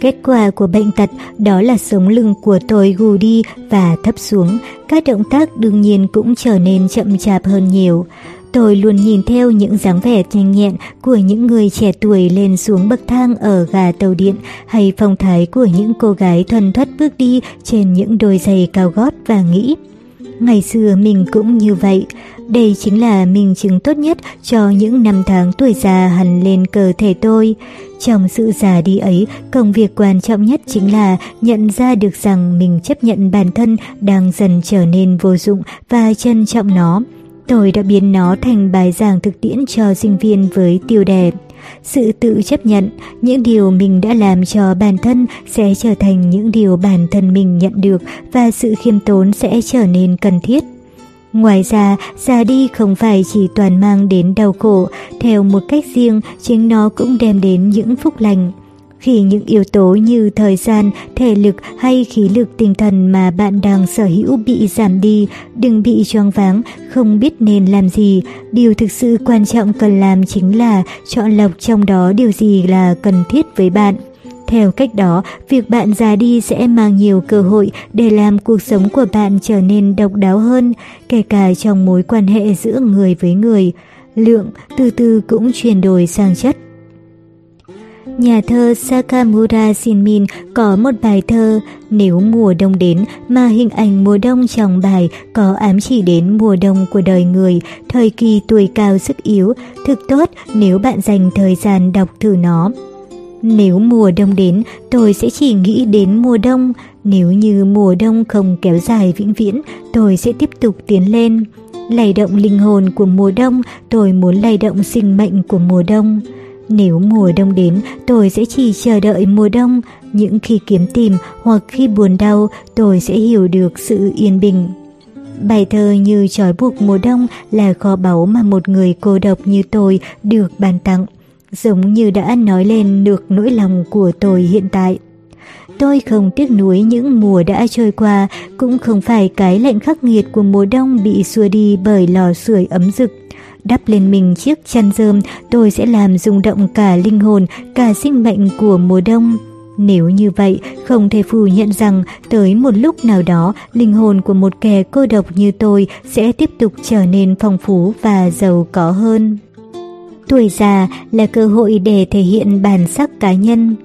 Kết quả của bệnh tật đó là sống lưng của tôi gù đi và thấp xuống, các động tác đương nhiên cũng trở nên chậm chạp hơn nhiều. Tôi luôn nhìn theo những dáng vẻ nhanh nhẹn của những người trẻ tuổi lên xuống bậc thang ở gà tàu điện hay phong thái của những cô gái thuần thoát bước đi trên những đôi giày cao gót và nghĩ. Ngày xưa mình cũng như vậy, đây chính là minh chứng tốt nhất cho những năm tháng tuổi già hằn lên cơ thể tôi. Trong sự già đi ấy, công việc quan trọng nhất chính là nhận ra được rằng mình chấp nhận bản thân đang dần trở nên vô dụng và trân trọng nó. Tôi đã biến nó thành bài giảng thực tiễn cho sinh viên với tiêu đề. Sự tự chấp nhận, những điều mình đã làm cho bản thân sẽ trở thành những điều bản thân mình nhận được và sự khiêm tốn sẽ trở nên cần thiết. Ngoài ra, ra đi không phải chỉ toàn mang đến đau khổ, theo một cách riêng, chính nó cũng đem đến những phúc lành. Khi những yếu tố như thời gian, thể lực hay khí lực tinh thần mà bạn đang sở hữu bị giảm đi, đừng bị choáng váng, không biết nên làm gì. Điều thực sự quan trọng cần làm chính là chọn lọc trong đó điều gì là cần thiết với bạn. Theo cách đó, việc bạn già đi sẽ mang nhiều cơ hội để làm cuộc sống của bạn trở nên độc đáo hơn, kể cả trong mối quan hệ giữa người với người. Lượng từ từ cũng chuyển đổi sang chất. Nhà thơ Sakamura Shinmin có một bài thơ Nếu mùa đông đến mà hình ảnh mùa đông trong bài có ám chỉ đến mùa đông của đời người, thời kỳ tuổi cao sức yếu, thực tốt nếu bạn dành thời gian đọc thử nó. Nếu mùa đông đến, tôi sẽ chỉ nghĩ đến mùa đông. Nếu như mùa đông không kéo dài vĩnh viễn, tôi sẽ tiếp tục tiến lên. Lay động linh hồn của mùa đông, tôi muốn lay động sinh mệnh của mùa đông. Nếu mùa đông đến, tôi sẽ chỉ chờ đợi mùa đông. Những khi kiếm tìm hoặc khi buồn đau, tôi sẽ hiểu được sự yên bình. Bài thơ như trói buộc mùa đông là kho báu mà một người cô độc như tôi được ban tặng giống như đã nói lên được nỗi lòng của tôi hiện tại. Tôi không tiếc nuối những mùa đã trôi qua, cũng không phải cái lạnh khắc nghiệt của mùa đông bị xua đi bởi lò sưởi ấm rực. Đắp lên mình chiếc chăn rơm, tôi sẽ làm rung động cả linh hồn, cả sinh mệnh của mùa đông. Nếu như vậy, không thể phủ nhận rằng tới một lúc nào đó, linh hồn của một kẻ cô độc như tôi sẽ tiếp tục trở nên phong phú và giàu có hơn. Tuổi già là cơ hội để thể hiện bản sắc cá nhân.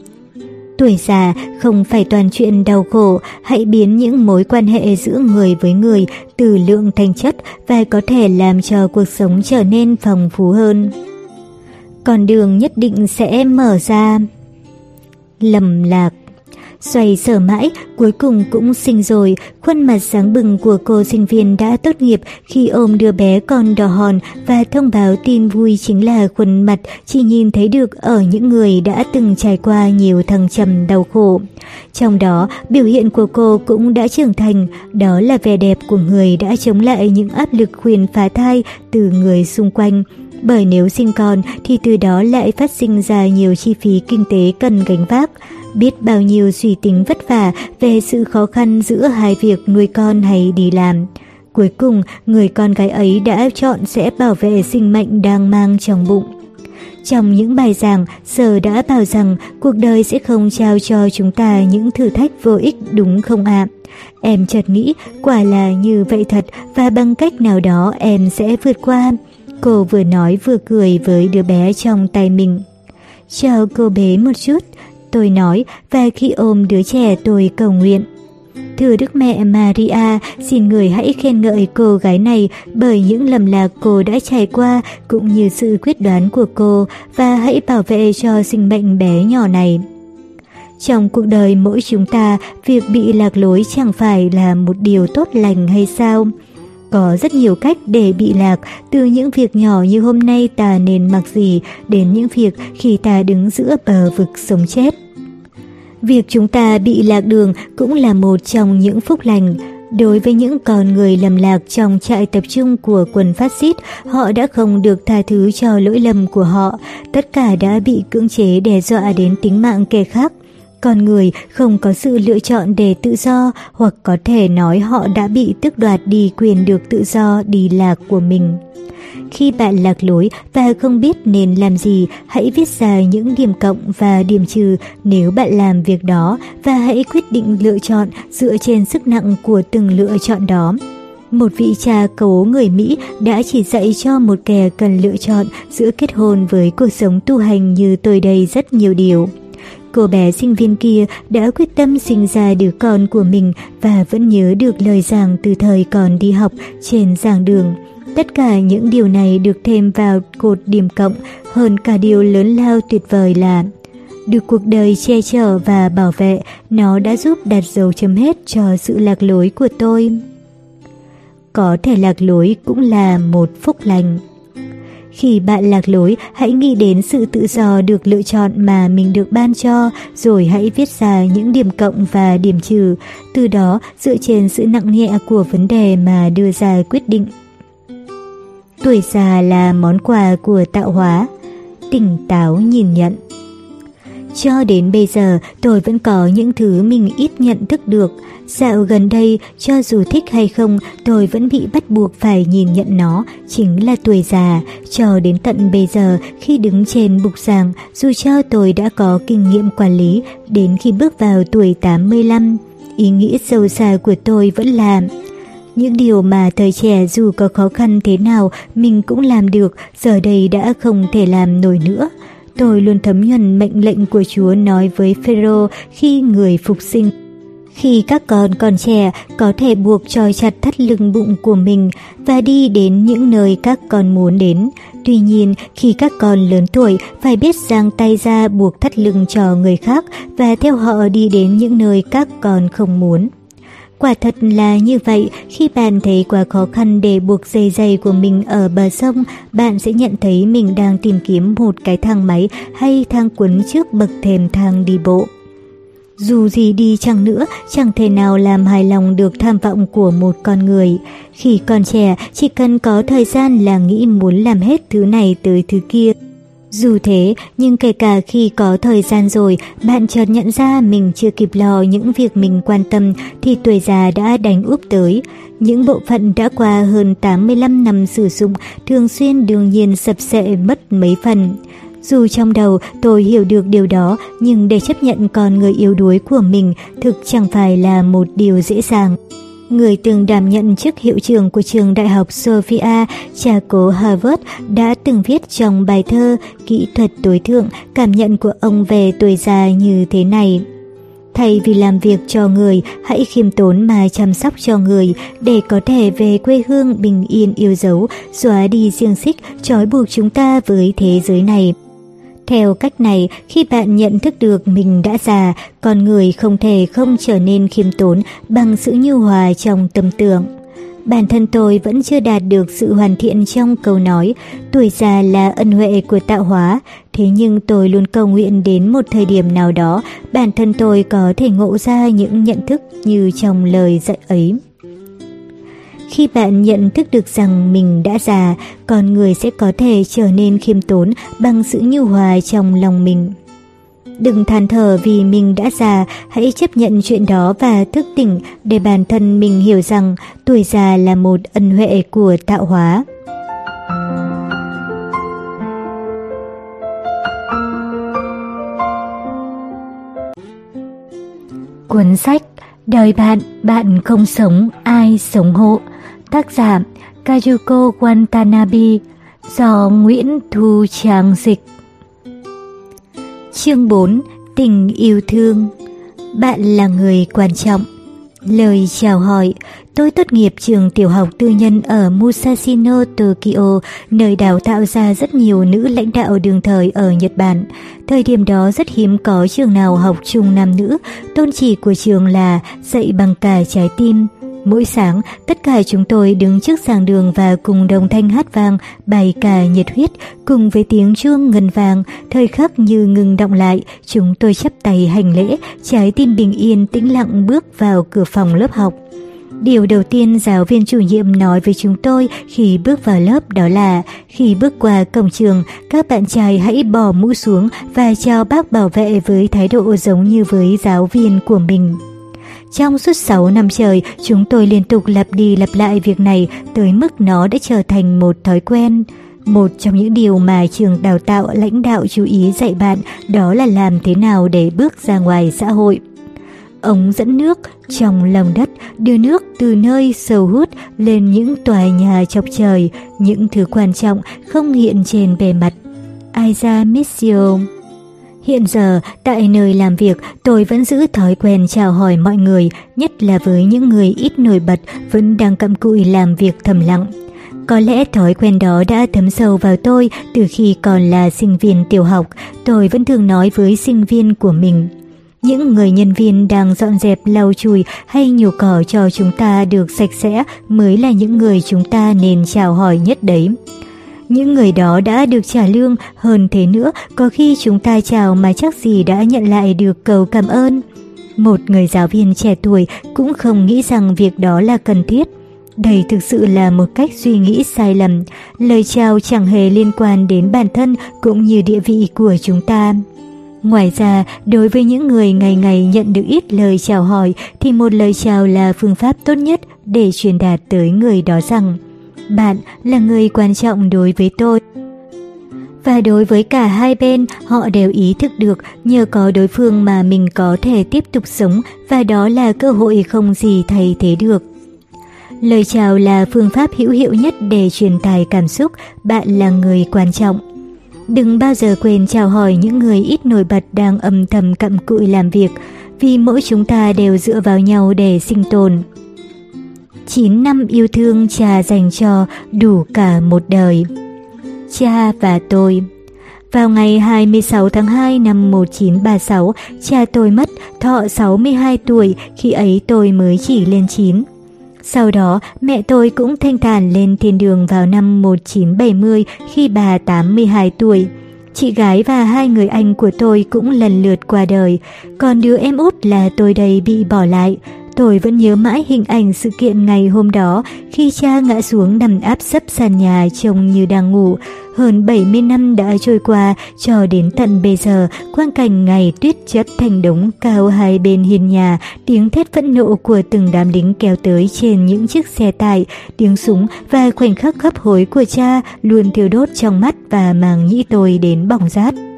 Tuổi già không phải toàn chuyện đau khổ, hãy biến những mối quan hệ giữa người với người từ lượng thành chất và có thể làm cho cuộc sống trở nên phong phú hơn. Con đường nhất định sẽ mở ra. Lầm lạc Xoay sở mãi, cuối cùng cũng sinh rồi, khuôn mặt sáng bừng của cô sinh viên đã tốt nghiệp khi ôm đứa bé con đỏ hòn và thông báo tin vui chính là khuôn mặt chỉ nhìn thấy được ở những người đã từng trải qua nhiều thăng trầm đau khổ. Trong đó, biểu hiện của cô cũng đã trưởng thành, đó là vẻ đẹp của người đã chống lại những áp lực khuyên phá thai từ người xung quanh. Bởi nếu sinh con thì từ đó lại phát sinh ra nhiều chi phí kinh tế cần gánh vác biết bao nhiêu suy tính vất vả về sự khó khăn giữa hai việc nuôi con hay đi làm. Cuối cùng, người con gái ấy đã chọn sẽ bảo vệ sinh mệnh đang mang trong bụng. Trong những bài giảng, Sở đã bảo rằng cuộc đời sẽ không trao cho chúng ta những thử thách vô ích đúng không ạ? Em chợt nghĩ quả là như vậy thật và bằng cách nào đó em sẽ vượt qua. Cô vừa nói vừa cười với đứa bé trong tay mình. Chào cô bé một chút, tôi nói và khi ôm đứa trẻ tôi cầu nguyện. Thưa Đức Mẹ Maria, xin người hãy khen ngợi cô gái này bởi những lầm lạc cô đã trải qua cũng như sự quyết đoán của cô và hãy bảo vệ cho sinh mệnh bé nhỏ này. Trong cuộc đời mỗi chúng ta, việc bị lạc lối chẳng phải là một điều tốt lành hay sao? Có rất nhiều cách để bị lạc, từ những việc nhỏ như hôm nay ta nên mặc gì đến những việc khi ta đứng giữa bờ vực sống chết. Việc chúng ta bị lạc đường cũng là một trong những phúc lành. Đối với những con người lầm lạc trong trại tập trung của quân phát xít, họ đã không được tha thứ cho lỗi lầm của họ. Tất cả đã bị cưỡng chế đe dọa đến tính mạng kẻ khác. Con người không có sự lựa chọn để tự do hoặc có thể nói họ đã bị tước đoạt đi quyền được tự do đi lạc của mình. Khi bạn lạc lối và không biết nên làm gì, hãy viết ra những điểm cộng và điểm trừ nếu bạn làm việc đó và hãy quyết định lựa chọn dựa trên sức nặng của từng lựa chọn đó. Một vị cha cố người Mỹ đã chỉ dạy cho một kẻ cần lựa chọn giữa kết hôn với cuộc sống tu hành như tôi đây rất nhiều điều. Cô bé sinh viên kia đã quyết tâm sinh ra đứa con của mình và vẫn nhớ được lời giảng từ thời còn đi học trên giảng đường. Tất cả những điều này được thêm vào cột điểm cộng hơn cả điều lớn lao tuyệt vời là được cuộc đời che chở và bảo vệ, nó đã giúp đặt dấu chấm hết cho sự lạc lối của tôi. Có thể lạc lối cũng là một phúc lành. Khi bạn lạc lối, hãy nghĩ đến sự tự do được lựa chọn mà mình được ban cho, rồi hãy viết ra những điểm cộng và điểm trừ, từ đó dựa trên sự nặng nhẹ của vấn đề mà đưa ra quyết định. Tuổi già là món quà của tạo hóa. Tỉnh táo nhìn nhận. Cho đến bây giờ, tôi vẫn có những thứ mình ít nhận thức được. Dạo gần đây, cho dù thích hay không, tôi vẫn bị bắt buộc phải nhìn nhận nó, chính là tuổi già. Cho đến tận bây giờ, khi đứng trên bục giảng, dù cho tôi đã có kinh nghiệm quản lý, đến khi bước vào tuổi 85, ý nghĩa sâu xa của tôi vẫn là những điều mà thời trẻ dù có khó khăn thế nào mình cũng làm được, giờ đây đã không thể làm nổi nữa. Tôi luôn thấm nhuần mệnh lệnh của Chúa nói với Phêrô khi người phục sinh. Khi các con còn trẻ có thể buộc trói chặt thắt lưng bụng của mình và đi đến những nơi các con muốn đến. Tuy nhiên, khi các con lớn tuổi phải biết giang tay ra buộc thắt lưng cho người khác và theo họ đi đến những nơi các con không muốn. Quả thật là như vậy, khi bạn thấy quá khó khăn để buộc dây giày của mình ở bờ sông, bạn sẽ nhận thấy mình đang tìm kiếm một cái thang máy hay thang cuốn trước bậc thềm thang đi bộ. Dù gì đi chăng nữa, chẳng thể nào làm hài lòng được tham vọng của một con người. Khi còn trẻ, chỉ cần có thời gian là nghĩ muốn làm hết thứ này tới thứ kia. Dù thế, nhưng kể cả khi có thời gian rồi, bạn chợt nhận ra mình chưa kịp lo những việc mình quan tâm thì tuổi già đã đánh úp tới. Những bộ phận đã qua hơn 85 năm sử dụng thường xuyên đương nhiên sập sệ mất mấy phần. Dù trong đầu tôi hiểu được điều đó, nhưng để chấp nhận con người yếu đuối của mình thực chẳng phải là một điều dễ dàng người từng đảm nhận chức hiệu trưởng của trường đại học Sophia, cha cố Harvard, đã từng viết trong bài thơ Kỹ thuật tối thượng cảm nhận của ông về tuổi già như thế này. Thay vì làm việc cho người, hãy khiêm tốn mà chăm sóc cho người để có thể về quê hương bình yên yêu dấu, xóa đi riêng xích, trói buộc chúng ta với thế giới này. Theo cách này, khi bạn nhận thức được mình đã già, con người không thể không trở nên khiêm tốn bằng sự nhu hòa trong tâm tưởng. Bản thân tôi vẫn chưa đạt được sự hoàn thiện trong câu nói tuổi già là ân huệ của tạo hóa, thế nhưng tôi luôn cầu nguyện đến một thời điểm nào đó bản thân tôi có thể ngộ ra những nhận thức như trong lời dạy ấy. Khi bạn nhận thức được rằng mình đã già, con người sẽ có thể trở nên khiêm tốn bằng sự nhu hòa trong lòng mình. Đừng than thở vì mình đã già, hãy chấp nhận chuyện đó và thức tỉnh để bản thân mình hiểu rằng tuổi già là một ân huệ của tạo hóa. Cuốn sách Đời bạn, bạn không sống, ai sống hộ Tác giả Kazuko Watanabe do Nguyễn Thu Trang dịch Chương 4 Tình yêu thương Bạn là người quan trọng Lời chào hỏi Tôi tốt nghiệp trường tiểu học tư nhân ở Musashino, Tokyo, nơi đào tạo ra rất nhiều nữ lãnh đạo đường thời ở Nhật Bản. Thời điểm đó rất hiếm có trường nào học chung nam nữ, tôn chỉ của trường là dạy bằng cả trái tim. Mỗi sáng, tất cả chúng tôi đứng trước giảng đường và cùng đồng thanh hát vang bài ca nhiệt huyết, cùng với tiếng chuông ngân vàng, thời khắc như ngừng động lại, chúng tôi chắp tay hành lễ, trái tim bình yên tĩnh lặng bước vào cửa phòng lớp học. Điều đầu tiên giáo viên chủ nhiệm nói với chúng tôi khi bước vào lớp đó là khi bước qua cổng trường, các bạn trai hãy bỏ mũ xuống và chào bác bảo vệ với thái độ giống như với giáo viên của mình. Trong suốt 6 năm trời, chúng tôi liên tục lặp đi lặp lại việc này tới mức nó đã trở thành một thói quen. Một trong những điều mà trường đào tạo lãnh đạo chú ý dạy bạn đó là làm thế nào để bước ra ngoài xã hội. Ống dẫn nước trong lòng đất đưa nước từ nơi sâu hút lên những tòa nhà chọc trời, những thứ quan trọng không hiện trên bề mặt. Aiza Missio Hiện giờ, tại nơi làm việc, tôi vẫn giữ thói quen chào hỏi mọi người, nhất là với những người ít nổi bật vẫn đang cặm cụi làm việc thầm lặng. Có lẽ thói quen đó đã thấm sâu vào tôi từ khi còn là sinh viên tiểu học, tôi vẫn thường nói với sinh viên của mình. Những người nhân viên đang dọn dẹp lau chùi hay nhổ cỏ cho chúng ta được sạch sẽ mới là những người chúng ta nên chào hỏi nhất đấy. Những người đó đã được trả lương, hơn thế nữa, có khi chúng ta chào mà chắc gì đã nhận lại được cầu cảm ơn. Một người giáo viên trẻ tuổi cũng không nghĩ rằng việc đó là cần thiết. Đây thực sự là một cách suy nghĩ sai lầm. Lời chào chẳng hề liên quan đến bản thân cũng như địa vị của chúng ta. Ngoài ra, đối với những người ngày ngày nhận được ít lời chào hỏi thì một lời chào là phương pháp tốt nhất để truyền đạt tới người đó rằng bạn là người quan trọng đối với tôi. Và đối với cả hai bên, họ đều ý thức được nhờ có đối phương mà mình có thể tiếp tục sống và đó là cơ hội không gì thay thế được. Lời chào là phương pháp hữu hiệu nhất để truyền tải cảm xúc bạn là người quan trọng. Đừng bao giờ quên chào hỏi những người ít nổi bật đang âm thầm cặm cụi làm việc, vì mỗi chúng ta đều dựa vào nhau để sinh tồn. 9 năm yêu thương cha dành cho đủ cả một đời. Cha và tôi Vào ngày 26 tháng 2 năm 1936, cha tôi mất thọ 62 tuổi, khi ấy tôi mới chỉ lên 9. Sau đó, mẹ tôi cũng thanh thản lên thiên đường vào năm 1970 khi bà 82 tuổi. Chị gái và hai người anh của tôi cũng lần lượt qua đời, còn đứa em út là tôi đây bị bỏ lại. Tôi vẫn nhớ mãi hình ảnh sự kiện ngày hôm đó khi cha ngã xuống nằm áp sấp sàn nhà trông như đang ngủ. Hơn 70 năm đã trôi qua, cho đến tận bây giờ, quang cảnh ngày tuyết chất thành đống cao hai bên hiên nhà, tiếng thét phẫn nộ của từng đám lính kéo tới trên những chiếc xe tải, tiếng súng và khoảnh khắc hấp hối của cha luôn thiêu đốt trong mắt và màng nhĩ tôi đến bỏng rát.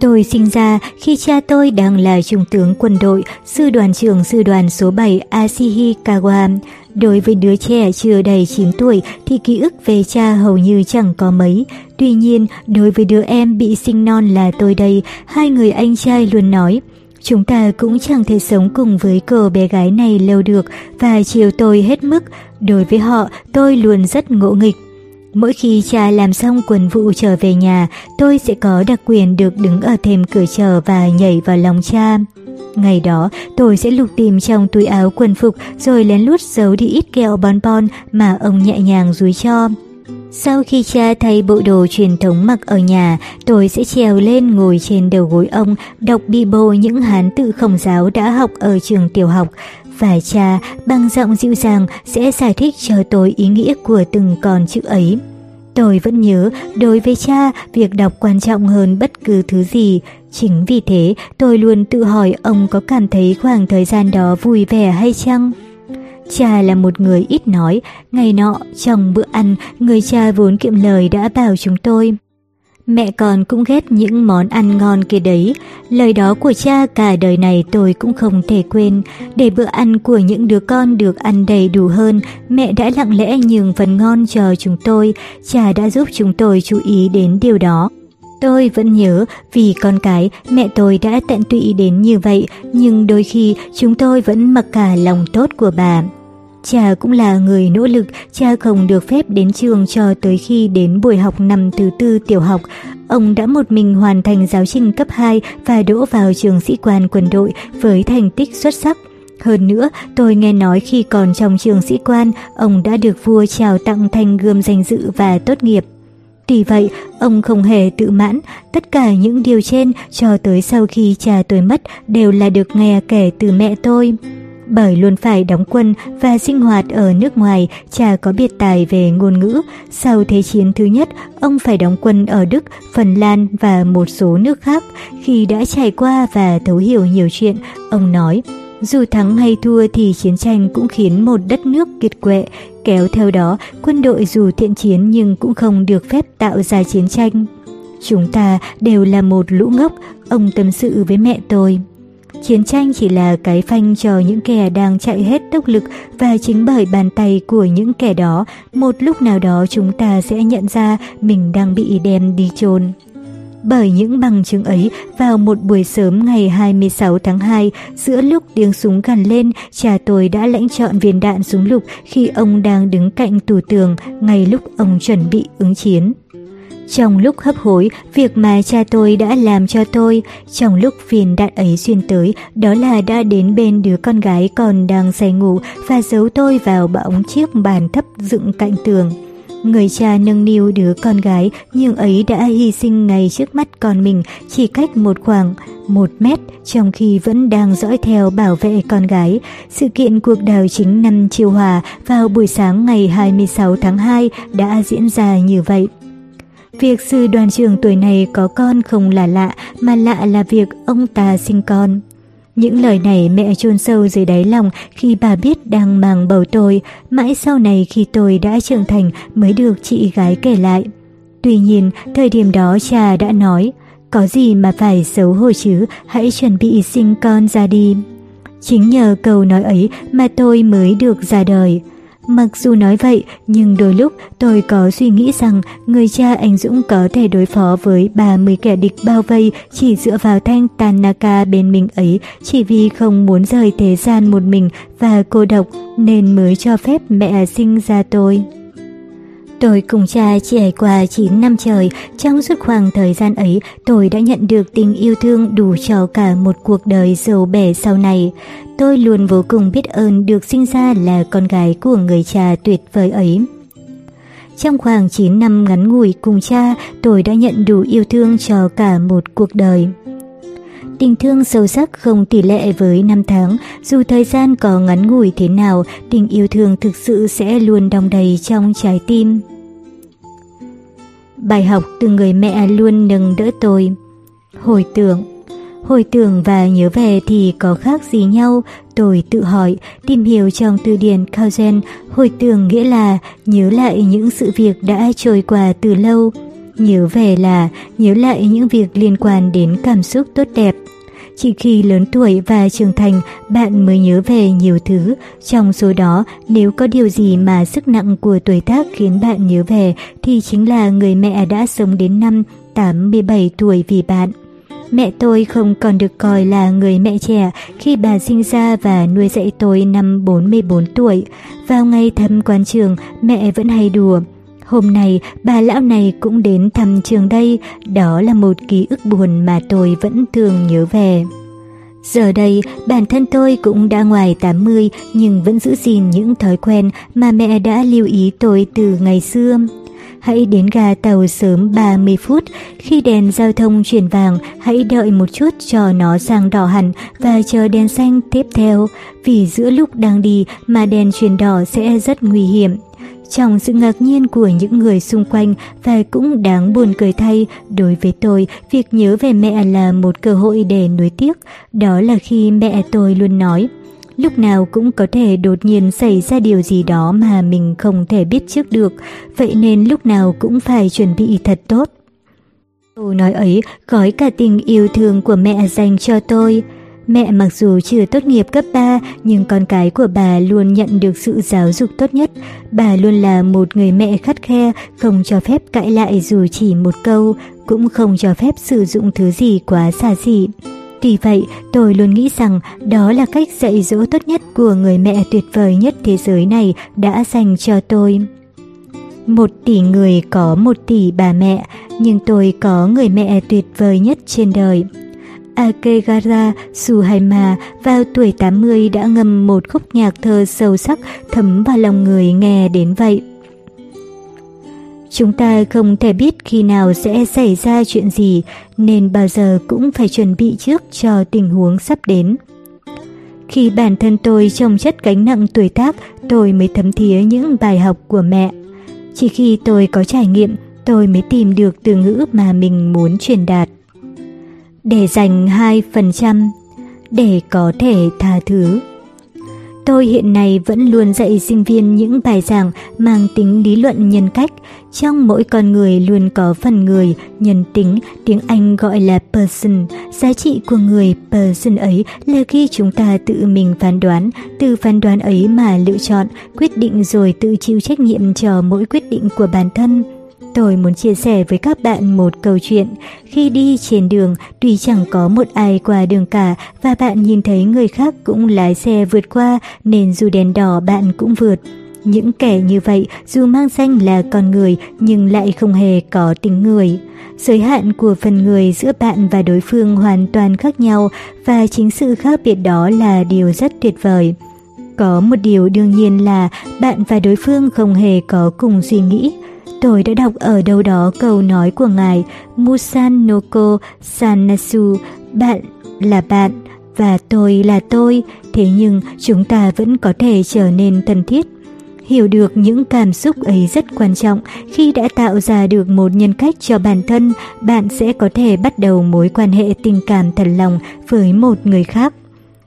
Tôi sinh ra khi cha tôi đang là trung tướng quân đội, sư đoàn trưởng sư đoàn số 7 Asihikawa. Đối với đứa trẻ chưa đầy 9 tuổi thì ký ức về cha hầu như chẳng có mấy. Tuy nhiên, đối với đứa em bị sinh non là tôi đây, hai người anh trai luôn nói Chúng ta cũng chẳng thể sống cùng với cô bé gái này lâu được và chiều tôi hết mức. Đối với họ, tôi luôn rất ngộ nghịch. Mỗi khi cha làm xong quần vụ trở về nhà, tôi sẽ có đặc quyền được đứng ở thềm cửa chờ và nhảy vào lòng cha. Ngày đó, tôi sẽ lục tìm trong túi áo quần phục rồi lén lút giấu đi ít kẹo bon bon mà ông nhẹ nhàng dúi cho. Sau khi cha thay bộ đồ truyền thống mặc ở nhà, tôi sẽ trèo lên ngồi trên đầu gối ông, đọc bi bô những hán tự khổng giáo đã học ở trường tiểu học, và cha bằng giọng dịu dàng sẽ giải thích cho tôi ý nghĩa của từng con chữ ấy. Tôi vẫn nhớ, đối với cha, việc đọc quan trọng hơn bất cứ thứ gì. Chính vì thế, tôi luôn tự hỏi ông có cảm thấy khoảng thời gian đó vui vẻ hay chăng? Cha là một người ít nói, ngày nọ, trong bữa ăn, người cha vốn kiệm lời đã bảo chúng tôi. Mẹ con cũng ghét những món ăn ngon kia đấy. Lời đó của cha cả đời này tôi cũng không thể quên. Để bữa ăn của những đứa con được ăn đầy đủ hơn, mẹ đã lặng lẽ nhường phần ngon cho chúng tôi. Cha đã giúp chúng tôi chú ý đến điều đó. Tôi vẫn nhớ vì con cái mẹ tôi đã tận tụy đến như vậy nhưng đôi khi chúng tôi vẫn mặc cả lòng tốt của bà. Cha cũng là người nỗ lực, cha không được phép đến trường cho tới khi đến buổi học năm thứ tư tiểu học. Ông đã một mình hoàn thành giáo trình cấp 2 và đỗ vào trường sĩ quan quân đội với thành tích xuất sắc. Hơn nữa, tôi nghe nói khi còn trong trường sĩ quan, ông đã được vua trao tặng thanh gươm danh dự và tốt nghiệp. Tuy vậy, ông không hề tự mãn, tất cả những điều trên cho tới sau khi cha tôi mất đều là được nghe kể từ mẹ tôi. Bởi luôn phải đóng quân và sinh hoạt ở nước ngoài, cha có biệt tài về ngôn ngữ. Sau Thế chiến thứ nhất, ông phải đóng quân ở Đức, Phần Lan và một số nước khác. Khi đã trải qua và thấu hiểu nhiều chuyện, ông nói, dù thắng hay thua thì chiến tranh cũng khiến một đất nước kiệt quệ, kéo theo đó quân đội dù thiện chiến nhưng cũng không được phép tạo ra chiến tranh. Chúng ta đều là một lũ ngốc, ông tâm sự với mẹ tôi. Chiến tranh chỉ là cái phanh cho những kẻ đang chạy hết tốc lực và chính bởi bàn tay của những kẻ đó, một lúc nào đó chúng ta sẽ nhận ra mình đang bị đem đi chôn. Bởi những bằng chứng ấy, vào một buổi sớm ngày 26 tháng 2, giữa lúc tiếng súng gần lên, cha tôi đã lãnh chọn viên đạn súng lục khi ông đang đứng cạnh tủ tường, ngay lúc ông chuẩn bị ứng chiến. Trong lúc hấp hối, việc mà cha tôi đã làm cho tôi, trong lúc phiền đạn ấy xuyên tới, đó là đã đến bên đứa con gái còn đang say ngủ và giấu tôi vào bóng chiếc bàn thấp dựng cạnh tường. Người cha nâng niu đứa con gái nhưng ấy đã hy sinh ngay trước mắt con mình chỉ cách một khoảng một mét trong khi vẫn đang dõi theo bảo vệ con gái. Sự kiện cuộc đảo chính năm Chiêu Hòa vào buổi sáng ngày 26 tháng 2 đã diễn ra như vậy. Việc sư đoàn trưởng tuổi này có con không là lạ, mà lạ là việc ông ta sinh con. Những lời này mẹ chôn sâu dưới đáy lòng khi bà biết đang mang bầu tôi, mãi sau này khi tôi đã trưởng thành mới được chị gái kể lại. Tuy nhiên, thời điểm đó cha đã nói, có gì mà phải xấu hổ chứ, hãy chuẩn bị sinh con ra đi. Chính nhờ câu nói ấy mà tôi mới được ra đời. Mặc dù nói vậy, nhưng đôi lúc tôi có suy nghĩ rằng người cha anh Dũng có thể đối phó với 30 kẻ địch bao vây chỉ dựa vào thanh Tanaka bên mình ấy chỉ vì không muốn rời thế gian một mình và cô độc nên mới cho phép mẹ sinh ra tôi. Tôi cùng cha trải qua 9 năm trời, trong suốt khoảng thời gian ấy tôi đã nhận được tình yêu thương đủ cho cả một cuộc đời giàu bể sau này. Tôi luôn vô cùng biết ơn được sinh ra là con gái của người cha tuyệt vời ấy. Trong khoảng 9 năm ngắn ngủi cùng cha, tôi đã nhận đủ yêu thương cho cả một cuộc đời. Tình thương sâu sắc không tỷ lệ với năm tháng, dù thời gian có ngắn ngủi thế nào, tình yêu thương thực sự sẽ luôn đong đầy trong trái tim. Bài học từ người mẹ luôn nâng đỡ tôi. Hồi tưởng Hồi tưởng và nhớ về thì có khác gì nhau? Tôi tự hỏi, tìm hiểu trong từ điển Kaugen, hồi tưởng nghĩa là nhớ lại những sự việc đã trôi qua từ lâu. Nhớ về là nhớ lại những việc liên quan đến cảm xúc tốt đẹp. Chỉ khi lớn tuổi và trưởng thành, bạn mới nhớ về nhiều thứ. Trong số đó, nếu có điều gì mà sức nặng của tuổi tác khiến bạn nhớ về, thì chính là người mẹ đã sống đến năm 87 tuổi vì bạn. Mẹ tôi không còn được coi là người mẹ trẻ khi bà sinh ra và nuôi dạy tôi năm 44 tuổi. Vào ngày thăm quan trường, mẹ vẫn hay đùa. Hôm nay, bà lão này cũng đến thăm trường đây, đó là một ký ức buồn mà tôi vẫn thường nhớ về. Giờ đây, bản thân tôi cũng đã ngoài 80 nhưng vẫn giữ gìn những thói quen mà mẹ đã lưu ý tôi từ ngày xưa. Hãy đến ga tàu sớm 30 phút, khi đèn giao thông chuyển vàng, hãy đợi một chút cho nó sang đỏ hẳn và chờ đèn xanh tiếp theo, vì giữa lúc đang đi mà đèn chuyển đỏ sẽ rất nguy hiểm. Trong sự ngạc nhiên của những người xung quanh và cũng đáng buồn cười thay, đối với tôi, việc nhớ về mẹ là một cơ hội để nuối tiếc. Đó là khi mẹ tôi luôn nói, lúc nào cũng có thể đột nhiên xảy ra điều gì đó mà mình không thể biết trước được, vậy nên lúc nào cũng phải chuẩn bị thật tốt. Câu nói ấy gói cả tình yêu thương của mẹ dành cho tôi. Mẹ mặc dù chưa tốt nghiệp cấp 3 nhưng con cái của bà luôn nhận được sự giáo dục tốt nhất. Bà luôn là một người mẹ khắt khe, không cho phép cãi lại dù chỉ một câu. cũng không cho phép sử dụng thứ gì quá xa xỉ. Vì vậy, tôi luôn nghĩ rằng đó là cách dạy dỗ tốt nhất của người mẹ tuyệt vời nhất thế giới này đã dành cho tôi. Một tỷ người có một tỷ bà mẹ, nhưng tôi có người mẹ tuyệt vời nhất trên đời. Akegara Suhaima vào tuổi 80 đã ngâm một khúc nhạc thơ sâu sắc thấm vào lòng người nghe đến vậy. Chúng ta không thể biết khi nào sẽ xảy ra chuyện gì, nên bao giờ cũng phải chuẩn bị trước cho tình huống sắp đến. Khi bản thân tôi trông chất gánh nặng tuổi tác, tôi mới thấm thía những bài học của mẹ. Chỉ khi tôi có trải nghiệm, tôi mới tìm được từ ngữ mà mình muốn truyền đạt. Để dành 2%, để có thể tha thứ. Tôi hiện nay vẫn luôn dạy sinh viên những bài giảng mang tính lý luận nhân cách. Trong mỗi con người luôn có phần người, nhân tính, tiếng Anh gọi là person. Giá trị của người person ấy là khi chúng ta tự mình phán đoán, từ phán đoán ấy mà lựa chọn, quyết định rồi tự chịu trách nhiệm cho mỗi quyết định của bản thân. Tôi muốn chia sẻ với các bạn một câu chuyện. Khi đi trên đường, tuy chẳng có một ai qua đường cả và bạn nhìn thấy người khác cũng lái xe vượt qua nên dù đèn đỏ bạn cũng vượt. Những kẻ như vậy dù mang danh là con người nhưng lại không hề có tính người. Giới hạn của phần người giữa bạn và đối phương hoàn toàn khác nhau và chính sự khác biệt đó là điều rất tuyệt vời. Có một điều đương nhiên là bạn và đối phương không hề có cùng suy nghĩ. Tôi đã đọc ở đâu đó câu nói của ngài Musanoko Sanasu, bạn là bạn và tôi là tôi, thế nhưng chúng ta vẫn có thể trở nên thân thiết. Hiểu được những cảm xúc ấy rất quan trọng, khi đã tạo ra được một nhân cách cho bản thân, bạn sẽ có thể bắt đầu mối quan hệ tình cảm thật lòng với một người khác.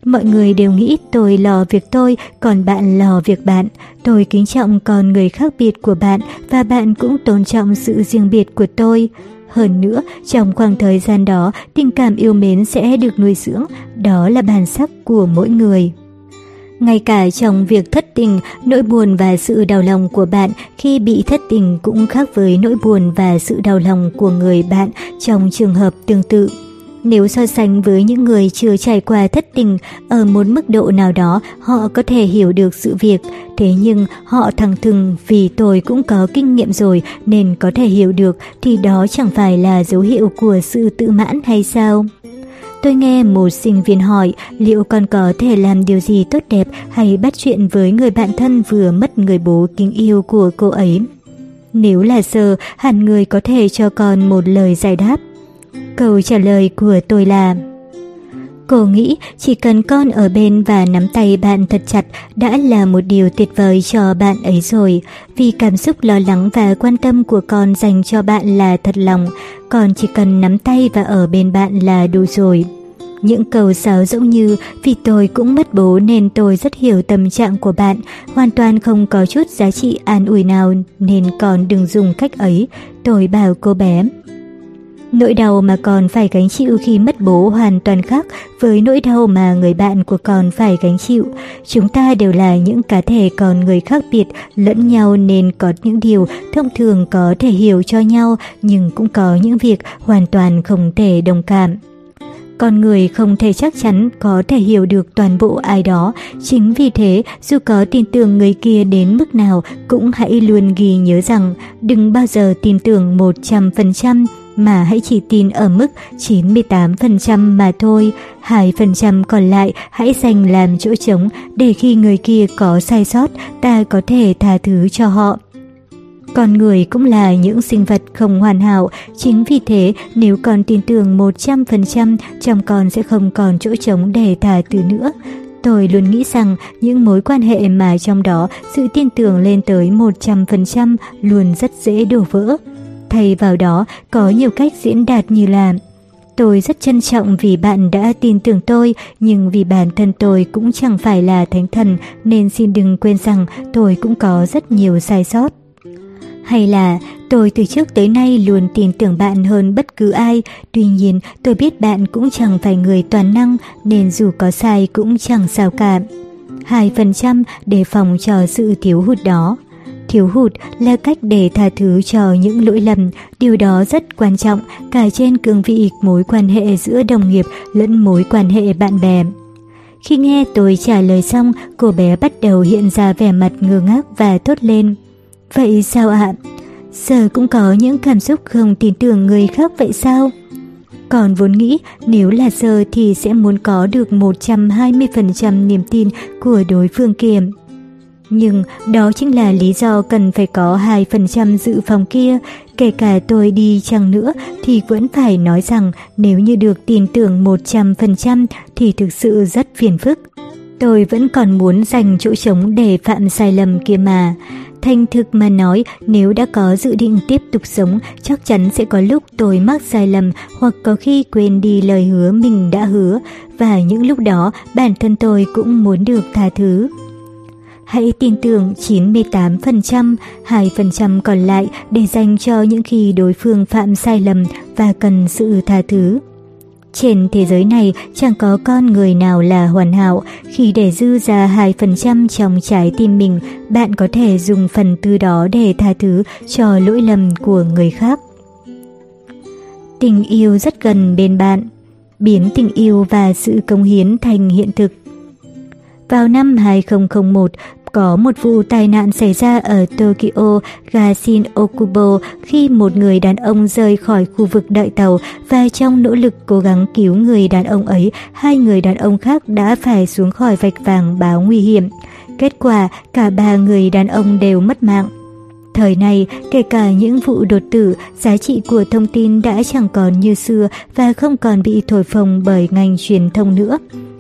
Mọi người đều nghĩ tôi lo việc tôi, còn bạn lo việc bạn. Tôi kính trọng con người khác biệt của bạn và bạn cũng tôn trọng sự riêng biệt của tôi. Hơn nữa, trong khoảng thời gian đó, tình cảm yêu mến sẽ được nuôi dưỡng, đó là bản sắc của mỗi người. Ngay cả trong việc thất tình, nỗi buồn và sự đau lòng của bạn khi bị thất tình cũng khác với nỗi buồn và sự đau lòng của người bạn trong trường hợp tương tự. Nếu so sánh với những người chưa trải qua thất tình, ở một mức độ nào đó họ có thể hiểu được sự việc, thế nhưng họ thẳng thừng vì tôi cũng có kinh nghiệm rồi nên có thể hiểu được thì đó chẳng phải là dấu hiệu của sự tự mãn hay sao? Tôi nghe một sinh viên hỏi liệu con có thể làm điều gì tốt đẹp hay bắt chuyện với người bạn thân vừa mất người bố kính yêu của cô ấy. Nếu là giờ hẳn người có thể cho con một lời giải đáp. Câu trả lời của tôi là Cô nghĩ chỉ cần con ở bên và nắm tay bạn thật chặt đã là một điều tuyệt vời cho bạn ấy rồi. Vì cảm xúc lo lắng và quan tâm của con dành cho bạn là thật lòng, con chỉ cần nắm tay và ở bên bạn là đủ rồi. Những câu sáo rỗng như vì tôi cũng mất bố nên tôi rất hiểu tâm trạng của bạn, hoàn toàn không có chút giá trị an ủi nào nên con đừng dùng cách ấy, tôi bảo cô bé. Nỗi đau mà con phải gánh chịu khi mất bố hoàn toàn khác với nỗi đau mà người bạn của con phải gánh chịu. Chúng ta đều là những cá thể con người khác biệt lẫn nhau nên có những điều thông thường có thể hiểu cho nhau nhưng cũng có những việc hoàn toàn không thể đồng cảm. Con người không thể chắc chắn có thể hiểu được toàn bộ ai đó, chính vì thế dù có tin tưởng người kia đến mức nào cũng hãy luôn ghi nhớ rằng đừng bao giờ tin tưởng 100%, mà hãy chỉ tin ở mức 98% mà thôi, 2% còn lại hãy dành làm chỗ trống để khi người kia có sai sót ta có thể tha thứ cho họ. Con người cũng là những sinh vật không hoàn hảo, chính vì thế nếu con tin tưởng 100% trong con sẽ không còn chỗ trống để tha thứ nữa. Tôi luôn nghĩ rằng những mối quan hệ mà trong đó sự tin tưởng lên tới 100% luôn rất dễ đổ vỡ. Thay vào đó, có nhiều cách diễn đạt như là Tôi rất trân trọng vì bạn đã tin tưởng tôi, nhưng vì bản thân tôi cũng chẳng phải là thánh thần nên xin đừng quên rằng tôi cũng có rất nhiều sai sót. Hay là tôi từ trước tới nay luôn tin tưởng bạn hơn bất cứ ai, tuy nhiên tôi biết bạn cũng chẳng phải người toàn năng nên dù có sai cũng chẳng sao cả. 2% để phòng cho sự thiếu hụt đó. Thiếu hụt là cách để tha thứ cho những lỗi lầm, điều đó rất quan trọng cả trên cương vị mối quan hệ giữa đồng nghiệp lẫn mối quan hệ bạn bè. Khi nghe tôi trả lời xong, cô bé bắt đầu hiện ra vẻ mặt ngơ ngác và thốt lên. Vậy sao ạ? Giờ cũng có những cảm xúc không tin tưởng người khác vậy sao? Còn vốn nghĩ nếu là giờ thì sẽ muốn có được 120% niềm tin của đối phương kia. Nhưng đó chính là lý do cần phải có 2% dự phòng kia. Kể cả tôi đi chăng nữa thì vẫn phải nói rằng nếu như được tin tưởng 100% thì thực sự rất phiền phức. Tôi vẫn còn muốn dành chỗ trống để phạm sai lầm kia mà. Thành thực mà nói, nếu đã có dự định tiếp tục sống, chắc chắn sẽ có lúc tôi mắc sai lầm hoặc có khi quên đi lời hứa mình đã hứa, và những lúc đó bản thân tôi cũng muốn được tha thứ. Hãy tin tưởng 98%, 2% còn lại để dành cho những khi đối phương phạm sai lầm và cần sự tha thứ. Trên thế giới này chẳng có con người nào là hoàn hảo, khi để dư ra 2% trong trái tim mình, bạn có thể dùng phần tư đó để tha thứ cho lỗi lầm của người khác. Tình yêu rất gần bên bạn, biến tình yêu và sự công hiến thành hiện thực. Vào năm 2001, có một vụ tai nạn xảy ra ở Tokyo Gashin Okubo khi một người đàn ông rời khỏi khu vực đợi tàu và trong nỗ lực cố gắng cứu người đàn ông ấy, hai người đàn ông khác đã phải xuống khỏi vạch vàng báo nguy hiểm. Kết quả, cả ba người đàn ông đều mất mạng. Thời này, kể cả những vụ đột tử, giá trị của thông tin đã chẳng còn như xưa và không còn bị thổi phồng bởi ngành truyền thông nữa.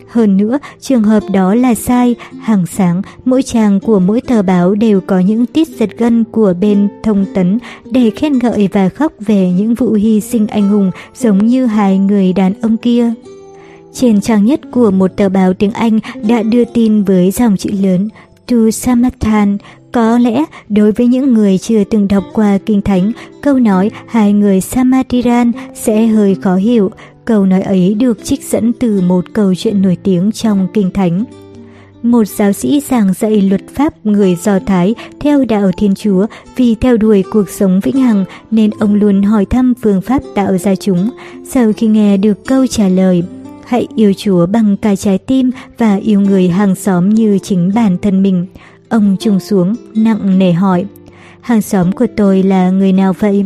Hơn nữa, trường hợp đó là sai, hàng sáng, mỗi trang của mỗi tờ báo đều có những tít giật gân của bên thông tấn để khen ngợi và khóc về những vụ hy sinh anh hùng giống như hai người đàn ông kia. Trên trang nhất của một tờ báo tiếng Anh đã đưa tin với dòng chữ lớn To Samathan, có lẽ đối với những người chưa từng đọc qua Kinh Thánh, câu nói hai người Samaritan sẽ hơi khó hiểu, Câu nói ấy được trích dẫn từ một câu chuyện nổi tiếng trong Kinh Thánh. Một giáo sĩ giảng dạy luật pháp người Do Thái theo đạo Thiên Chúa vì theo đuổi cuộc sống vĩnh hằng nên ông luôn hỏi thăm phương pháp tạo ra chúng. Sau khi nghe được câu trả lời, hãy yêu Chúa bằng cả trái tim và yêu người hàng xóm như chính bản thân mình. Ông trùng xuống, nặng nề hỏi, hàng xóm của tôi là người nào vậy?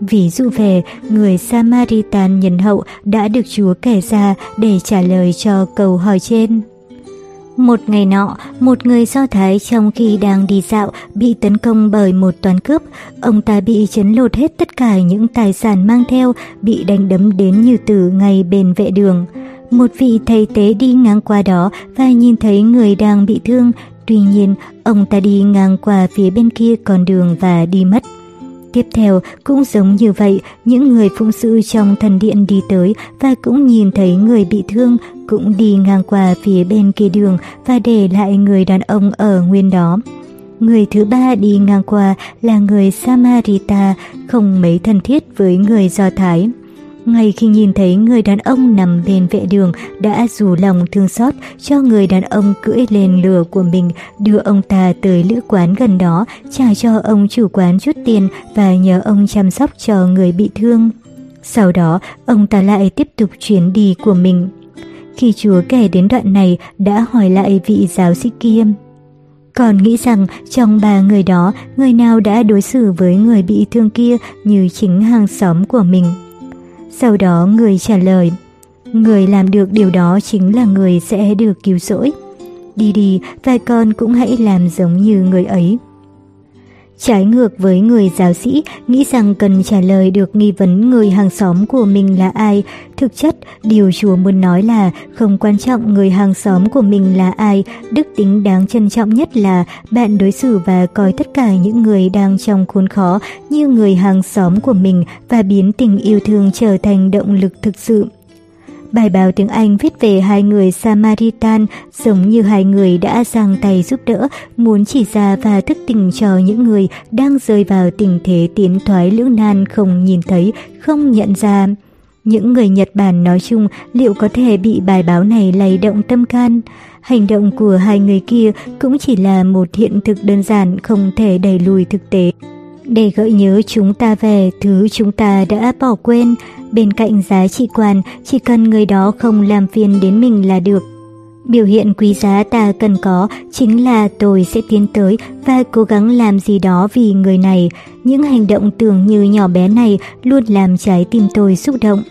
Ví dụ về người Samaritan nhân hậu đã được Chúa kể ra để trả lời cho câu hỏi trên. Một ngày nọ, một người Do Thái trong khi đang đi dạo bị tấn công bởi một toán cướp. Ông ta bị chấn lột hết tất cả những tài sản mang theo, bị đánh đấm đến như tử ngay bên vệ đường. Một vị thầy tế đi ngang qua đó và nhìn thấy người đang bị thương. Tuy nhiên, ông ta đi ngang qua phía bên kia con đường và đi mất. Tiếp theo, cũng giống như vậy, những người phụng sự trong thần điện đi tới và cũng nhìn thấy người bị thương, cũng đi ngang qua phía bên kia đường và để lại người đàn ông ở nguyên đó. Người thứ ba đi ngang qua là người Samarita, không mấy thân thiết với người Do Thái. Ngay khi nhìn thấy người đàn ông nằm bên vệ đường đã rủ lòng thương xót cho người đàn ông cưỡi lên lừa của mình đưa ông ta tới lữ quán gần đó trả cho ông chủ quán chút tiền và nhờ ông chăm sóc cho người bị thương. Sau đó, ông ta lại tiếp tục chuyến đi của mình. Khi chúa kể đến đoạn này đã hỏi lại vị giáo sĩ kia. Còn nghĩ rằng trong ba người đó, người nào đã đối xử với người bị thương kia như chính hàng xóm của mình. Sau đó người trả lời, người làm được điều đó chính là người sẽ được cứu rỗi. Đi đi và con cũng hãy làm giống như người ấy. Trái ngược với người giáo sĩ nghĩ rằng cần trả lời được nghi vấn người hàng xóm của mình là ai, thực chất điều Chúa muốn nói là không quan trọng người hàng xóm của mình là ai, đức tính đáng trân trọng nhất là bạn đối xử và coi tất cả những người đang trong khốn khó như người hàng xóm của mình và biến tình yêu thương trở thành động lực thực sự. Bài báo tiếng Anh viết về hai người Samaritan giống như hai người đã giang tay giúp đỡ, muốn chỉ ra và thức tỉnh cho những người đang rơi vào tình thế tiến thoái lưỡng nan không nhìn thấy, không nhận ra. Những người Nhật Bản nói chung liệu có thể bị bài báo này lay động tâm can? hành động của hai người kia cũng chỉ là một hiện thực đơn giản không thể đẩy lùi thực tế. Để gợi nhớ chúng ta về thứ chúng ta đã bỏ quên, bên cạnh giá trị quan, chỉ cần người đó không làm phiền đến mình là được. Biểu hiện quý giá ta cần có chính là tôi sẽ tiến tới và cố gắng làm gì đó vì người này. Những hành động tưởng như nhỏ bé này luôn làm trái tim tôi xúc động.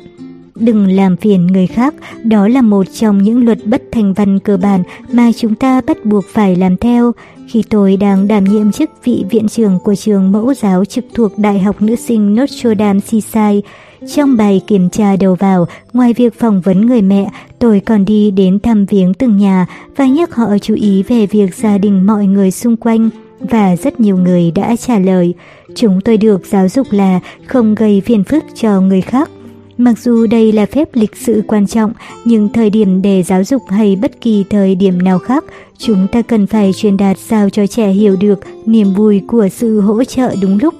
Đừng làm phiền người khác, đó là một trong những luật bất thành văn cơ bản mà chúng ta bắt buộc phải làm theo. Khi tôi đang đảm nhiệm chức vị viện trưởng của trường mẫu giáo trực thuộc Đại học Nữ sinh Notre Dame Seaside, trong bài kiểm tra đầu vào, ngoài việc phỏng vấn người mẹ, tôi còn đi đến thăm viếng từng nhà và nhắc họ chú ý về việc gia đình mọi người xung quanh. Và rất nhiều người đã trả lời, chúng tôi được giáo dục là không gây phiền phức cho người khác. Mặc dù đây là phép lịch sự quan trọng, nhưng thời điểm để giáo dục hay bất kỳ thời điểm nào khác, chúng ta cần phải truyền đạt sao cho trẻ hiểu được niềm vui của sự hỗ trợ đúng lúc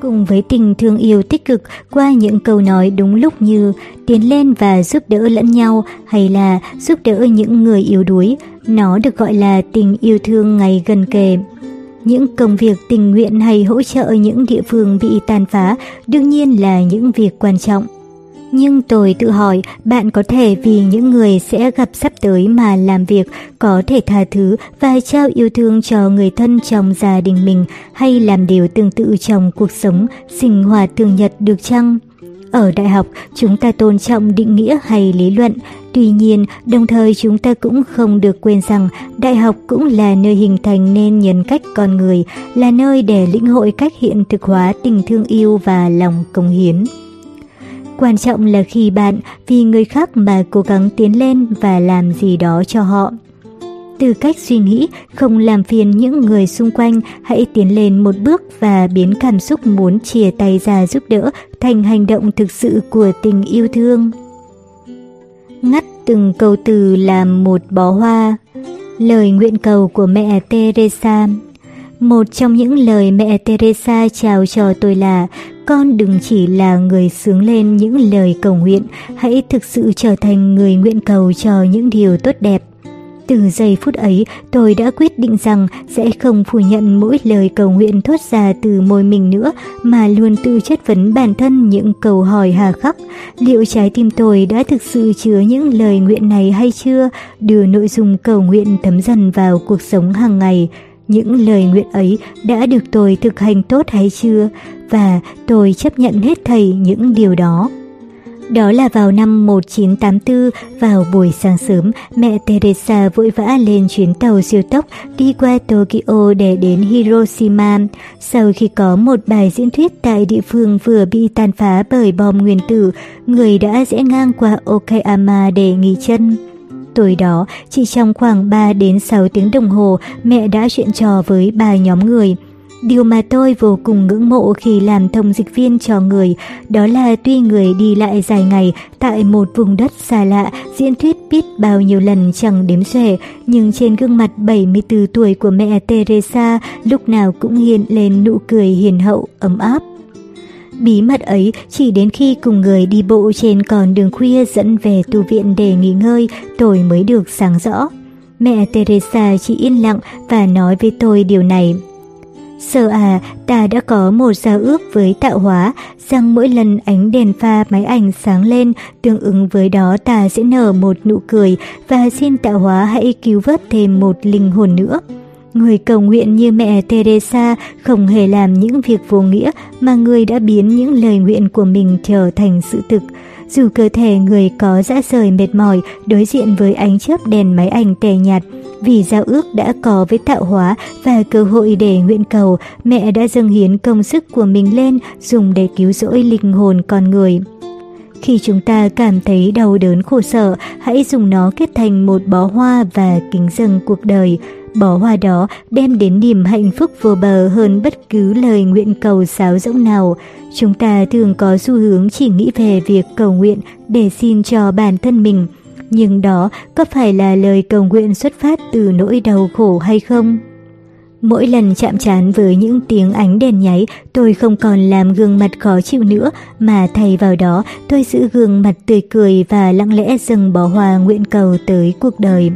cùng với tình thương yêu tích cực qua những câu nói đúng lúc như tiến lên và giúp đỡ lẫn nhau hay là giúp đỡ những người yếu đuối. Nó được gọi là tình yêu thương ngày gần kề. Những công việc tình nguyện hay hỗ trợ những địa phương bị tàn phá đương nhiên là những việc quan trọng. Nhưng tôi tự hỏi, bạn có thể vì những người sẽ gặp sắp tới mà làm việc, có thể tha thứ và trao yêu thương cho người thân trong gia đình mình hay làm điều tương tự trong cuộc sống, sinh hoạt thường nhật được chăng? Ở đại học, chúng ta tôn trọng định nghĩa hay lý luận. Tuy nhiên, đồng thời chúng ta cũng không được quên rằng đại học cũng là nơi hình thành nên nhân cách con người, là nơi để lĩnh hội cách hiện thực hóa tình thương yêu và lòng công hiến. Quan trọng là khi bạn vì người khác mà cố gắng tiến lên và làm gì đó cho họ. Từ cách suy nghĩ, không làm phiền những người xung quanh, hãy tiến lên một bước và biến cảm xúc muốn chia tay ra giúp đỡ thành hành động thực sự của tình yêu thương. Ngắt từng câu từ làm một bó hoa Lời nguyện cầu của mẹ Teresa một trong những lời mẹ Teresa chào cho tôi là con đừng chỉ là người sướng lên những lời cầu nguyện, hãy thực sự trở thành người nguyện cầu cho những điều tốt đẹp. Từ giây phút ấy, tôi đã quyết định rằng sẽ không phủ nhận mỗi lời cầu nguyện thốt ra từ môi mình nữa, mà luôn tự chất vấn bản thân những câu hỏi hà khắc. Liệu trái tim tôi đã thực sự chứa những lời nguyện này hay chưa? Đưa nội dung cầu nguyện thấm dần vào cuộc sống hàng ngày. Những lời nguyện ấy đã được tôi thực hành tốt hay chưa? Và tôi chấp nhận hết thầy những điều đó. Đó là vào năm 1984, vào buổi sáng sớm, mẹ Teresa vội vã lên chuyến tàu siêu tốc đi qua Tokyo để đến Hiroshima. Sau khi có một bài diễn thuyết tại địa phương vừa bị tàn phá bởi bom nguyên tử, người đã rẽ ngang qua Okayama để nghỉ chân. Tối đó, chỉ trong khoảng 3 đến 6 tiếng đồng hồ, mẹ đã chuyện trò với ba nhóm người. Điều mà tôi vô cùng ngưỡng mộ khi làm thông dịch viên cho người, đó là tuy người đi lại dài ngày tại một vùng đất xa lạ, diễn thuyết biết bao nhiêu lần chẳng đếm xuể, nhưng trên gương mặt 74 tuổi của mẹ Teresa lúc nào cũng hiện lên nụ cười hiền hậu, ấm áp. Bí mật ấy chỉ đến khi cùng người đi bộ trên con đường khuya dẫn về tu viện để nghỉ ngơi, tôi mới được sáng rõ. Mẹ Teresa chỉ yên lặng và nói với tôi điều này. Sơ à, ta đã có một giao ước với tạo hóa, rằng mỗi lần ánh đèn pha máy ảnh sáng lên, tương ứng với đó ta sẽ nở một nụ cười và xin tạo hóa hãy cứu vớt thêm một linh hồn nữa. Người cầu nguyện như mẹ Teresa không hề làm những việc vô nghĩa mà người đã biến những lời nguyện của mình trở thành sự thực. Dù cơ thể người có dã rời mệt mỏi đối diện với ánh chớp đèn máy ảnh tè nhạt, vì giao ước đã có với tạo hóa và cơ hội để nguyện cầu, mẹ đã dâng hiến công sức của mình lên dùng để cứu rỗi linh hồn con người. Khi chúng ta cảm thấy đau đớn khổ sở, hãy dùng nó kết thành một bó hoa và kính dâng cuộc đời. Bó hoa đó đem đến niềm hạnh phúc vô bờ hơn bất cứ lời nguyện cầu sáo rỗng nào. Chúng ta thường có xu hướng chỉ nghĩ về việc cầu nguyện để xin cho bản thân mình. Nhưng đó có phải là lời cầu nguyện xuất phát từ nỗi đau khổ hay không? Mỗi lần chạm trán với những tiếng ánh đèn nháy, tôi không còn làm gương mặt khó chịu nữa, mà thay vào đó tôi giữ gương mặt tươi cười và lặng lẽ dâng bó hoa nguyện cầu tới cuộc đời.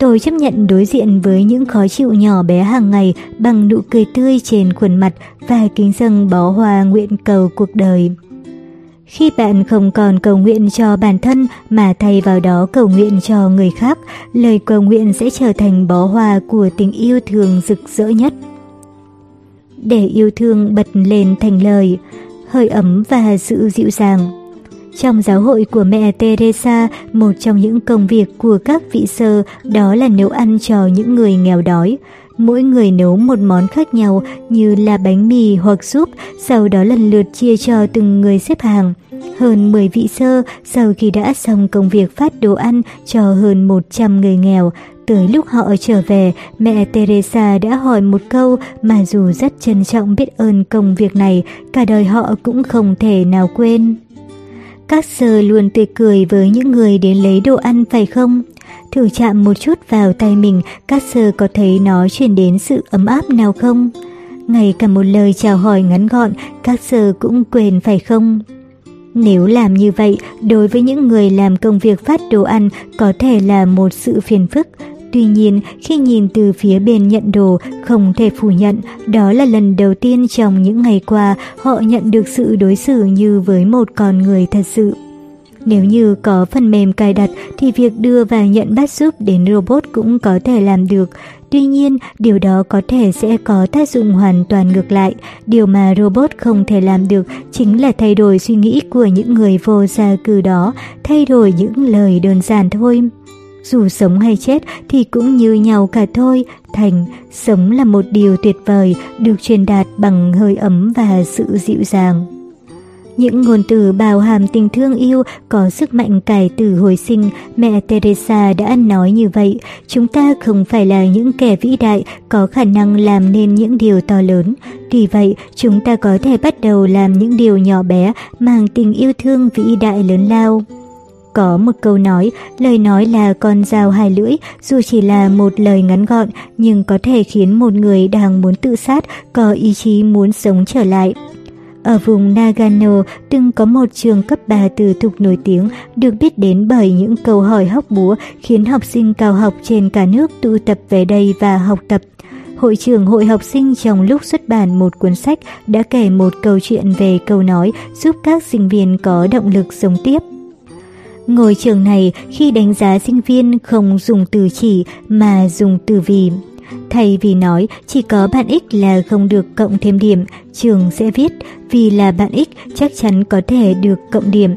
Tôi chấp nhận đối diện với những khó chịu nhỏ bé hàng ngày bằng nụ cười tươi trên khuôn mặt và kính dâng bó hoa nguyện cầu cuộc đời. Khi bạn không còn cầu nguyện cho bản thân mà thay vào đó cầu nguyện cho người khác, lời cầu nguyện sẽ trở thành bó hoa của tình yêu thương rực rỡ nhất. Để yêu thương bật lên thành lời, hơi ấm và sự dịu dàng. Trong giáo hội của mẹ Teresa, một trong những công việc của các vị sơ đó là nấu ăn cho những người nghèo đói. Mỗi người nấu một món khác nhau như là bánh mì hoặc súp, sau đó lần lượt chia cho từng người xếp hàng. Hơn 10 vị sơ sau khi đã xong công việc phát đồ ăn cho hơn 100 người nghèo, tới lúc họ trở về, mẹ Teresa đã hỏi một câu mà dù rất trân trọng biết ơn công việc này, cả đời họ cũng không thể nào quên. Các sơ luôn tươi cười với những người đến lấy đồ ăn phải không? Thử chạm một chút vào tay mình, các sơ có thấy nó truyền đến sự ấm áp nào không? Ngay cả một lời chào hỏi ngắn gọn, các sơ cũng quên phải không? Nếu làm như vậy, đối với những người làm công việc phát đồ ăn có thể là một sự phiền phức. Tuy nhiên, khi nhìn từ phía bên nhận đồ, không thể phủ nhận, đó là lần đầu tiên trong những ngày qua họ nhận được sự đối xử như với một con người thật sự. Nếu như có phần mềm cài đặt thì việc đưa và nhận bát giúp đến robot cũng có thể làm được. Tuy nhiên, điều đó có thể sẽ có tác dụng hoàn toàn ngược lại. Điều mà robot không thể làm được chính là thay đổi suy nghĩ của những người vô gia cư đó, thay đổi những lời đơn giản thôi. Dù sống hay chết thì cũng như nhau cả thôi. Thành, sống là một điều tuyệt vời, được truyền đạt bằng hơi ấm và sự dịu dàng. Những ngôn từ bào hàm tình thương yêu có sức mạnh cải tử hồi sinh, mẹ Teresa đã nói như vậy. Chúng ta không phải là những kẻ vĩ đại có khả năng làm nên những điều to lớn. Tuy vậy, chúng ta có thể bắt đầu làm những điều nhỏ bé mang tình yêu thương vĩ đại lớn lao. Có một câu nói, lời nói là con dao hai lưỡi, dù chỉ là một lời ngắn gọn nhưng có thể khiến một người đang muốn tự sát có ý chí muốn sống trở lại. Ở vùng Nagano từng có một trường cấp 3 từ thục nổi tiếng được biết đến bởi những câu hỏi hóc búa khiến học sinh cao học trên cả nước tụ tập về đây và học tập. Hội trưởng hội học sinh trong lúc xuất bản một cuốn sách đã kể một câu chuyện về câu nói giúp các sinh viên có động lực sống tiếp. Ngôi trường này khi đánh giá sinh viên không dùng từ chỉ mà dùng từ vì. Thay vì nói chỉ có bạn X là không được cộng thêm điểm, trường sẽ viết vì là bạn X chắc chắn có thể được cộng điểm.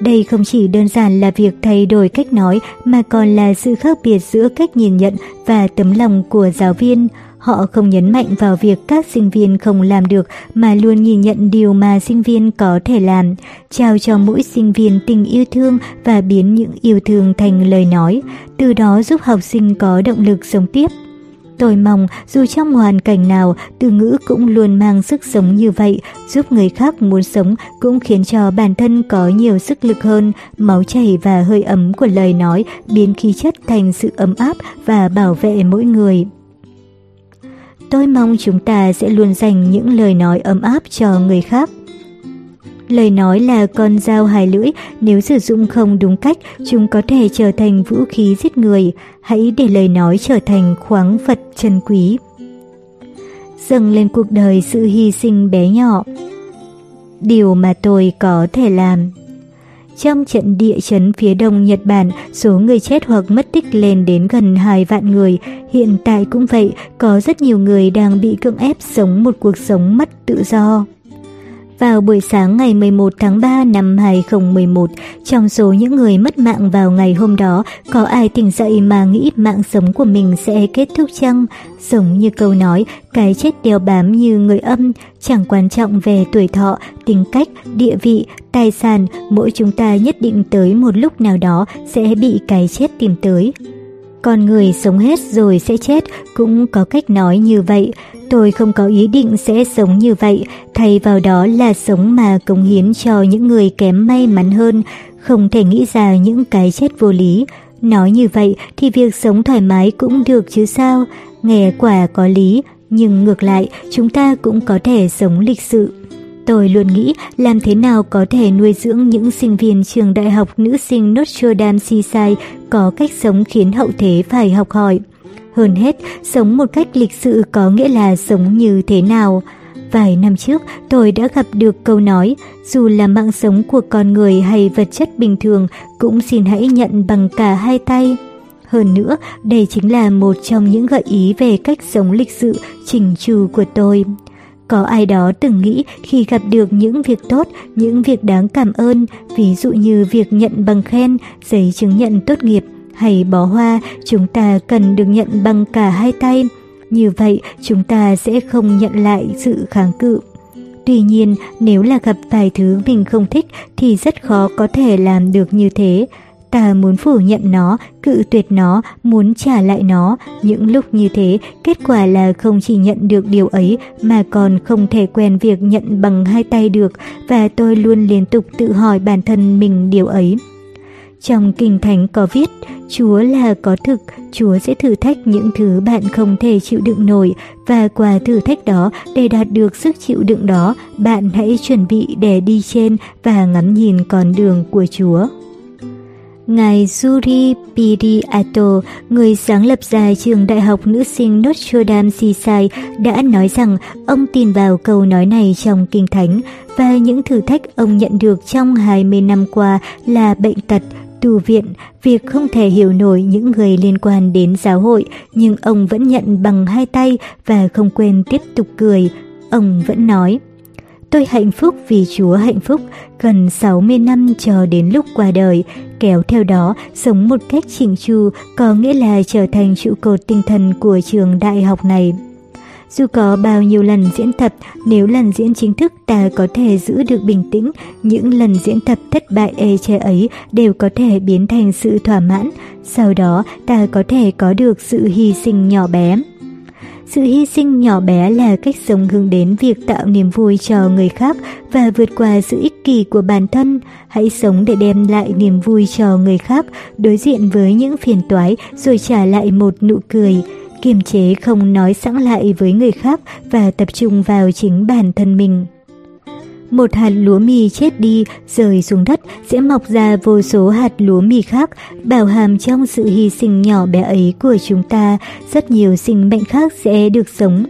Đây không chỉ đơn giản là việc thay đổi cách nói mà còn là sự khác biệt giữa cách nhìn nhận và tấm lòng của giáo viên. Họ không nhấn mạnh vào việc các sinh viên không làm được mà luôn nhìn nhận điều mà sinh viên có thể làm, trao cho mỗi sinh viên tình yêu thương và biến những yêu thương thành lời nói, từ đó giúp học sinh có động lực sống tiếp. Tôi mong dù trong hoàn cảnh nào, từ ngữ cũng luôn mang sức sống như vậy, giúp người khác muốn sống cũng khiến cho bản thân có nhiều sức lực hơn, máu chảy và hơi ấm của lời nói biến khí chất thành sự ấm áp và bảo vệ mỗi người. Tôi mong chúng ta sẽ luôn dành những lời nói ấm áp cho người khác. Lời nói là con dao hai lưỡi, nếu sử dụng không đúng cách, chúng có thể trở thành vũ khí giết người. Hãy để lời nói trở thành khoáng vật chân quý. Dâng lên cuộc đời sự hy sinh bé nhỏ. Điều mà tôi có thể làm. Trong trận địa chấn phía đông Nhật Bản, số người chết hoặc mất tích lên đến gần 2 vạn người. Hiện tại cũng vậy, có rất nhiều người đang bị cưỡng ép sống một cuộc sống mất tự do. Vào buổi sáng ngày 11 tháng 3 năm 2011, trong số những người mất mạng vào ngày hôm đó, có ai tỉnh dậy mà nghĩ mạng sống của mình sẽ kết thúc chăng? Giống như câu nói, cái chết đeo bám như người âm, chẳng quan trọng về tuổi thọ, tính cách, địa vị, tài sản, mỗi chúng ta nhất định tới một lúc nào đó sẽ bị cái chết tìm tới. Con người sống hết rồi sẽ chết, cũng có cách nói như vậy. Tôi không có ý định sẽ sống như vậy, thay vào đó là sống mà cống hiến cho những người kém may mắn hơn, không thể nghĩ ra những cái chết vô lý. Nói như vậy thì việc sống thoải mái cũng được chứ sao, nghe quả có lý, nhưng ngược lại chúng ta cũng có thể sống lịch sự. Tôi luôn nghĩ làm thế nào có thể nuôi dưỡng những sinh viên trường đại học nữ sinh Notre Dame Seaside có cách sống khiến hậu thế phải học hỏi. Hơn hết, sống một cách lịch sự có nghĩa là sống như thế nào. Vài năm trước, tôi đã gặp được câu nói, dù là mạng sống của con người hay vật chất bình thường, cũng xin hãy nhận bằng cả hai tay. Hơn nữa, đây chính là một trong những gợi ý về cách sống lịch sự, chỉnh chu của tôi. Có ai đó từng nghĩ khi gặp được những việc tốt, những việc đáng cảm ơn, ví dụ như việc nhận bằng khen, giấy chứng nhận tốt nghiệp hay bó hoa, chúng ta cần được nhận bằng cả hai tay. Như vậy, chúng ta sẽ không nhận lại sự kháng cự. Tuy nhiên, nếu là gặp vài thứ mình không thích thì rất khó có thể làm được như thế. Ta muốn phủ nhận nó, cự tuyệt nó, muốn trả lại nó. Những lúc như thế, kết quả là không chỉ nhận được điều ấy mà còn không thể quen việc nhận bằng hai tay được và tôi luôn liên tục tự hỏi bản thân mình điều ấy. Trong Kinh Thánh có viết, Chúa là có thực, Chúa sẽ thử thách những thứ bạn không thể chịu đựng nổi và qua thử thách đó để đạt được sức chịu đựng đó, bạn hãy chuẩn bị để đi trên và ngắm nhìn con đường của Chúa. Ngài Yuri Piriato, người sáng lập ra trường đại học nữ sinh Notre Dame Seaside, đã nói rằng ông tin vào câu nói này trong Kinh Thánh và những thử thách ông nhận được trong 20 năm qua là bệnh tật, tù viện, việc không thể hiểu nổi những người liên quan đến giáo hội, nhưng ông vẫn nhận bằng hai tay và không quên tiếp tục cười. Ông vẫn nói, Tôi hạnh phúc vì Chúa hạnh phúc, gần 60 năm chờ đến lúc qua đời, kéo theo đó sống một cách chỉnh chu có nghĩa là trở thành trụ cột tinh thần của trường đại học này. Dù có bao nhiêu lần diễn tập, nếu lần diễn chính thức ta có thể giữ được bình tĩnh, những lần diễn tập thất bại e ê che ấy đều có thể biến thành sự thỏa mãn. Sau đó ta có thể có được sự hy sinh nhỏ bé. Sự hy sinh nhỏ bé là cách sống hướng đến việc tạo niềm vui cho người khác và vượt qua sự ích kỷ của bản thân. Hãy sống để đem lại niềm vui cho người khác, đối diện với những phiền toái rồi trả lại một nụ cười kiềm chế không nói sẵn lại với người khác và tập trung vào chính bản thân mình. Một hạt lúa mì chết đi, rơi xuống đất sẽ mọc ra vô số hạt lúa mì khác, bảo hàm trong sự hy sinh nhỏ bé ấy của chúng ta, rất nhiều sinh mệnh khác sẽ được sống.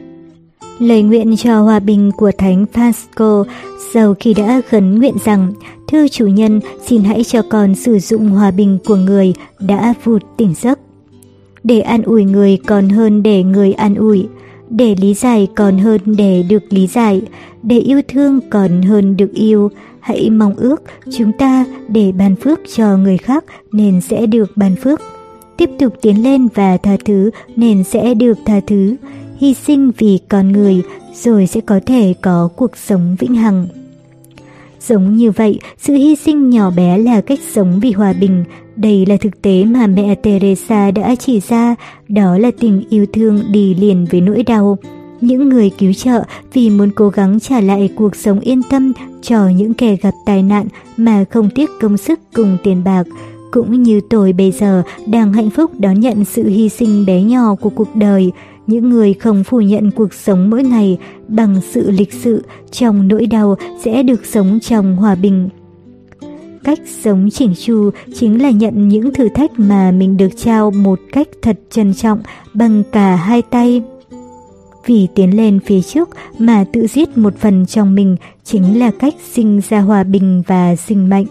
Lời nguyện cho hòa bình của Thánh Pasco, sau khi đã khấn nguyện rằng Thưa chủ nhân, xin hãy cho con sử dụng hòa bình của người đã vụt tỉnh giấc. Để an ủi người còn hơn để người an ủi, để lý giải còn hơn để được lý giải, để yêu thương còn hơn được yêu. Hãy mong ước chúng ta để ban phước cho người khác nên sẽ được ban phước. Tiếp tục tiến lên và tha thứ nên sẽ được tha thứ. Hy sinh vì con người rồi sẽ có thể có cuộc sống vĩnh hằng. Giống như vậy, sự hy sinh nhỏ bé là cách sống vì hòa bình. Đây là thực tế mà mẹ Teresa đã chỉ ra, đó là tình yêu thương đi liền với nỗi đau. Những người cứu trợ vì muốn cố gắng trả lại cuộc sống yên tâm cho những kẻ gặp tai nạn mà không tiếc công sức cùng tiền bạc, cũng như tôi bây giờ đang hạnh phúc đón nhận sự hy sinh bé nhỏ của cuộc đời. Những người không phủ nhận cuộc sống mỗi ngày bằng sự lịch sự trong nỗi đau sẽ được sống trong hòa bình. Cách sống chỉnh chu chính là nhận những thử thách mà mình được trao một cách thật trân trọng bằng cả hai tay. Vì tiến lên phía trước mà tự giết một phần trong mình chính là cách sinh ra hòa bình và sinh mệnh.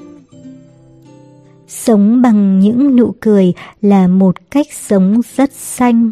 Sống bằng những nụ cười là một cách sống rất xanh.